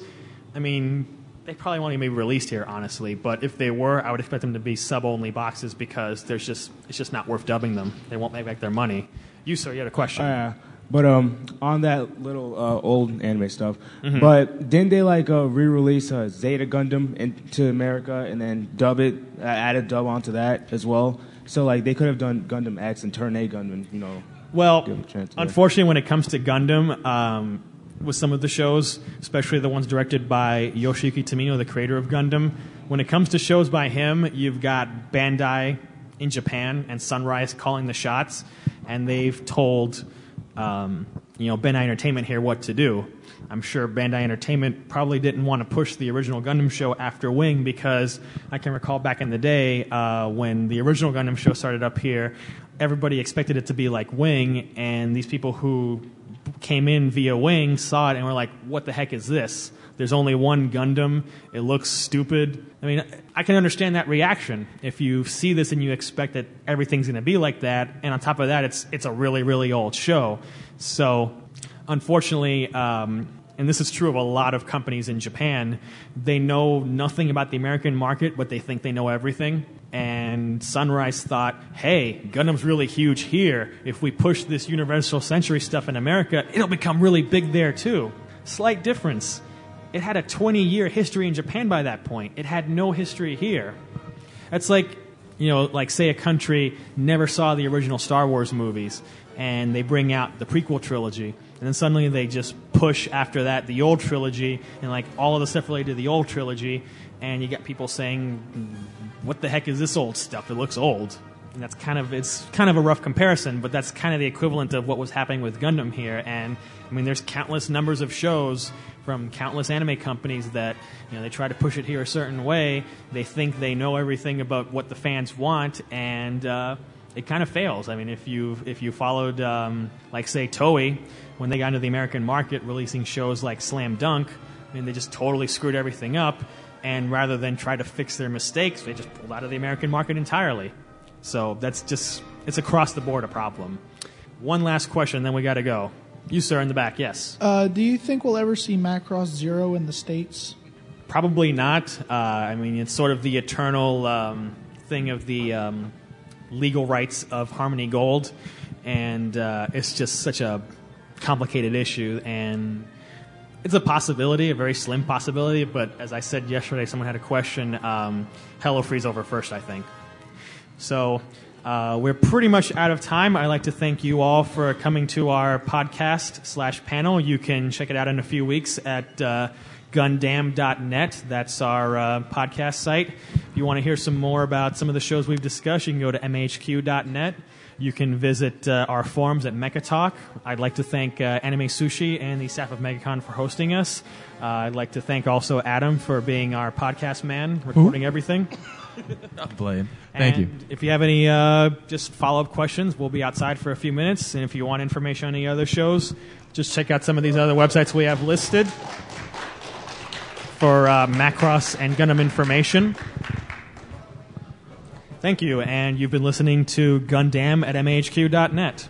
I mean, they probably won't even be released here, honestly. But if they were, I would expect them to be sub-only boxes because there's just it's just not worth dubbing them. They won't make back their money. You, sir, you had a question. Oh, yeah. But um, on that little uh, old anime stuff, Mhm. but didn't they like uh, re-release uh, Zeta Gundam into America and then dub it, uh, add a dub onto that as well? So like they could have done Gundam X and Turn A Gundam, you know. Well, give a chance to- unfortunately, when it comes to Gundam, um, with some of the shows, especially the ones directed by Yoshiyuki Tomino, the creator of Gundam, when it comes to shows by him, you've got Bandai in Japan and Sunrise calling the shots, and they've told um, you know Bandai Entertainment here what to do. I'm sure Bandai Entertainment probably didn't want to push the original Gundam show after Wing because I can recall back in the day uh, when the original Gundam show started up here, everybody expected it to be like Wing, and these people who came in via Wing saw it and were like, "What the heck is this?" There's only one Gundam. It looks stupid. I mean, I can understand that reaction if you see this and you expect that everything's going to be like that, and on top of that, it's it's a really really old show. So, unfortunately, um, and this is true of a lot of companies in Japan, they know nothing about the American market, but they think they know everything. And Sunrise thought, hey, Gundam's really huge here. If we push this Universal Century stuff in America, it'll become really big there too. Slight difference. It had a 20 year history in Japan by that point. It had no history here. That's like, you know, like say a country never saw the original Star Wars movies and they bring out the prequel trilogy and then suddenly they just push after that the old trilogy and like all of the stuff related to the old trilogy and you get people saying what the heck is this old stuff it looks old and that's kind of it's kind of a rough comparison but that's kind of the equivalent of what was happening with Gundam here and I mean there's countless numbers of shows from countless anime companies that you know they try to push it here a certain way. They think they know everything about what the fans want and uh, it kind of fails. I mean if you if you followed um, like say Toei when they got into the American market releasing shows like Slam Dunk I mean they just totally screwed everything up and rather than try to fix their mistakes they just pulled out of the American market entirely. So that's just it's across the board a problem. One last question then we got to go you sir in the back yes Uh, do you think we'll ever see Macross Zero in the States? Probably not. Uh, I mean, it's sort of the eternal um, thing of the um, legal rights of Harmony Gold, and uh, it's just such a complicated issue. And it's a possibility, a very slim possibility. But as I said yesterday, someone had a question. Um, Hello Freeze over first, I think. So uh, we're pretty much out of time. I'd like to thank you all for coming to our podcast slash panel. You can check it out in a few weeks at uh, gundam.net. That's our uh, podcast site. If you want to hear some more about some of the shows we've discussed, you can go to mahq.net. You can visit uh, our forums at Mechatalk. I'd like to thank uh, Anime Sushi and the staff of MegaCon for hosting us. Uh, I'd like to thank also Adam for being our podcast man, recording everything. Blame. Thank you. If you have any uh, just follow up questions, we'll be outside for a few minutes. And if you want information on any other shows, just check out some of these other websites we have listed for uh, Macross and Gundam information. Thank you, and you've been listening to Gundam at MAHQ.net.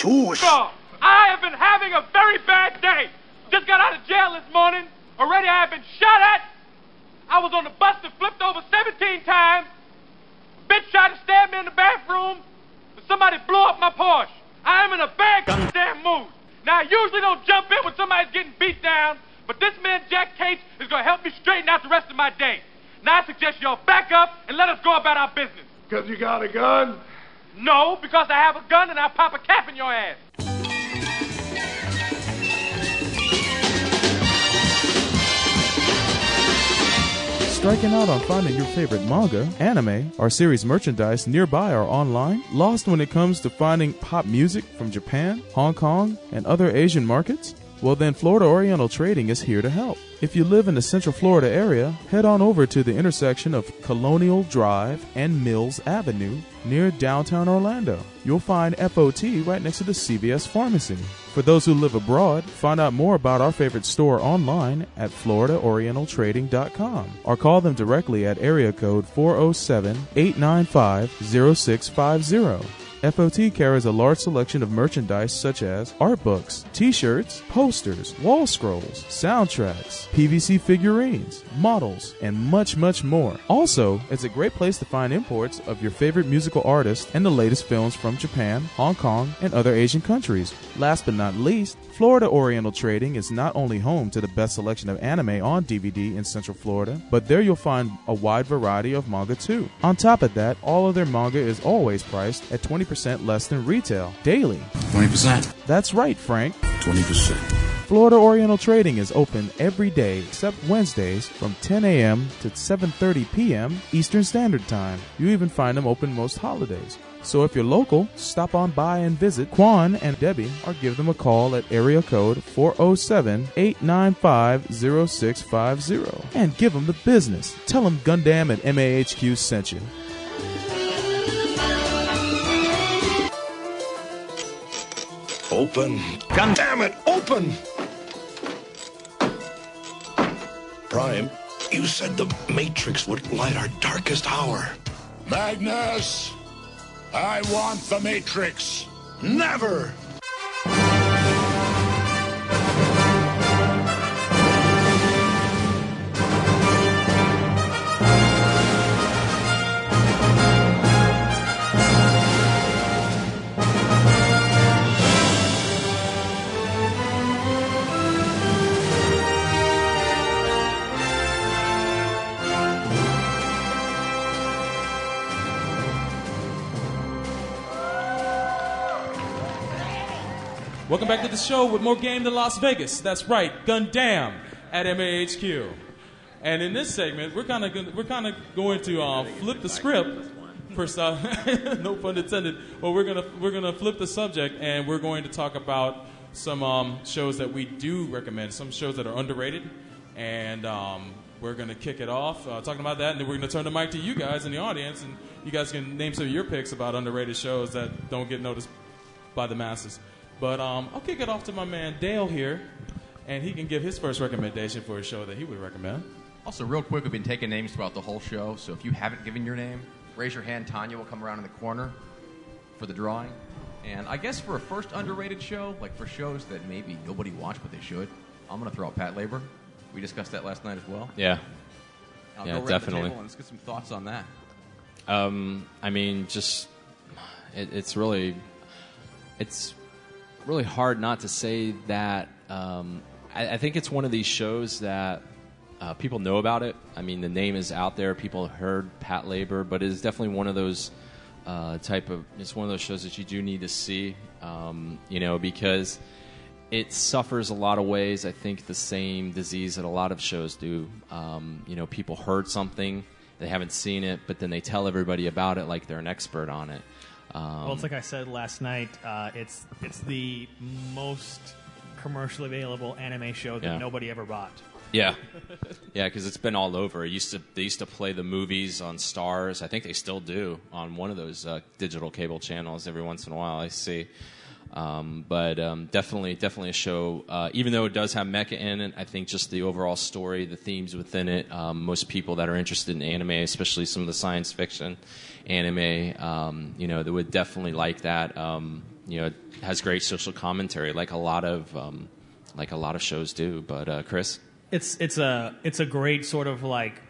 Shush. off. I have been having a very bad day. Just got out of jail this morning. Already I have been shot at. I was on the bus that flipped over 17 times. Bitch tried to stab me in the bathroom. But somebody blew up my Porsche. I am in a bad goddamn mood. Now, I usually don't jump in when somebody's getting beat down, but this man, Jack Cates, is going to help me straighten out the rest of my day. Now, I suggest y'all back up and let us go about our business. Because you got a gun? No, because I have a gun and I'll pop a cap in your ass. Striking out on finding your favorite manga, anime, or series merchandise nearby or online? Lost when it comes to finding pop music from Japan, Hong Kong, and other Asian markets? Well, then Florida Oriental Trading is here to help. If you live in the Central Florida area, head on over to the intersection of Colonial Drive and Mills Avenue near downtown Orlando. You'll find FOT right next to the CVS pharmacy. For those who live abroad, find out more about our favorite store online at floridaorientaltrading.com or call them directly at area code 407 895 0650. FOT carries a large selection of merchandise such as art books, t shirts, posters, wall scrolls, soundtracks, PVC figurines, models, and much, much more. Also, it's a great place to find imports of your favorite musical artists and the latest films from Japan, Hong Kong, and other Asian countries. Last but not least, Florida Oriental Trading is not only home to the best selection of anime on DVD in Central Florida, but there you'll find a wide variety of manga too. On top of that, all of their manga is always priced at 20% less than retail, daily. 20%. That's right, Frank. 20%. Florida Oriental Trading is open every day except Wednesdays from 10 a.m. to 7:30 p.m. Eastern Standard Time. You even find them open most holidays. So if you're local, stop on by and visit Quan and Debbie or give them a call at area code 407-895-0650 and give them the business. Tell them Gundam and MAHQ sent you. Open. Gundam it, open! Prime, you said the Matrix would light our darkest hour. Magnus! I want the Matrix! Never! Back to the show with more game than Las Vegas. That's right, Gundam at MAHQ. And in this segment, we're kind of we're kind of going to uh, flip the script. First off, no pun intended. Well, we're gonna we're gonna flip the subject, and we're going to talk about some um, shows that we do recommend, some shows that are underrated, and um, we're gonna kick it off uh, talking about that, and then we're gonna turn the mic to you guys in the audience, and you guys can name some of your picks about underrated shows that don't get noticed by the masses. But um, I'll kick it off to my man Dale here, and he can give his first recommendation for a show that he would recommend. Also, real quick, we've been taking names throughout the whole show, so if you haven't given your name, raise your hand. Tanya will come around in the corner for the drawing. And I guess for a first underrated show, like for shows that maybe nobody watched but they should, I'm going to throw out Patlabor. We discussed that last night as well. Yeah. I'll Yeah, go around definitely. The table and let's get some thoughts on that. Um, I mean, just it, it's really it's really hard not to say that. Um, I, I think it's one of these shows that uh, people know about it. I mean, the name is out there. People heard Patlabor, but it is definitely one of those uh, type of. It's one of those shows that you do need to see. Um, you know, because it suffers a lot of ways. I think the same disease that a lot of shows do. Um, you know, people heard something, they haven't seen it, but then they tell everybody about it like they're an expert on it. Um, well, it's like I said last night. Uh, it's it's the most commercially available anime show that Yeah. nobody ever bought. Yeah, yeah, because it's been all over. It used to they used to play the movies on Starz. I think they still do on one of those uh, digital cable channels every once in a while. I see, um, but um, definitely, definitely a show. Uh, even though it does have mecha in it, I think just the overall story, the themes within it. Um, most people that are interested in anime, especially some of the science fiction anime, um, you know, they would definitely like that. Um, you know, it has great social commentary, like a lot of um, like a lot of shows do. But uh, Chris. It's it's a it's a great sort of like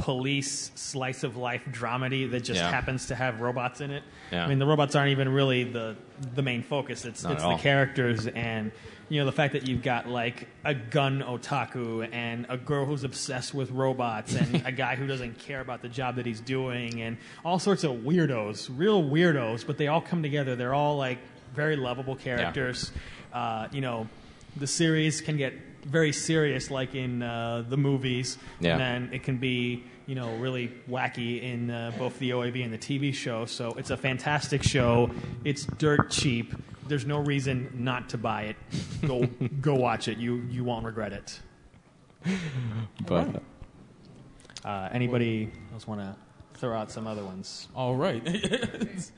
police slice of life dramedy that just Yeah. happens to have robots in it. Yeah. I mean, the robots aren't even really the the main focus. It's Not it's the all. characters and you know the fact that you've got like a gun otaku and a girl who's obsessed with robots and a guy who doesn't care about the job that he's doing and all sorts of weirdos, real weirdos, but they all come together. They're all like very lovable characters. Uh, you know, the series can get very serious, like in uh, the movies, Yeah. and then it can be you know really wacky in uh, both the OAV and the TV show. So it's a fantastic show. It's dirt cheap. There's no reason not to buy it. Go go watch it. You you won't regret it. But Uh, anybody else want to throw out some other ones? All right.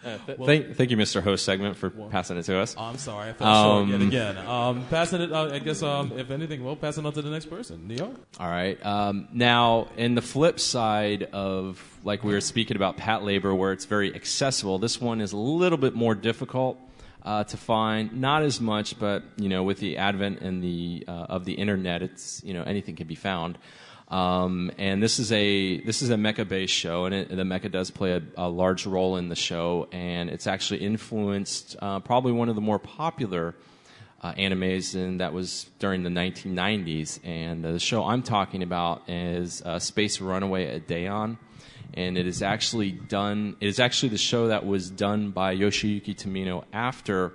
Uh, th- thank, thank you, Mr. Host segment, for passing it to us. I'm sorry, I fell short yet Um, again. Um, passing it, uh, I guess, um, if anything, we'll pass it on to the next person. Neo? All right. Um, now, in the flip side of, like we were speaking about Patlabor, where it's very accessible, this one is a little bit more difficult uh, to find. Not as much, but you know, with the advent and the uh, of the internet, it's you know anything can be found. Um, and this is a this is a mecha based show, and it, the mecha does play a, a large role in the show, and it's actually influenced uh, probably one of the more popular uh, animes, and that was during the 1990s. And the show I'm talking about is uh, Space Runaway Ideon, and it is actually done. It is actually the show that was done by Yoshiyuki Tomino after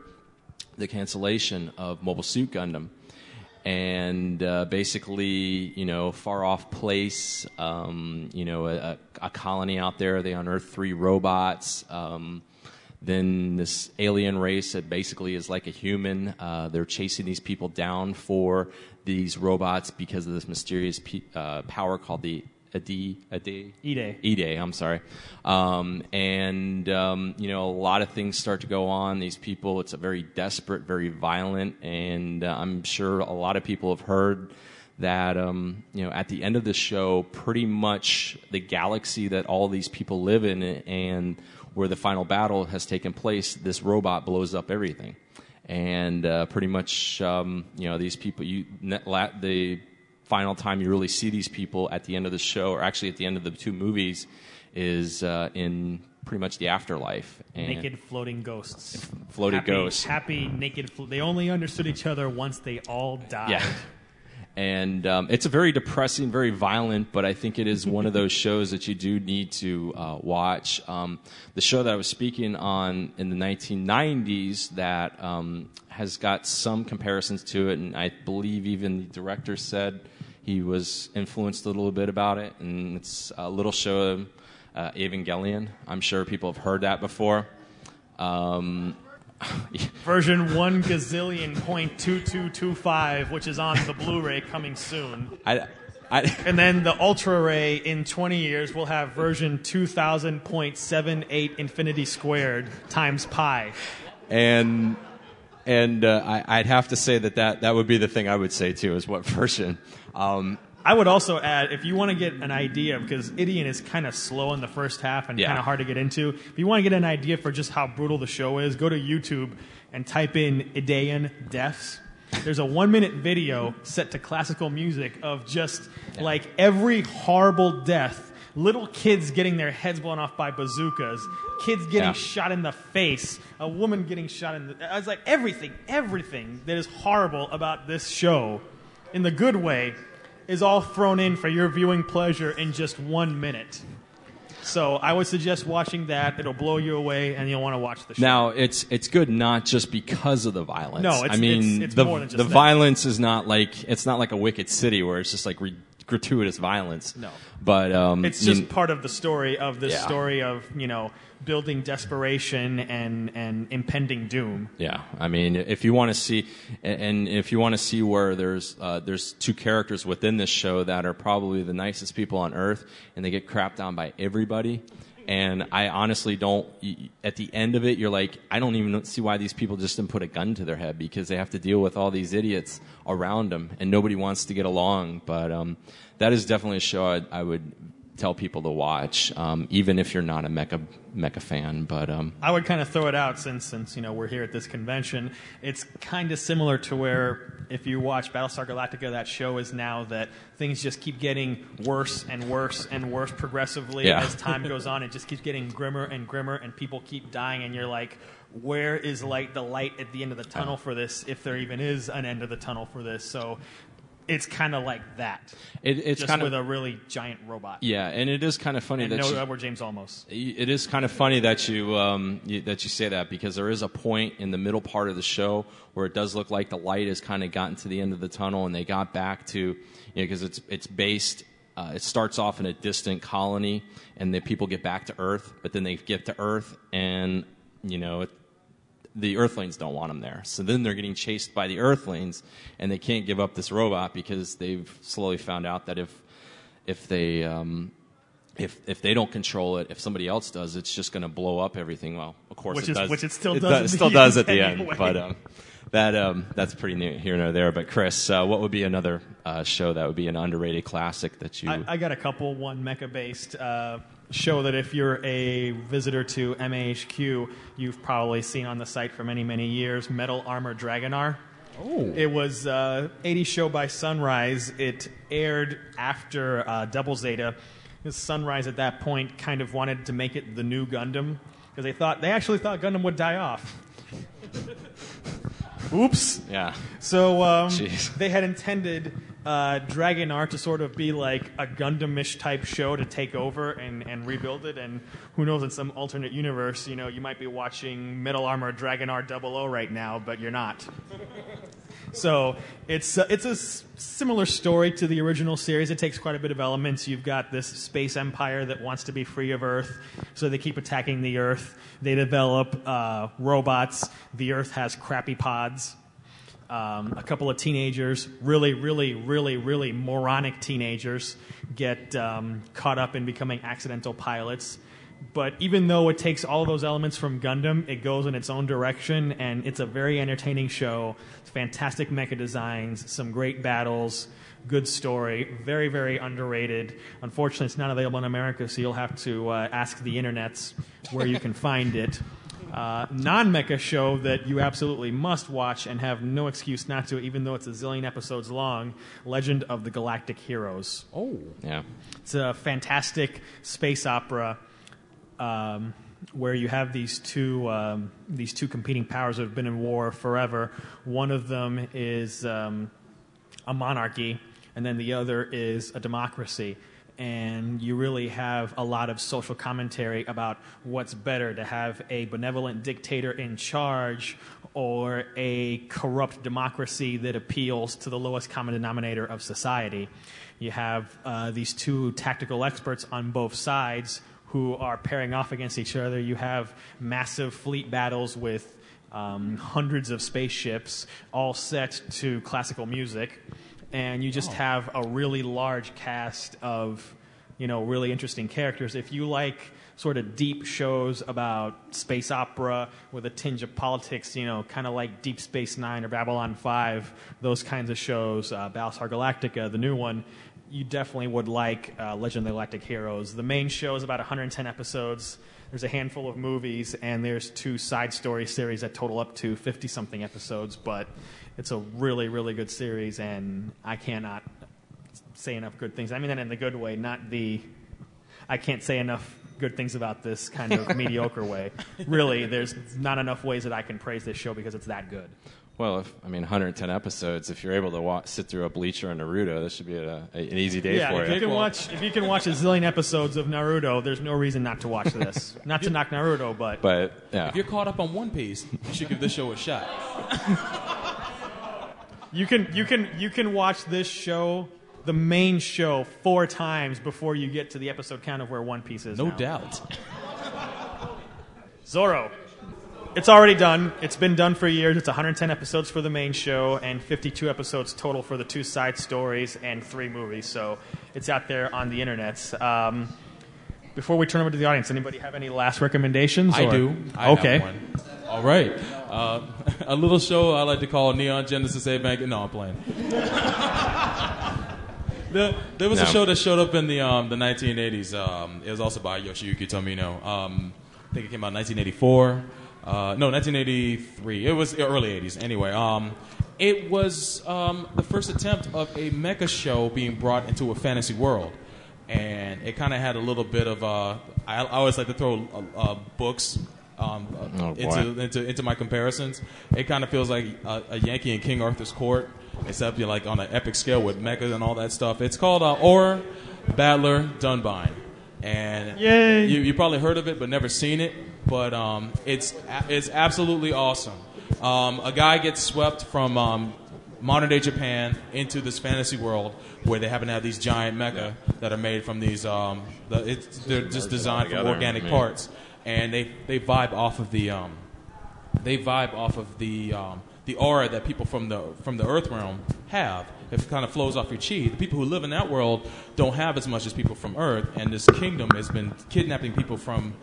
the cancellation of Mobile Suit Gundam. And uh, basically, you know, far off place, um, you know, a, a colony out there. They unearth three robots. Um, then this alien race that basically is like a human. Uh, they're chasing these people down for these robots because of this mysterious pe- uh, power called the Ade. Ade. Ide. Ide, I'm sorry. Um, and, um, you know, a lot of things start to go on. These people, it's a very desperate, very violent, and uh, I'm sure a lot of people have heard that, um, you know, at the end of the show, pretty much the galaxy that all these people live in and where the final battle has taken place, this robot blows up everything. And uh, pretty much, um, you know, these people, you, the final time you really see these people at the end of the show, or actually at the end of the two movies, is uh, in pretty much the afterlife. And naked floating ghosts. Floated happy, ghosts. Happy naked. Flo- they only understood each other once they all died. Yeah. And um, it's a very depressing, very violent, but I think it is one of those shows that you do need to uh, watch. Um, the show that I was speaking on in the 1990s that um, has got some comparisons to it, and I believe even the director said he was influenced a little bit about it. And it's a little show, uh, Evangelion. I'm sure people have heard that before. Um, Version one gazillion point two two two five, which is on the Blu-ray coming soon. I, I, and then the Ultra Ray in 20 years will have version 2000.78 infinity squared times pi. and and uh, I, I'd have to say that, that that would be the thing I would say too is what version. Um, I would also add, if you want to get an idea, because Ideon is kind of slow in the first half and Yeah. kind of hard to get into. If you want to get an idea for just how brutal the show is, go to YouTube and type in Ideon deaths. There's a one minute video set to classical music of just like every horrible death. Little kids getting their heads blown off by bazookas, kids getting Yeah. shot in the face, a woman getting shot in the. I was like, everything, everything that is horrible about this show, in the good way, is all thrown in for your viewing pleasure in just one minute. So I would suggest watching that. It'll blow you away, and you'll want to watch the show. Now it's it's good not just because of the violence. No, it's- I mean it's- it's the more than just the that. violence is not like it's not like a Wicked City where it's just like re- gratuitous violence. No. but um, it's just part of the story of this Yeah. story of you know building desperation and and impending doom. Yeah, I mean, if you want to see, and if you want to see where there's uh, there's two characters within this show that are probably the nicest people on earth, and they get crapped on by everybody. And I honestly don't. At the end of it, you're like, I don't even see why these people just didn't put a gun to their head because they have to deal with all these idiots around them, and nobody wants to get along. But um, that is definitely a show I'd, I would tell people to watch, um, even if you're not a mecha mecha fan. But um, I would kind of throw it out since since you know we're here at this convention. It's kind of similar to where if you watch Battlestar Galactica, that show is now that things just keep getting worse and worse and worse progressively Yeah. as time goes on. It just keeps getting grimmer and grimmer, and people keep dying, and you're like. Where is like the light at the end of the tunnel for this? If there even is an end of the tunnel for this, so it's kind of like that. It- it's kind of- with a really giant robot. yeah, and it is kind of funny and that no you- Edward James Olmos. It is kind of funny that you, um, you that you say that because there is a point in the middle part of the show where it does look like the light has kind of gotten to the end of the tunnel, and they got back to, you know, because it's it's based. Uh, it starts off in a distant colony, and the people get back to Earth, but then they get to Earth, and you know, it, the Earthlings don't want them there. So then they're getting chased by the Earthlings, and they can't give up this robot because they've slowly found out that if if they um, if if they don't control it, if somebody else does, it's just going to blow up everything. Well, of course, Which it is- does. which it still it does at the still does at the end end. But um, that um, that's pretty neat here and there. But Chris, uh, what would be another uh, show that would be an underrated classic that you? I, I got a couple. One mecha based uh, show that if you're a visitor to MAHQ, you've probably seen on the site for many, many years Metal Armor Dragonar. Oh. It was uh, 80 show by Sunrise. It aired after uh, Double Zeta. Sunrise at that point kind of wanted to make it the new Gundam because they thought they actually thought Gundam would die off. Oops. Yeah. So um, they had intended uh, Dragonar to sort of be like a Gundam-ish type show to take over and, and rebuild it. And who knows, in some alternate universe, you know, you might be watching Metal Armor Dragonar 00 right now, but you're not. So it's uh, it's a s- similar story to the original series. It takes quite a bit of elements. You've got this space empire that wants to be free of Earth, so they keep attacking the Earth. They develop uh, robots. The Earth has crappy pods. Um, a couple of teenagers, really, really, really, really moronic teenagers, get um, caught up in becoming accidental pilots. But even though it takes all those elements from Gundam, it goes in its own direction, and it's a very entertaining show. Fantastic mecha designs, some great battles, good story, very, very underrated. Unfortunately, it's not available in America, so you'll have to uh, ask the internets where you can find it. Uh, non mecha show that you absolutely must watch and have no excuse not to, even though it's a zillion episodes long Legend of the Galactic Heroes. Oh. Yeah. It's a fantastic space opera um, where you have these two um, these two competing powers that have been in war forever. One of them is um, a monarchy, and then the other is a democracy. And you really have a lot of social commentary about what's better to have a benevolent dictator in charge or a corrupt democracy that appeals to the lowest common denominator of society. You have uh, these two tactical experts on both sides who are pairing off against each other. You have massive fleet battles with um, hundreds of spaceships, all set to classical music, and you just have a really large cast of, you know, really interesting characters. If you like sort of deep shows about space opera with a tinge of politics, you know, kind of like Deep Space Nine or Babylon 5, those kinds of shows, uh, Battlestar Galactica, the new one, you definitely would like uh, Legend of the Galactic Heroes. The main show is about 110 episodes. There's a handful of movies, and there's two side story series that total up to 50 something episodes, but it's a really, really good series, and I cannot say enough good things. I mean that in the good way, not the I can't say enough good things about this kind of mediocre way. Really, there's not enough ways that I can praise this show because it's that good. Well, if, I mean, 110 episodes. If you're able to wa- sit through a Bleacher and Naruto, this should be a, a, an easy day yeah, for if you. you can watch if you can watch a zillion episodes of Naruto, there's no reason not to watch this. not to knock Naruto, but But yeah, If you're caught up on One Piece, you should give this show a shot. you can you can you can watch this show, the main show, four times before you get to the episode count of where One Piece is. No now. doubt. Zorro. It's already done. It's been done for years. It's 110 episodes for the main show and 52 episodes total for the two side stories and three movies. So it's out there on the internet. Um, before we turn over to the audience, anybody have any last recommendations? I or- do. I have okay. All right. Uh, a little show I like to call Neon Genesis A Bank. No, I'm playing. the, there was a show that showed up in the um, the 1980s. Um, it was also by Yoshiyuki Tomino. Um, I think it came out in 1984. Uh, no, 1983. It was early 80s. Anyway, um, it was um, the first attempt of a mecha show being brought into a fantasy world. And it kind of had a little bit of. Uh, I, I always like to throw uh, uh, books um, Oh, into, into into my comparisons. It kind of feels like a, a Yankee in King Arthur's court, except you're like on an epic scale with mechas and all that stuff. It's called uh, Aura Battler Dunbine, and Yay. You, you probably heard of it but never seen it. But um, it's it's absolutely awesome. Um, a guy gets swept from um, modern day Japan into this fantasy world where they happen to have these giant mecha that are made from these. Um, the, it's, they're just designed from organic yeah. parts, and they they vibe off of the um, they vibe off of the um, the aura that people from the from the Earth realm have. It kind of flows off your chi. The people who live in that world don't have as much as people from Earth, and this kingdom has been kidnapping people from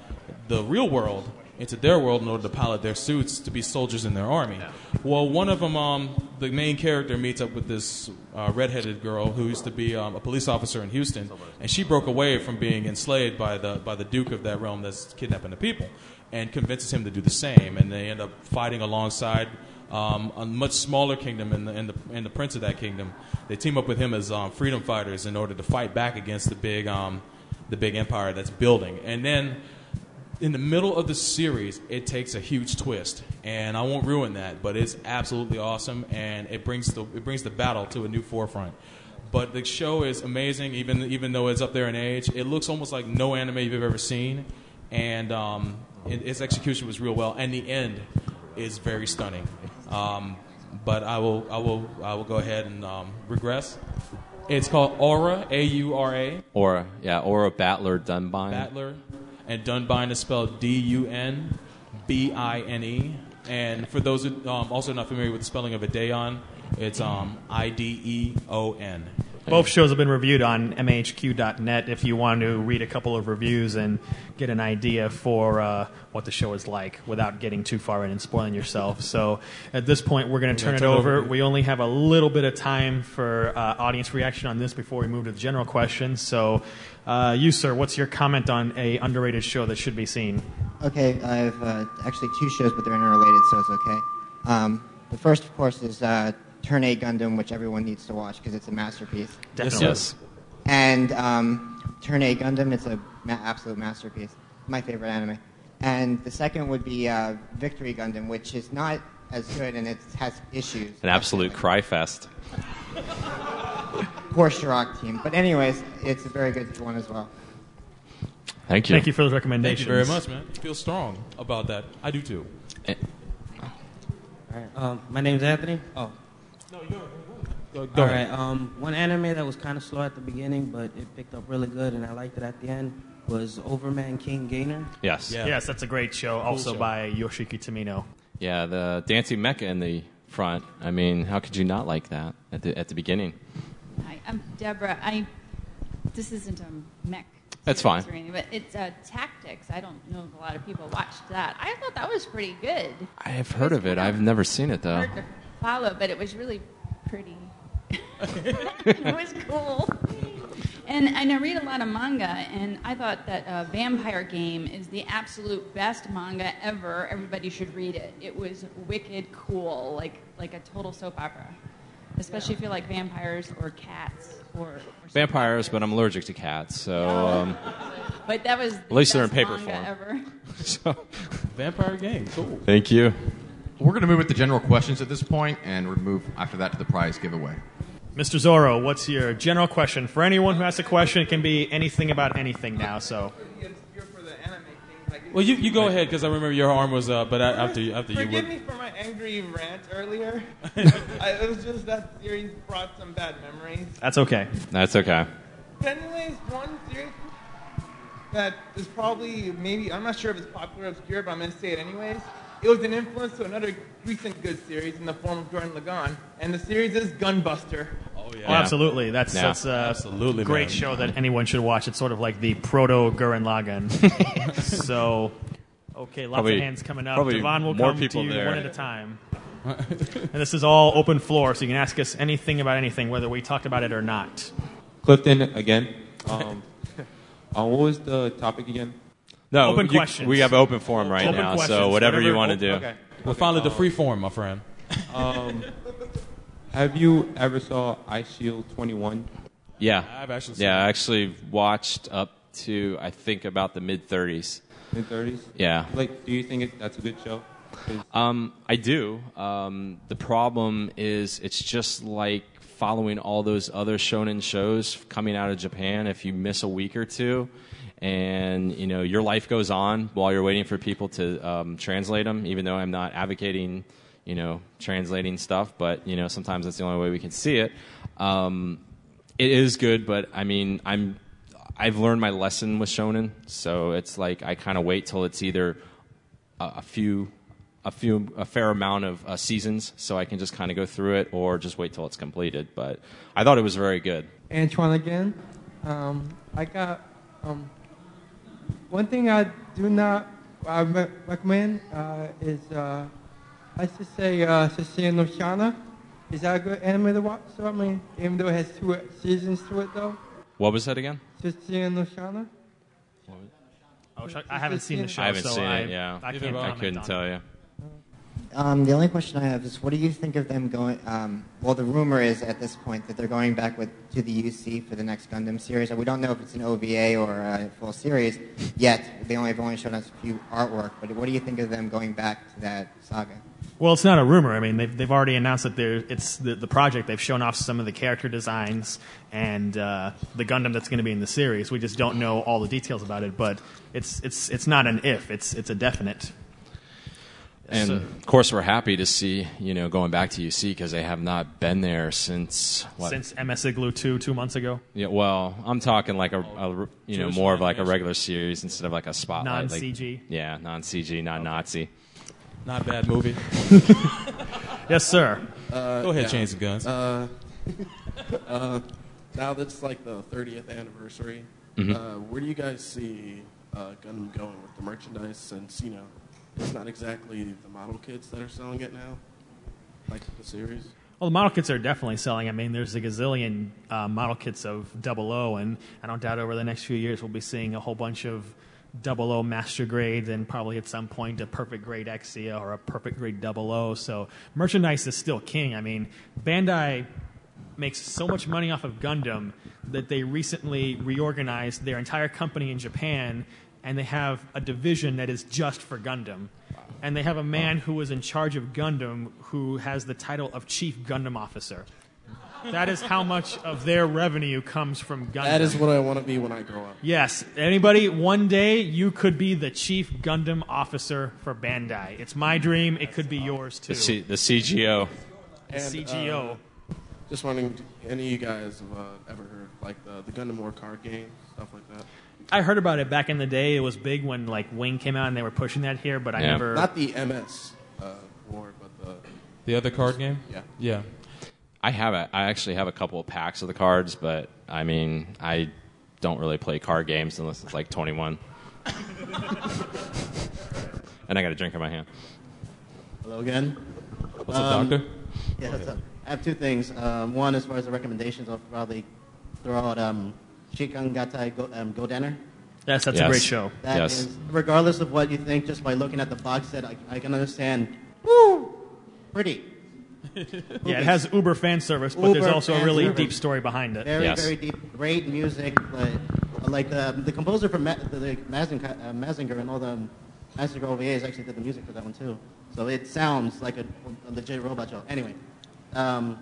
the real world into their world in order to pilot their suits to be soldiers in their army. Well, one of them, um, the main character, meets up with this uh, redheaded girl who used to be um, a police officer in Houston, and she broke away from being enslaved by the by the duke of that realm that's kidnapping the people, and convinces him to do the same. And they end up fighting alongside um, a much smaller kingdom and the, and, the, and the prince of that kingdom. They team up with him as um, freedom fighters in order to fight back against the big um, the big empire that's building. And then in the middle of the series, it takes a huge twist, and I won't ruin that, but it's absolutely awesome, and it brings the it brings the battle to a new forefront. But the show is amazing, even even though it's up there in age. It looks almost like no anime you've ever seen, and um, it, its execution was real well, and the end is very stunning. Um, but I will I will I will go ahead and um, regress. It's called Aura, A U R A. Aura, yeah, Aura Battler Dunbine. Battler, and Dunbine is spelled D U N B I N E. And for those who um, also not familiar with the spelling of Ideon, it's um, I D E O N. Both shows have been reviewed on MAHQ.net if you want to read a couple of reviews and get an idea for uh, what the show is like without getting too far in and spoiling yourself. So at this point, we're going to turn it gonna turn it over. over. We only have a little bit of time for uh, audience reaction on this before we move to the general questions. So, uh, you, sir, what's your comment on a underrated show that should be seen? Okay, I have uh, actually two shows, but they're interrelated, so it's okay. Um, the first, of course, is uh, Turn A Gundam, which everyone needs to watch because it's a masterpiece. Definitely. Yes. And um, Turn A Gundam, it's an ma- absolute masterpiece. My favorite anime. And the second would be uh, Victory Gundam, which is not as good and it has issues. An absolute cry fest. Poor Shirok team. But anyways, it's a very good one as well. Thank you. Thank you for those Thank you very much, man. Feel strong about that. I do too. Eh, All right. Um, my name's Anthony. Oh. Go, go All ahead. right. Um, one anime that was kind of slow at the beginning, but it picked up really good, and I liked it at the end, was Overman King Gainer. Yes. Yes, that's a great show, also show. by Yoshiki Tomino. Yeah, the dancing mecha in the front. I mean, how could you not like that at the at the beginning? Hi, I'm Deborah. I this isn't a mech. That's fine. anything, but it's uh, tactics. I don't know if a lot of people watched that. I thought that was pretty good. I have heard of it. I've never seen it though. Hard to follow, but it was really pretty. it was cool. And, and I read a lot of manga, and I thought that uh, Vampire Game is the absolute best manga ever. Everybody should read it. It was wicked cool, like like a total soap opera. Especially if you like vampires or cats or. or Vampires, but I'm allergic to cats, so um, But that was At least they're in paper form. ever. so Vampire game. Cool. thank you. We're going to move with the general questions at this point, and we'll move after that to the prize giveaway. Mr. Zorro, what's your general question? For anyone who has a question, it can be anything about anything now. So, Well, you, you go ahead because I remember your arm was up, but a- after you, after you Forgive would. me for my angry rant earlier. I, it was just that series brought some bad memories. that's okay. That's okay. But anyways, one series that is probably maybe I'm not sure if it's popular or obscure, but I'm going to say it anyways. It was an influence to another recent good series in the form of Gurren Lagann, and the series is Gunbuster. Oh Oh, absolutely. That's Yeah. that's uh, Absolutely, great man. show that anyone should watch. It's sort of like the proto Gurren Lagann. so, okay, lots Probably- of hands coming up. probably Devon will more come people to you there. one at a time. and this is all open floor, so you can ask us anything about anything, whether we talked about it or not. Clifton again. Um, uh, what was the topic again? No, Open you- questions. we have open forum right Open now, so questions, whatever, you want to do. Okay. We're finally the Um, free form, my friend. Um, have you ever saw Eyeshield 21? Yeah, I've actually seen yeah, it. I actually watched up to I think about the mid 30s. Mid 30s? Yeah. Like, do you think it, that's a good show? Um, I do. Um, the problem is it's just like following all those other shonen shows coming out of Japan. If you miss a week or two, and you know your life goes on while you're waiting for people to um, translate them. Even though I'm not advocating, you know, translating stuff, but you know sometimes that's the only way we can see it. Um, it is good, but I mean, I'm I've learned my lesson with shonen, so it's like I kind of wait till it's either a, a few a few a fair amount of uh, seasons, so I can just kind of go through it, or just wait till it's completed. But I thought it was very good. Antoine again. Um, I got um, one thing I do not I recommend uh, is uh, I should say uh, Shakugan no Shana. Is that a good anime to watch? So I mean, even though it has two seasons to it though. What was that again? Shakugan no Shana. Oh, I haven't seen the show, I haven't so seen I, it. Yeah, I can't I couldn't on tell you. Um, the only question I have is, what do you think of them going? Um, well, the rumor is at this point that they're going back with to the UC for the next Gundam series. We don't know if it's an OVA or a full series yet. They only have only shown us a few artwork. But what do you think of them going back to that saga? Well, it's not a rumor. I mean, they've, they've already announced that they're, it's the, the project. They've shown off some of the character designs and uh, the Gundam that's going to be in the series. We just don't know all the details about it, but it's, it's, it's not an if, it's, it's a definite. And So- of course, we're happy to see you know going back to UC because they have not been there since what? Since MS Igloo 2, two months ago. Yeah, well, I'm talking like a, a you know more of like a regular series instead of like a spotlight. like- Non-CG. yeah, non CG, non Nazi. Not bad movie. yes, sir. Uh, Go ahead, yeah. Chains and Guns. Uh, uh, now that's like the 30th anniversary. Mhm. Uh, where do you guys see uh, Gundam going with the merchandise? Since you know, it's not exactly the model kits that are selling it now, like the series. Well, the model kits are definitely selling. I mean, there's a gazillion uh, model kits of Double O, and I don't doubt over the next few years we'll be seeing a whole bunch of Double O master grades, and probably at some point a perfect grade Exia or a perfect grade Double O. So merchandise is still king. I mean, Bandai makes so much money off of Gundam that they recently reorganized their entire company in Japan, and they have a division that is just for Gundam. And they have a man who is in charge of Gundam who has the title of Chief Gundam Officer. That is how much of their revenue comes from Gundam. That is what I want to be when I grow up. Yes. Anybody, one day you could be the chief Gundam officer for Bandai. It's my dream. It could be yours too. The, C- the CGO. The CGO. uh, just wondering, any of you guys have uh, ever heard like the, the Gundam War card game, stuff like that? I heard about it back in the day. It was big when like Wing came out and they were pushing that here, but I Yeah. never. Not the MS uh, War, but the The other card game? Yeah. Yeah. I have a, I actually have a couple of packs of the cards, but I mean, I don't really play card games unless it's like 21. and I got a drink in my hand. Hello again. What's up, doctor? Yeah, what's up? I have two things. Um, one, as far as the recommendations, I'll probably throw out um, Shinkon Gattai Go, um, Godannar. Yes, that's a great show. That Yes. is- regardless of what you think, just by looking at the box set, I, I can understand. Woo! Pretty. Yeah, it has Uber fan service, but there's Uber also a fan really service. deep story behind it. Very, very deep. Great music. But, like the, the composer from Ma- the, the Mazinger, uh, Mazinger and all the Master OVAs actually did the music for that one too. So it sounds like a, a legit robot show. Anyway, um,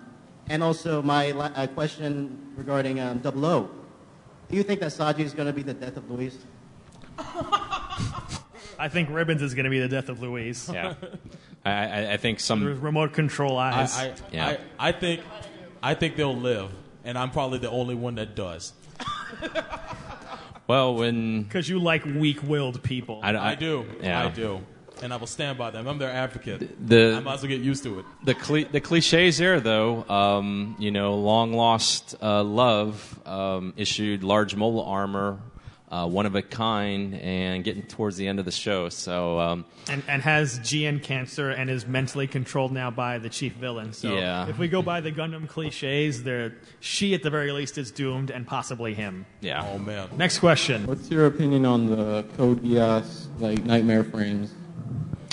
and also my la- uh, question regarding um, Double O. Do you think that Saji is going to be the death of Louise? I think Ribbons is going to be the death of Louise. Yeah. I, I, I think some With remote control I, eyes. I, Yeah. I, I think I think they'll live, and I'm probably the only one that does. well when because you like weak-willed people. I, I, I do. Yeah. I do. And I will stand by them. I'm their advocate. The- I might as well get used to it. The cli- the cliches there, though, um, you know, long lost uh, love um, issued large mobile armor, uh, one of a kind, and getting towards the end of the show. So um, and, and has GN cancer and is mentally controlled now by the chief villain. So Yeah. if we go by the Gundam cliches, there she at the very least is doomed, and possibly him. Yeah. Oh man. Next question. What's your opinion on the Code Geass like nightmare frames?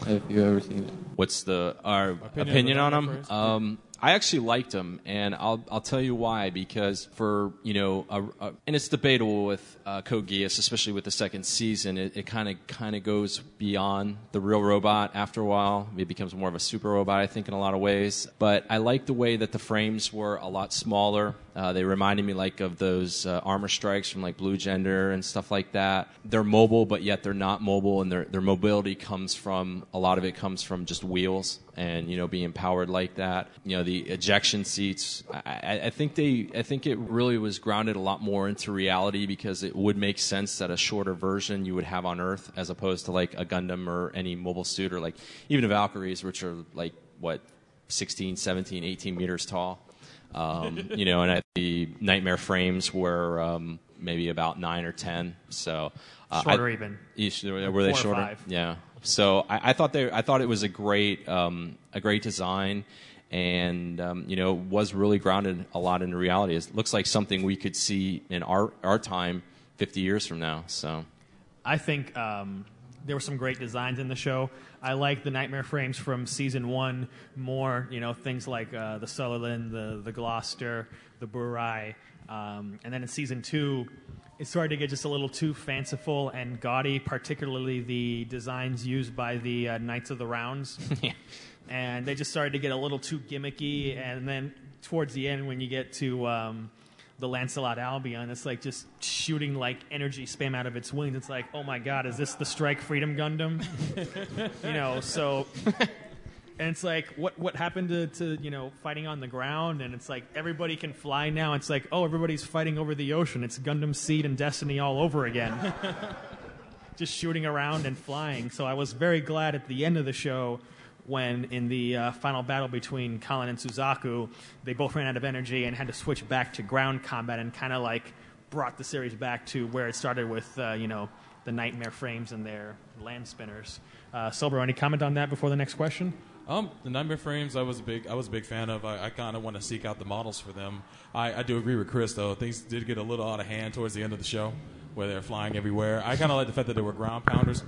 If you've ever seen it. what's the our Opinion opinion, on the them? Frames? Um, I actually liked them, and I'll I'll tell you why. Because for you know, a, a, and it's debatable with uh, Code Geass, especially with the second season. It kind of kind of goes beyond the real robot after a while. It becomes more of a super robot, I think, in a lot of ways. But I like the way that the frames were a lot smaller. Uh, they reminded me like of those uh, armor strikes from like Blue Gender and stuff like that. They're mobile, but yet they're not mobile, and their their mobility comes from a lot of it comes from just wheels and you know being powered like that. You know the ejection seats. I, I, think they I think it really was grounded a lot more into reality because it would make sense that a shorter version you would have on Earth as opposed to like a Gundam or any mobile suit or like even the Valkyries, which are like what 16, 17, 18 meters tall. Um, you know, and I, the nightmare frames were um, maybe about nine or ten. So uh, Shorter I- even. Each, were they shorter? five. Yeah. So I, I thought they, I thought it was a great, um, a great design, and um, you know, was really grounded a lot in reality. It looks like something we could see in our our time, 50 years from now. So. I think um, there were some great designs in the show. I like the nightmare frames from season one more. You know, things like uh, the Sutherland, the the Gloucester, the Burai, um, and then in season two, it started to get just a little too fanciful and gaudy. Particularly the designs used by the uh, Knights of the Rounds. And they just started to get a little too gimmicky, and then towards the end, when you get to um, the Lancelot Albion, it's like just shooting like energy spam out of its wings. It's like, oh my god, is this the Strike Freedom Gundam? you know, so and it's like what what happened to, to you know fighting on the ground? And it's like everybody can fly now. It's like oh everybody's fighting over the ocean. It's gundam seed and destiny all over again. Just shooting around and flying. So i was very glad at the end of the show when in the uh, final battle between Kallen and Suzaku, they both ran out of energy and had to switch back to ground combat and kind of like brought the series back to where it started with, uh, you know, the nightmare frames and their land spinners. Uh, Silver, any comment on that before the next question? Um, the nightmare frames, I was a big, I was a big fan of. I, I kind of want to seek out the models for them. I, I do agree with Chris though. Things did get a little out of hand towards the end of the show, where they're flying everywhere. I kind of like the fact that they were ground pounders,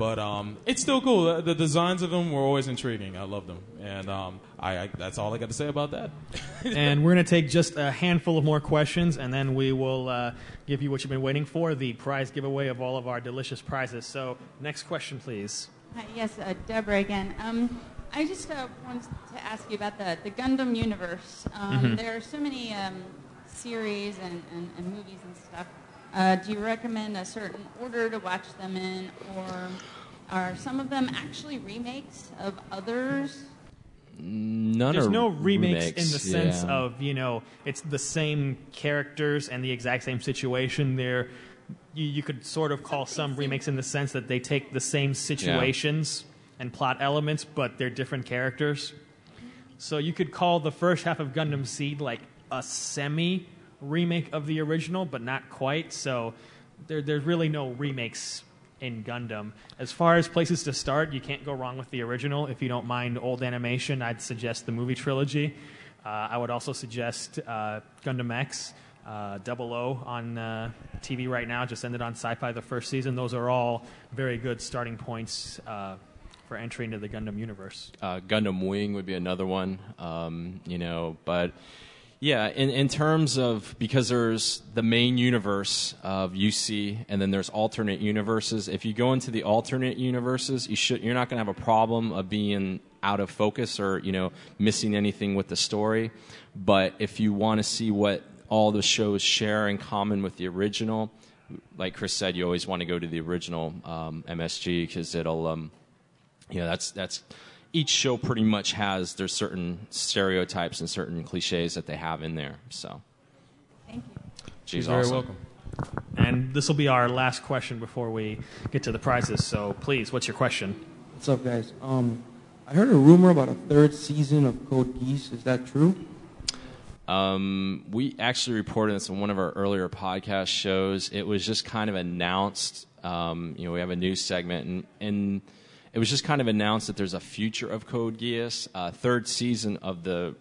but um, it's still cool. The, the designs of them were always intriguing. I love them, and um, I, I that's all I got to say about that. and we're going to take just a handful of more questions, and then we will uh, give you what you've been waiting for the prize giveaway of all of our delicious prizes. So, next question, please. Hi, yes, uh, Deborah again. Um, I just uh, wanted to ask you about the, the Gundam universe. Um, Mhm. There are so many um, series and, and, and movies and stuff. Uh, do you recommend a certain order to watch them in, or are some of them actually remakes of others? None of. There's are no remakes, in the sense yeah. of you know it's the same characters and the exact same situation. There, you, you could sort of call some remakes in the sense that they take the same situations and plot elements, but they're different characters. So you could call the first half of Gundam Seed like a semi remake of the original, but not quite. So there, there's really no remakes in Gundam. As far as places to start, you can't go wrong with the original. If you don't mind old animation, I'd suggest the movie trilogy. Uh, I would also suggest uh, Gundam X, uh, Double O on uh, TV right now. Just ended on Sci-Fi the first season. Those are all very good starting points uh, for entry into the Gundam universe. Uh, Gundam Wing would be another one, um, you know. But Yeah, in, in terms of because there's the main universe of UC, and then there's alternate universes. If you go into the alternate universes, you should you're not going to have a problem of being out of focus or you know missing anything with the story. But if you want to see what all the shows share in common with the original, like Chris said, you always want to go to the original um, MSG because it'll um, you know that's that's each show pretty much has there's certain stereotypes and certain cliches that they have in there. So, thank you. She's You're very welcome. And this will be our last question before we get to the prizes. So please, what's your question? What's up, guys? Um, I heard a rumor about a third season of Code Geass. Is that true? Um, we actually reported this in one of our earlier podcast shows. It was just kind of announced. Um, you know, we have a news segment, and, and it was just kind of announced that there's a future of Code Geass, uh, third season of the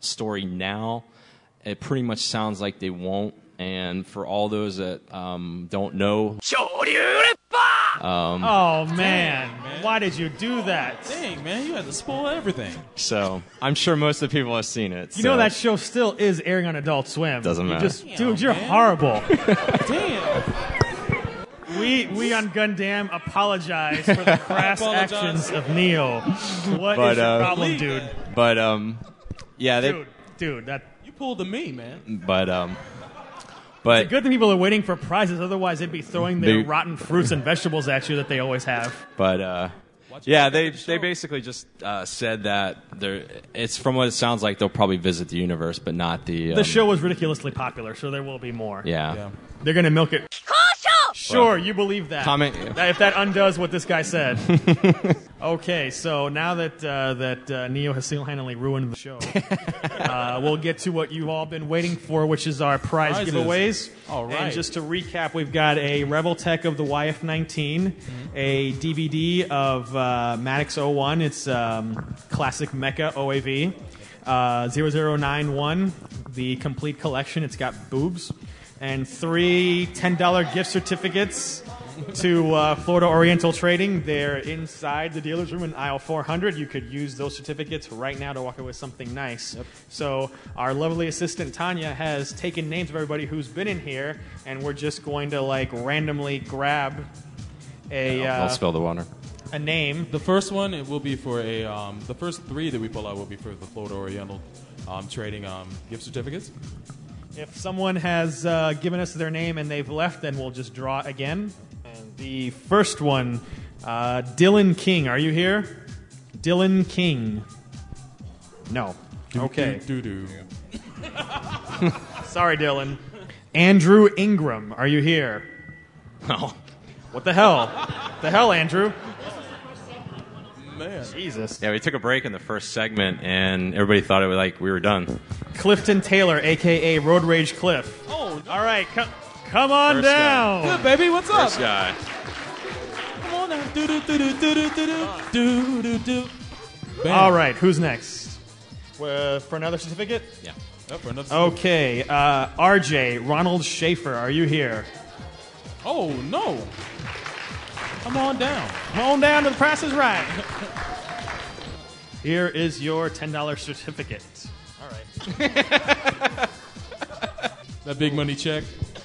story now. It pretty much sounds like they won't. And for all those that um, don't know, um, oh man. why did you do that? Dang, man, you had to spoil everything. so I'm sure most of the people have seen it. You so- know that show still is airing on Adult Swim. Doesn't You matter. Just, dude, you're horrible. Damn. We we on Gundam apologize for the crass Apologize. actions of Neo. What is But, your uh, problem, dude? But um, yeah, they. Dude, dude, that You pulled the me, man. But um, It's but good that people are waiting for prizes. Otherwise, they'd be throwing their They- rotten fruits and vegetables at you that they always have. but uh, yeah, they they basically just uh, said that they're. It's from what it sounds like they'll probably visit the universe, but not the. The um, show was ridiculously popular, so there will be more. Yeah. Yeah. They're going to milk it. Sure, you believe that. Comment- That- If that undoes what this guy said. okay, so now that uh, that uh, Neo has single-handedly ruined the show, uh, we'll get to what you've all been waiting for, which is our prize Prizes. giveaways. All right. And just to recap, we've got a Revoltech of the YF-19, a DVD of uh, MADOX 01. It's um, classic Mecha OAV. Uh, 0091, the complete collection. It's got boobs. And three $10 gift certificates to uh, Florida Oriental Trading. They're inside the dealer's room in aisle 400. You could use those certificates right now to walk away with something nice. So, our lovely assistant Tanya has taken names of everybody who's been in here, and we're just going to like randomly grab a. I'll uh, spill the water. a name. The first one it will be for a. Um, the first three that we pull out will be for the Florida Oriental um, trading um, gift certificates. If someone has uh, given us their name and they've left, then we'll just draw again. And the first one, uh, Dylan King. Are you here? Dylan King. No. Okay. Doo doo. Sorry, Dylan. Andrew Ingram. Are you here? No. What the hell? the hell, Andrew? Man. Jesus. Yeah, we took a break in the first segment, and everybody thought it was like we were done. Clifton Taylor, aka Road Rage Cliff. Oh, all right. Come, come on First guy. down. Good baby, what's up? First guy. Come on now. Do do do do do do do do do do. Bam. All right. Who's next? Uh, for another certificate? Yeah. Up for another Okay, uh, RJ, Ronald Schaefer, are you here? Oh no! Come on down. Come on down to the Price is Right. Here is your $10 certificate. All right. That big money check.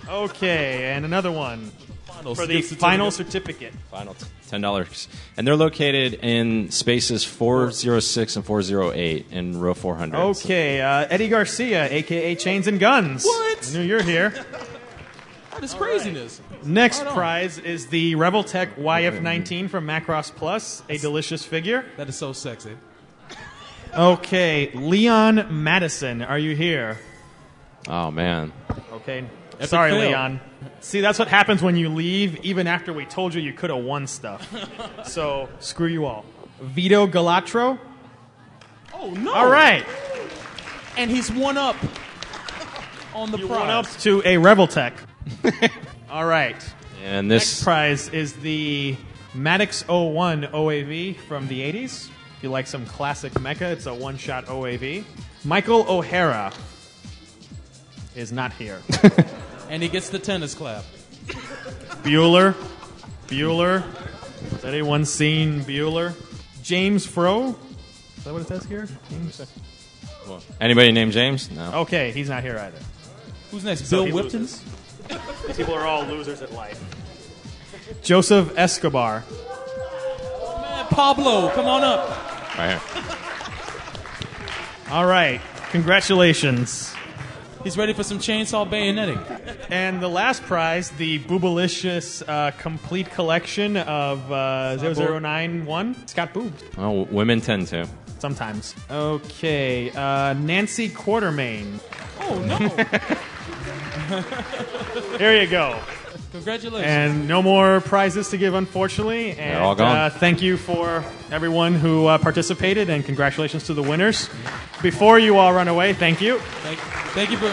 Okay, and another one Final for the certificate. final certificate. Final t- ten dollars, and they're located in spaces four zero six and four zero eight in row four hundred. Okay, uh, Eddie Garcia, aka Chains and Guns. What? I knew you're here. What is craziness? Next Right on. prize is the Revoltech YF19 from Macross Plus, a delicious figure. That is so sexy. Okay, Leon Madison, are you here? Oh man. Okay. Epic Sorry, fail. Leon. See, that's what happens when you leave, even after we told you you could have won stuff. so, screw you all. Vito Galatro? Oh no! All right. And he's one up on the You prize. went up to a Revoltech. all right. And Next this prize is the MADOX 01 OAV from the 80s. If you like some classic mecha, it's a one shot OAV. Michael O'Hara is not here. and he gets the tennis clap. Bueller. Bueller. Has anyone seen Bueller? James Fro. Is that what it says here? James. Anybody named James? No. Okay, he's not here either. Who's next? So Bill he Whipton? Loses. These people are all losers at life. Joseph Escobar. Man, Pablo, come on up. Right here. All right, congratulations. He's ready for some chainsaw bayoneting. And the last prize, the Boobalicious uh, complete collection of uh, 0091. Scott Boobs. Oh, women tend to. Sometimes. Okay, uh, Nancy Quartermain. Oh no! Here you go. Congratulations. And no more prizes to give, unfortunately. And They're all gone. Uh, thank you for everyone who uh, participated, and congratulations to the winners. Before you all run away, thank you. Thank, thank you for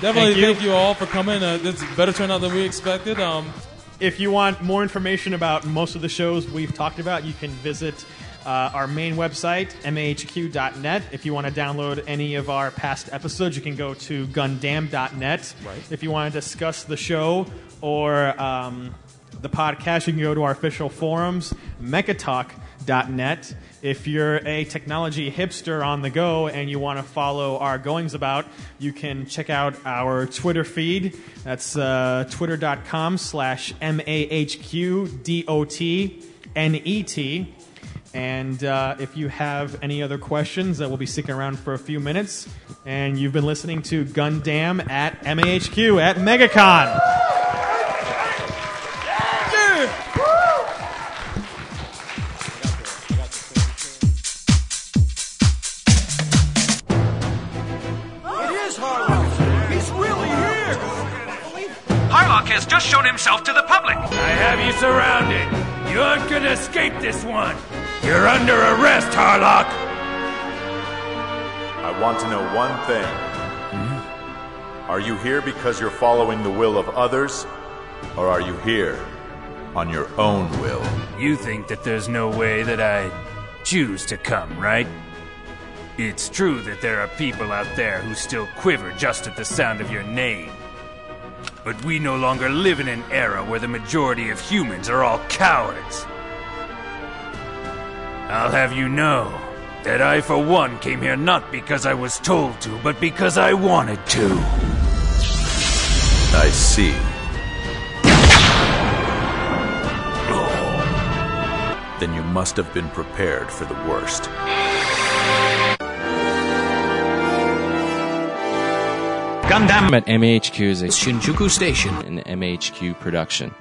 definitely Thank you. thank you all for coming. Uh, it's a better turnout than we expected. Um, If you want more information about most of the shows we've talked about, you can visit uh, our main website, mahq.net. If you want to download any of our past episodes, you can go to gundam.net. Right. If you want to discuss the show or um, the podcast, you can go to our official forums, mechatalk.net. If you're a technology hipster on the go and you want to follow our goings about, you can check out our Twitter feed. That's uh, twitter.com slash M-A-H-Q-D-O-T-N-E-T. And uh, if you have any other questions, uh, we'll be sticking around for a few minutes. And you've been listening to Gundam at MAHQ at MegaCon. It is Harlock. He's really here. Harlock has just shown himself to the public. I have you surrounded. You aren't gonna escape this one. You're under arrest, Harlock. I want to know one thing. Hmm? Are you here because you're following the will of others, or are you here on your own will? You think that there's no way that I choose to come, right? It's true that there are people out there who still quiver just at the sound of your name. But we no longer live in an era where the majority of humans are all cowards. I'll have you know that I, for one, came here not because I was told to, but because I wanted to. I see. Then you must have been prepared for the worst. Gundam at MAHQ is a Shinjuku station, an MHQ production.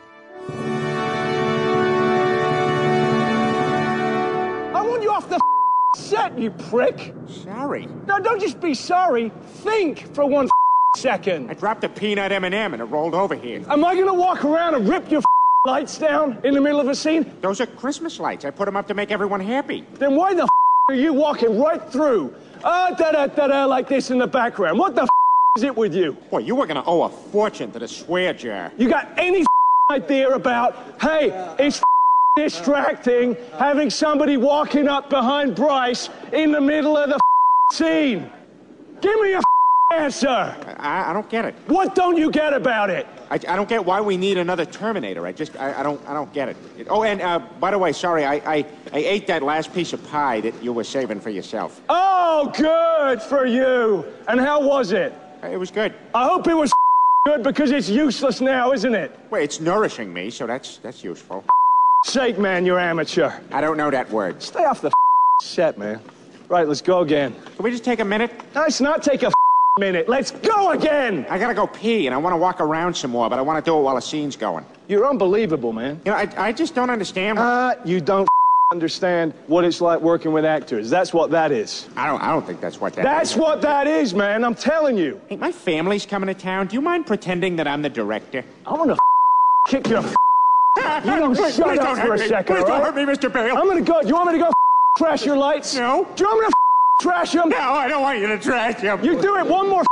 Set, you prick. Sorry. No, don't just be sorry. Think for one second. I dropped a peanut M&M and it rolled over here. Am I gonna walk around and rip your lights down in the middle of a scene? Those are Christmas lights. I put them up to make everyone happy. Then why the are you walking right through? Ah, da da da da, like this in the background. What the is it with you? Boy, you were gonna owe a fortune to the swear jar. You got any idea about, hey, it's distracting having somebody walking up behind Bryce in the middle of the scene? Give me a answer. I, I don't get it. What don't you get about it? I, I don't get why we need another Terminator. I just, I, I don't, I don't get it. It- Oh, and uh, by the way, sorry, I, I, I ate that last piece of pie that you were saving for yourself. Oh, good for you. And how was it? It was good. I hope it was good because it's useless now, isn't it? Well, it's nourishing me, so that's that's useful. Sake, man, you're amateur. I don't know that word. Stay off the set, man. Right, let's go again. Can we just take a minute? It's not take a minute. Let's go again. I gotta go pee, and I want to walk around some more, but I want to do it while the scene's going. You're unbelievable, man. You know, I, I just don't understand. Uh, you don't understand what it's like working with actors. That's what that is. I don't. I don't think that's what that That's what that is, man. I'm telling you. Hey, my family's coming to town. Do you mind pretending that I'm the director? I want to kick your. you don't Please, shut please up for a me. second. Please all don't hurt me, Mr. Bale. I'm gonna go. Do you want me to go trash your lights? No. Do you want me to trash them? No, I don't want you to trash them. You do it one more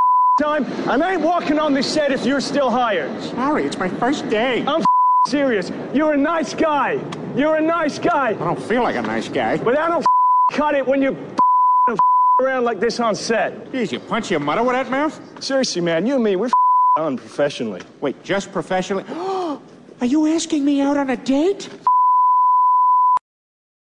time, and I ain't walking on this set if you're still hired. Sorry, it's my first day. I'm serious. You're a nice guy. You're a nice guy. I don't feel like a nice guy. But I don't cut it when you around like this on set. Jeez, you punch your mother with that mouth? Seriously, man, you and me, we're on professionally. Wait, just professionally? Oh, Are you asking me out on a date?